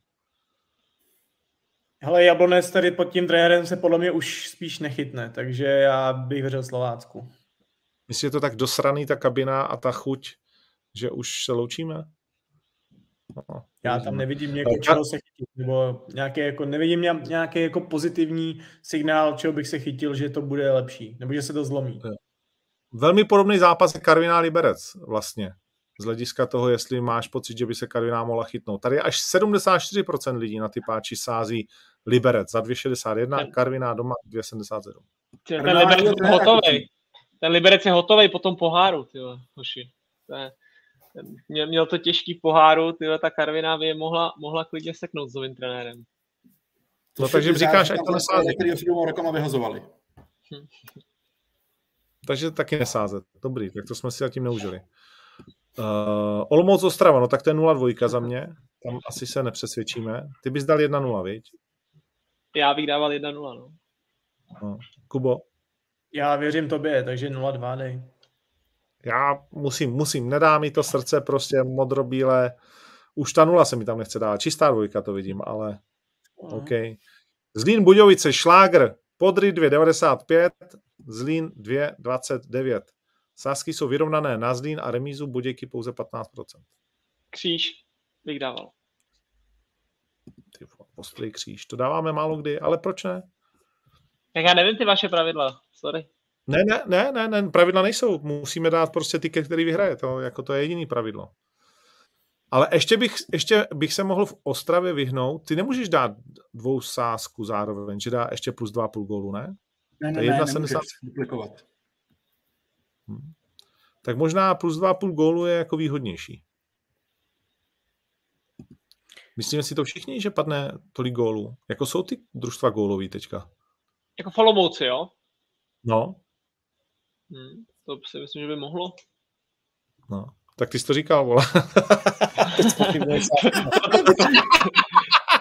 Hele, Jablonec tady pod tím trenérem se podle mě už spíš nechytne, takže já bych věřil Slovácku. Myslíš, je to tak dosraný ta kabina a ta chuť, že už se loučíme? No, já tam nevidím někoho, čeho se chytit, nebo nějaké, jako, nevidím nějaký jako pozitivní signál, čeho bych se chytil, že to bude lepší, nebo že se to zlomí. Velmi podobný zápas je Karviná Liberec vlastně z hlediska toho, jestli máš pocit, že by se Karviná mohla chytnout. Tady až 74% lidí na ty páči sází Liberec za 2,61, ten, Karviná doma 2,77. Ten Liberec je hotový. Ten Liberec je hotový po tom poháru, tyjo, hoši. To je, měl, měl to těžký poháru, tyjo, ta Karviná by je mohla, mohla klidně seknout s novým trenérem. To no takže říkáš, ať to nesází. Který už rokama vyhazovali. takže taky nesázet. Dobrý, tak to jsme si zatím neužili. Uh, Olomouc Ostrava, no tak to je 0-2 za mě. Tam asi se nepřesvědčíme. Ty bys dal 1-0, viď? Já bych dával 1-0, no. no. Kubo? Já věřím tobě, takže 0-2 dej. Já musím, musím, nedá mi to srdce prostě modrobílé. Už ta nula se mi tam nechce dát. Čistá dvojka to vidím, ale uh-huh. OK. Zlín Budějovice, Šlágr, Podry 2,95, Zlín 2,29. Sázky jsou vyrovnané na Zlín a remízu Budějky pouze 15%. Kříž bych dával. Ty ostrý kříž. To dáváme málo kdy, ale proč ne? Tak já nevím ty vaše pravidla, sorry. Ne, ne, ne, ne, ne, pravidla nejsou. Musíme dát prostě tiket, který vyhraje. To, jako to je jediný pravidlo. Ale ještě bych, ještě bych se mohl v Ostravě vyhnout. Ty nemůžeš dát dvou sázku zároveň, že dá ještě plus dva půl gólu, ne? Ne, ne, to je jedna ne, duplikovat. Hmm. tak možná plus 2,5 gólu je jako výhodnější. Myslíme si to všichni, že padne tolik gólů? Jako jsou ty družstva gólový teďka? Jako Folomouci, jo? No. Hmm, to si myslím, že by mohlo. No. Tak ty jsi to říkal, vole.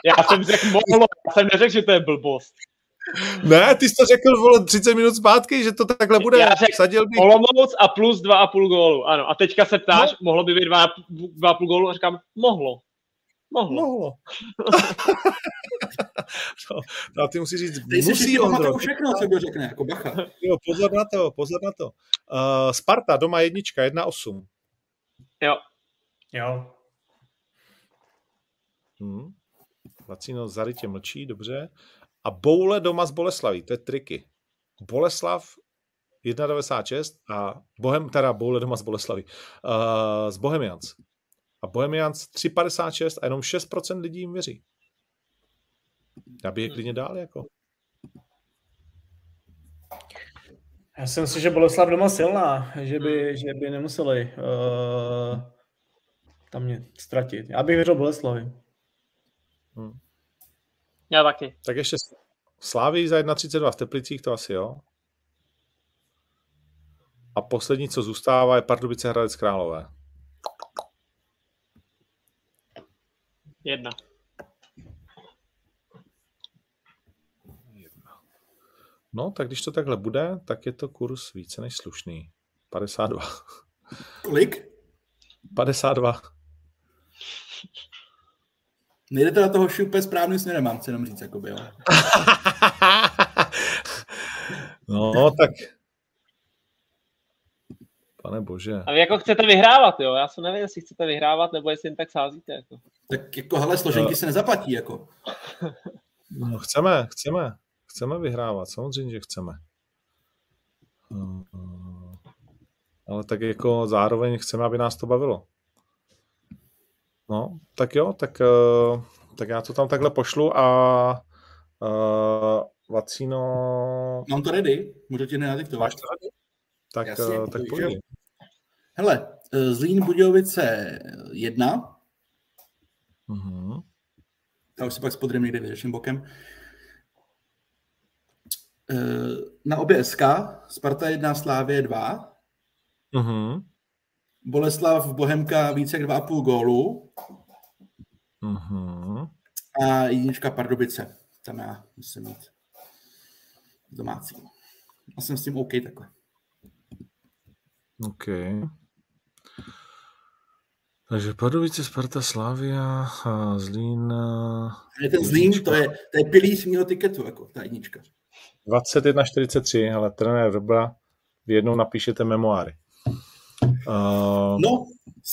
já jsem řekl mohlo, já jsem neřekl, že to je blbost. Ne, ty jsi to řekl vole 30 minut zpátky, že to takhle bude. Já řekl Sadil bych... Olomouc a plus 2,5 gólu. Ano, a teďka se ptáš, no. mohlo by být 2,5 gólu a říkám, mohlo. Mohlo. Mohlo. no, a ty musíš říct, Ty musí Ondro. všechno, co kdo řekne, jako bacha. Jo, pozor na to, pozor na to. Uh, Sparta, doma jednička, 1-8. Jo. Jo. Hmm. Lacino zarytě mlčí, dobře. A Boule doma z Boleslaví, to je triky. Boleslav 1,96 a Bohem, teda Boule doma z Boleslaví, uh, z Bohemians. A Bohemians 3,56 a jenom 6% lidí jim věří. Já bych je klidně dál jako. Já si myslím, že Boleslav doma silná, že by, hmm. že by nemuseli uh, tam mě ztratit. Já bych věřil Boleslavi. Hmm. Já taky. Tak ještě Slávy za 1,32 v Teplicích, to asi jo. A poslední, co zůstává, je Pardubice Hradec Králové. Jedna. No, tak když to takhle bude, tak je to kurz více než slušný. 52. Kolik? 52. Nejdete na toho šupe správným směrem, mám se jenom říct, jakoby, jo. no, tak Pane bože. A vy jako chcete vyhrávat, jo? Já jsem nevím, jestli chcete vyhrávat, nebo jestli jen tak sázíte. Jako. Tak jako, hele, složenky no. se nezaplatí, jako. No, chceme, chceme. Chceme vyhrávat, samozřejmě, že chceme. Ale tak jako zároveň chceme, aby nás to bavilo. No, tak jo, tak, eh, tak já to tam takhle pošlu a uh, Vacíno... Mám to ready, můžu ti nenadiktovat. Máš to ready? Tak, Jasně, uh, tak pojď. Hele, Zlín Budějovice jedna. Uh-huh. Já už si pak spodrím někde větším bokem. Na obě SK, Sparta 1, Slávě 2. Uh-huh. Boleslav Bohemka více jak 2,5 gólu. Uh-huh. A jednička Pardubice. Tam já musím mít domácí. A jsem s tím OK takhle. OK. Takže Pardubice, Sparta, Slavia a Zlín. Je ten Zlín, to je, to je pilíř mého tiketu, jako ta jednička. 21.43, ale trenér Vrbra, vy jednou napíšete memoáry. Uh... No,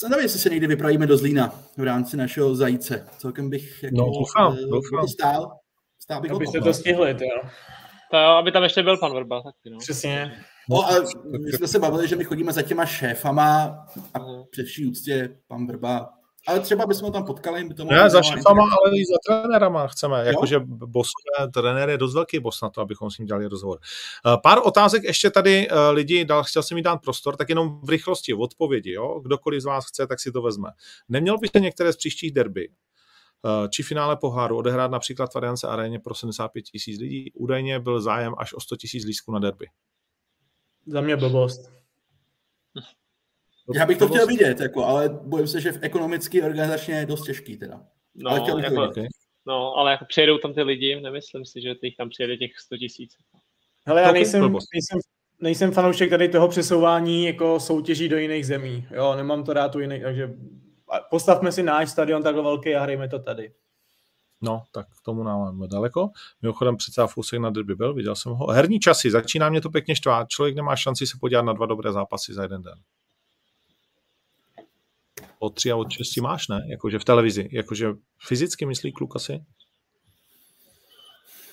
nevím, jestli se někdy vypravíme do Zlína v rámci našeho zajíce. Celkem bych jako, no, doufám, uh, doufám. stál. Stál bych Abyste to stihli, jo. To jo, aby tam ještě byl pan Vrba. Taky, no. Přesně. No a my jsme se bavili, že my chodíme za těma šéfama a uh-huh. před vší úctě pan Vrba ale třeba bychom tam potkali. By to ne, za šefama, ale i za trenérama chceme. Jakože bosové, trenér je dost velký bos na to, abychom s ním dělali rozhovor. Eh, pár otázek ještě tady eh, lidi, dal, chtěl jsem mi dát prostor, tak jenom v rychlosti, v odpovědi. Jo? Kdokoliv z vás chce, tak si to vezme. Neměl byste některé z příštích derby eh, či finále poháru odehrát například v Ariance aréně pro 75 tisíc lidí. Údajně byl zájem až o 100 tisíc lístků na derby. Za mě blbost. Já bych to chtěl vidět, jako, ale bojím se, že v ekonomicky organizačně je dost těžký teda. No, ale chtěl jako, to no, ale jako přijedou tam ty lidi, nemyslím si, že těch tam přijede těch 100 tisíc. Hele, já nejsem, nejsem, nejsem fanoušek tady toho přesouvání jako soutěží do jiných zemí. Jo, nemám to rád u jiných, takže postavme si náš stadion takhle velký a hrajme to tady. No, tak k tomu nám máme daleko. Mimochodem předseda Fousek na derby byl, viděl jsem ho. Herní časy, začíná mě to pěkně štvát. Člověk nemá šanci se podívat na dva dobré zápasy za jeden den od tři a od šesti máš, ne? Jakože v televizi. Jakože fyzicky myslí kluk asi?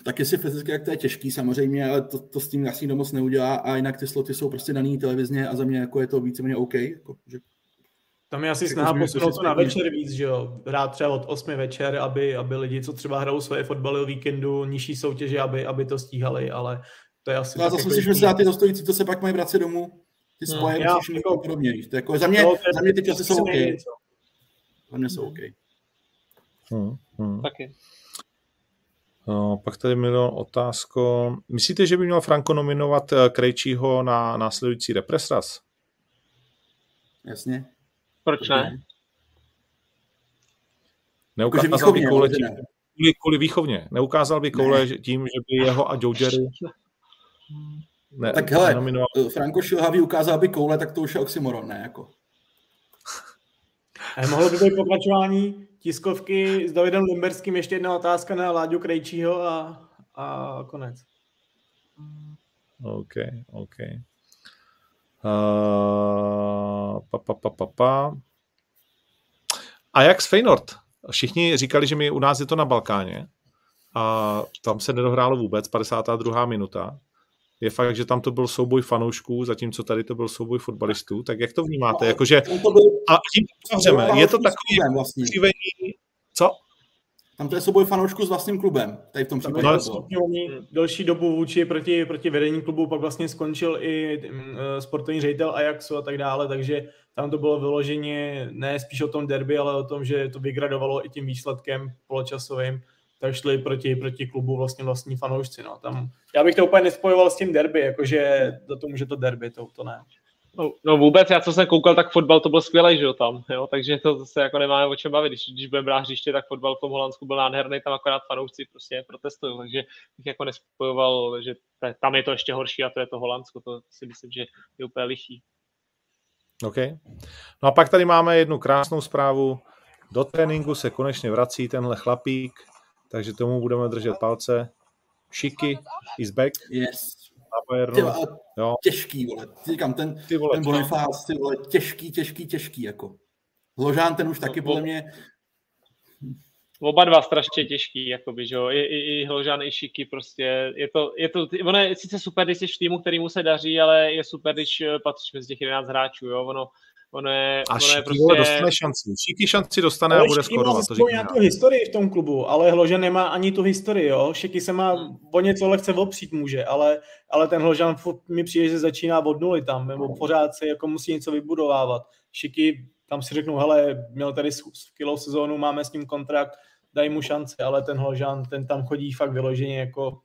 Tak jestli fyzicky, jak to je těžký samozřejmě, ale to, to s tím asi moc neudělá a jinak ty sloty jsou prostě daný televizně a za mě jako je to víceméně OK. Jako, že tam je asi jako snaha posunout to na večer víc, že jo? Hrát třeba od 8 večer, aby, aby lidi, co třeba hrajou svoje fotbaly o víkendu, nižší soutěže, aby, aby to stíhali, ale to je asi... No a zase musíš myslet na ty dostojící, co se pak mají vracet domů. Ty hmm. spoje hmm, musíš jako podobně. To jako, za, mě, no, za mě ty časy jsou OK. Za mě jsou OK. Hmm, hmm. Taky. No, pak tady mělo otázko. Myslíte, že by měl Franko nominovat eh, Krejčího na následující represras? Jasně. Proč ne? Neukázal by koule tím, kvůli, kvůli výchovně. Neukázal by koule ne. tím, že by jeho a Joe ne, tak hele, nominoval. Franko Šilhavý ukázal by koule, tak to už je oxymoron, ne? Jako. A mohlo by být pokračování tiskovky s Davidem Limberským. Ještě jedna otázka na Láďu Krejčího a, a konec. OK, OK. Uh, pa, pa, pa, pa, pa. A jak s Feynord? Všichni říkali, že mi u nás je to na Balkáně a tam se nedohrálo vůbec, 52. minuta. Je fakt, že tam to byl souboj fanoušků, zatímco tady to byl souboj fotbalistů. Tak jak to vnímáte? Jakože, a tím uzavřeme. Je to takový vlastně. Co? Tam to je souboj fanoušků s vlastním klubem, tady v tom případě. No, delší dobu vůči proti, proti vedení klubu, pak vlastně skončil i uh, sportovní ředitel Ajaxu a tak dále, takže tam to bylo vyloženě ne spíš o tom derby, ale o tom, že to vygradovalo i tím výsledkem poločasovým, tak šli proti, proti klubu vlastně vlastní fanoušci. No. Tam, já bych to úplně nespojoval s tím derby, jakože do tomu, že to derby, to, to ne. No, no, vůbec, já co jsem koukal, tak fotbal to byl skvělý, že jo, tam, jo, takže to se jako nemáme o čem bavit, když, když budeme brát hřiště, tak fotbal v tom Holandsku byl nádherný, tam akorát fanoušci prostě protestují, takže bych jako nespojoval, že tam je to ještě horší a to je to Holandsko, to si myslím, že je úplně lichý. OK. No a pak tady máme jednu krásnou zprávu. Do tréninku se konečně vrací tenhle chlapík, takže tomu budeme držet palce. Šiky is back. Yes. Ty, jo. Těžký, vole. Říkám, ten, ty vole, ten Bonifác, ty vole, těžký, těžký, těžký, jako. Hložán ten už taky no, podle mě oba dva strašně těžký, jakoby, že jo, I, i, i Hložan, i Šiky, prostě, je to, je to, ono je sice super, když jsi v týmu, který mu se daří, ale je super, když eh, patříš mezi těch 11 hráčů, jo, ono, ono je, a ono je prostě... dostane šanci. Šiky šanci dostane ale a bude skorovat. To nějakou historii v tom klubu, ale Hložan nemá ani tu historii, jo. Šiky se má o něco lehce opřít může, ale, ale ten Hložan mi přijde, že začíná od nuly tam, nebo pořád se jako musí něco vybudovávat. Šiky tam si řeknu, hele, měl tady skvělou sezónu, máme s ním kontrakt, dají mu šanci, ale ten Hložan, ten tam chodí fakt vyloženě jako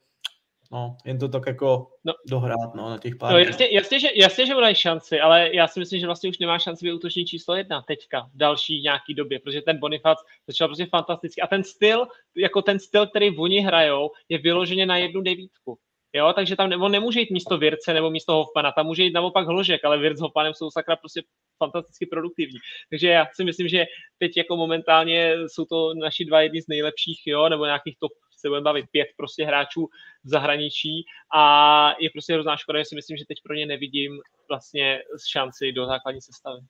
No, jen to tak jako no, dohrát no, na těch pár. No, jasně, jasně, že, jasně, že dají šanci, ale já si myslím, že vlastně už nemá šanci být útočník číslo jedna teďka, v další nějaký době, protože ten Bonifac začal prostě fantasticky. A ten styl, jako ten styl, který oni hrajou, je vyloženě na jednu devítku. Jo, takže tam on nemůže jít místo Virce nebo místo Hofmana, tam může jít naopak Hložek, ale Virc s Hofmanem jsou sakra prostě fantasticky produktivní. Takže já si myslím, že teď jako momentálně jsou to naši dva jedni z nejlepších, jo, nebo nějakých top se budeme bavit pět prostě hráčů v zahraničí a je prostě hrozná škoda, že si myslím, že teď pro ně nevidím vlastně šanci do základní sestavy.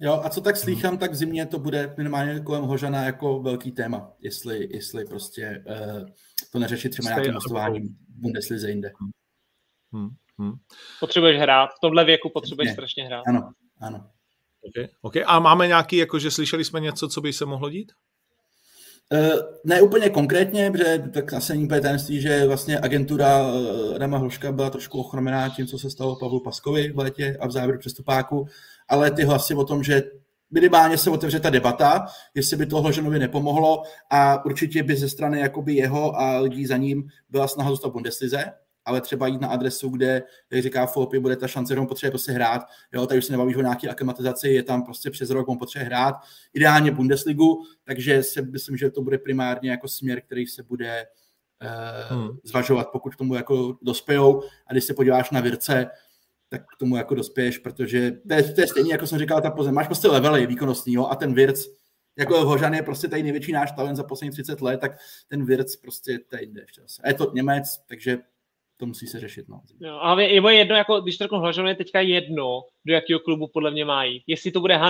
Jo, a co tak slýchám, tak v zimě to bude minimálně kolem Hožana jako velký téma, jestli, jestli prostě uh, to neřešit třeba nějakým hostováním Bundeslize jinde. Hmm, hmm. Potřebuješ hrát, v tomhle věku potřebuješ ne. strašně hrát. Ano, ano. Okay, okay. A máme nějaký, jakože slyšeli jsme něco, co by se mohlo dít? Uh, ne úplně konkrétně, protože tak asi není úplně tajemství, že vlastně agentura uh, Adama Hloška byla trošku ochromená tím, co se stalo Pavlu Paskovi v létě a v závěru přestupáku, ale ty hlasy o tom, že minimálně se otevře ta debata, jestli by to Hloženovi nepomohlo a určitě by ze strany jakoby jeho a lidí za ním byla snaha zůstat v Bundeslize, ale třeba jít na adresu, kde, jak říká Fopy, bude ta šance, že on potřebuje prostě hrát. Jo, tady už se nebavíš o nějaké aklimatizaci, je tam prostě přes rok, on potřebuje hrát, ideálně Bundesligu, takže si myslím, že to bude primárně jako směr, který se bude uh, hmm. zvažovat, pokud k tomu jako dospějou. A když se podíváš na Virce, tak k tomu jako dospěješ, protože to je, to je stejně, jako jsem říkal, ta pozem. Máš prostě levely výkonnostní, jo, a ten Virc, jako Hožan je prostě tady největší náš talent za poslední 30 let, tak ten Virc prostě tady jde ještě A je to Němec, takže to musí se řešit. No. Jo, ale je jedno, jako, když to řeknu je teďka jedno, do jakého klubu podle mě mají. Jestli to bude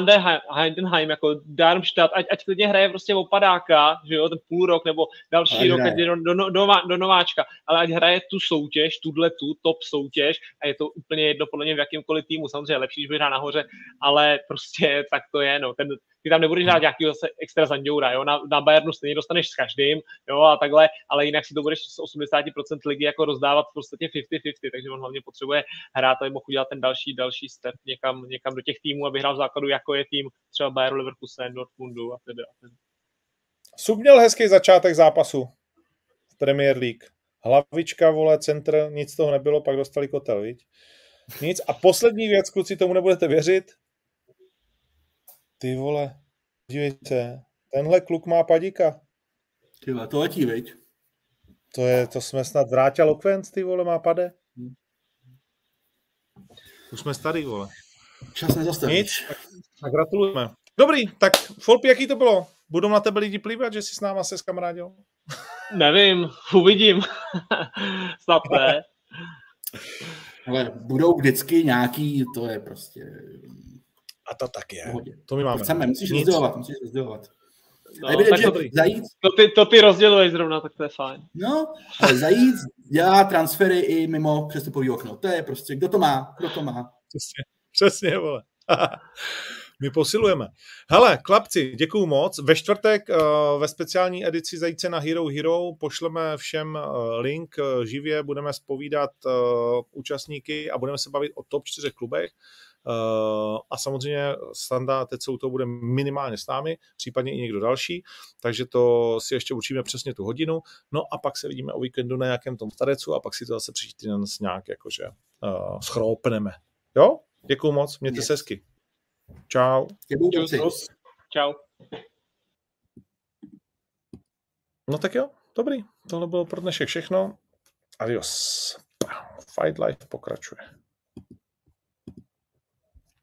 Heidenheim, jako Darmstadt, ať, ať klidně hraje prostě opadáka, že jo, ten půl rok nebo další ať rok, ať do, do, do, do, do, nováčka, ale ať hraje tu soutěž, tuhle tu top soutěž a je to úplně jedno podle mě v jakýmkoliv týmu, samozřejmě lepší, když bude hrát nahoře, ale prostě tak to je, no, ten, ty tam nebudeš hrát nějaký zase extra zanděura, jo, na, na Bayernu stejně dostaneš s každým, jo, a takhle, ale jinak si to budeš z 80% ligy jako rozdávat v podstatě 50-50, takže on hlavně potřebuje hrát, aby mohl udělat ten další, další step. Někam, někam do těch týmů, aby hrál v základu, jako je tým třeba Bayern, Leverkusen, Dortmundu a tedy. A tedy. Sub měl hezký začátek zápasu v Premier League. Hlavička, vole, centr, nic z toho nebylo, pak dostali kotel, viď? Nic. A poslední věc, kluci, tomu nebudete věřit. Ty vole, dívejte, tenhle kluk má padíka. Ty vole, to letí, viď? To, je, to jsme snad vrátil Lokvenc, ty vole, má pade. Už jsme starý, vole. Čas nezastavíš. Nic, tak, tak gratulujeme. Dobrý, tak Folpi, jaký to bylo? Budou na tebe lidi plývat, že jsi s náma se skamarádil? Nevím, uvidím. Snad ne. Ale budou vždycky nějaký, to je prostě... A to tak je. Pohodě. To my máme. Chceme, musíš Nic. rozdělovat, musíš rozdělovat. No, Nebude, tak že dobrý. zajít, to, ty, to ty rozděluješ zrovna, tak to je fajn. no, ale zajít dělá transfery i mimo přestupový okno. To je prostě, kdo to má, kdo to má. Přesně, přesně, vole. My posilujeme. Hele, klapci, děkuju moc. Ve čtvrtek uh, ve speciální edici Zajíce na Hero Hero pošleme všem uh, link uh, živě, budeme spovídat uh, účastníky a budeme se bavit o top čtyřech klubech. Uh, a samozřejmě Standa teď jsou to bude minimálně s námi, případně i někdo další, takže to si ještě učíme přesně tu hodinu. No a pak se vidíme o víkendu na nějakém tom starecu a pak si to zase příští týden nějak jakože uh, schroupneme. Jo? Děkuju moc, mějte Yes. se hezky. Čau. Čau. No tak jo, dobrý. Tohle bylo pro dnešek všechno. Adios. Fight Life pokračuje.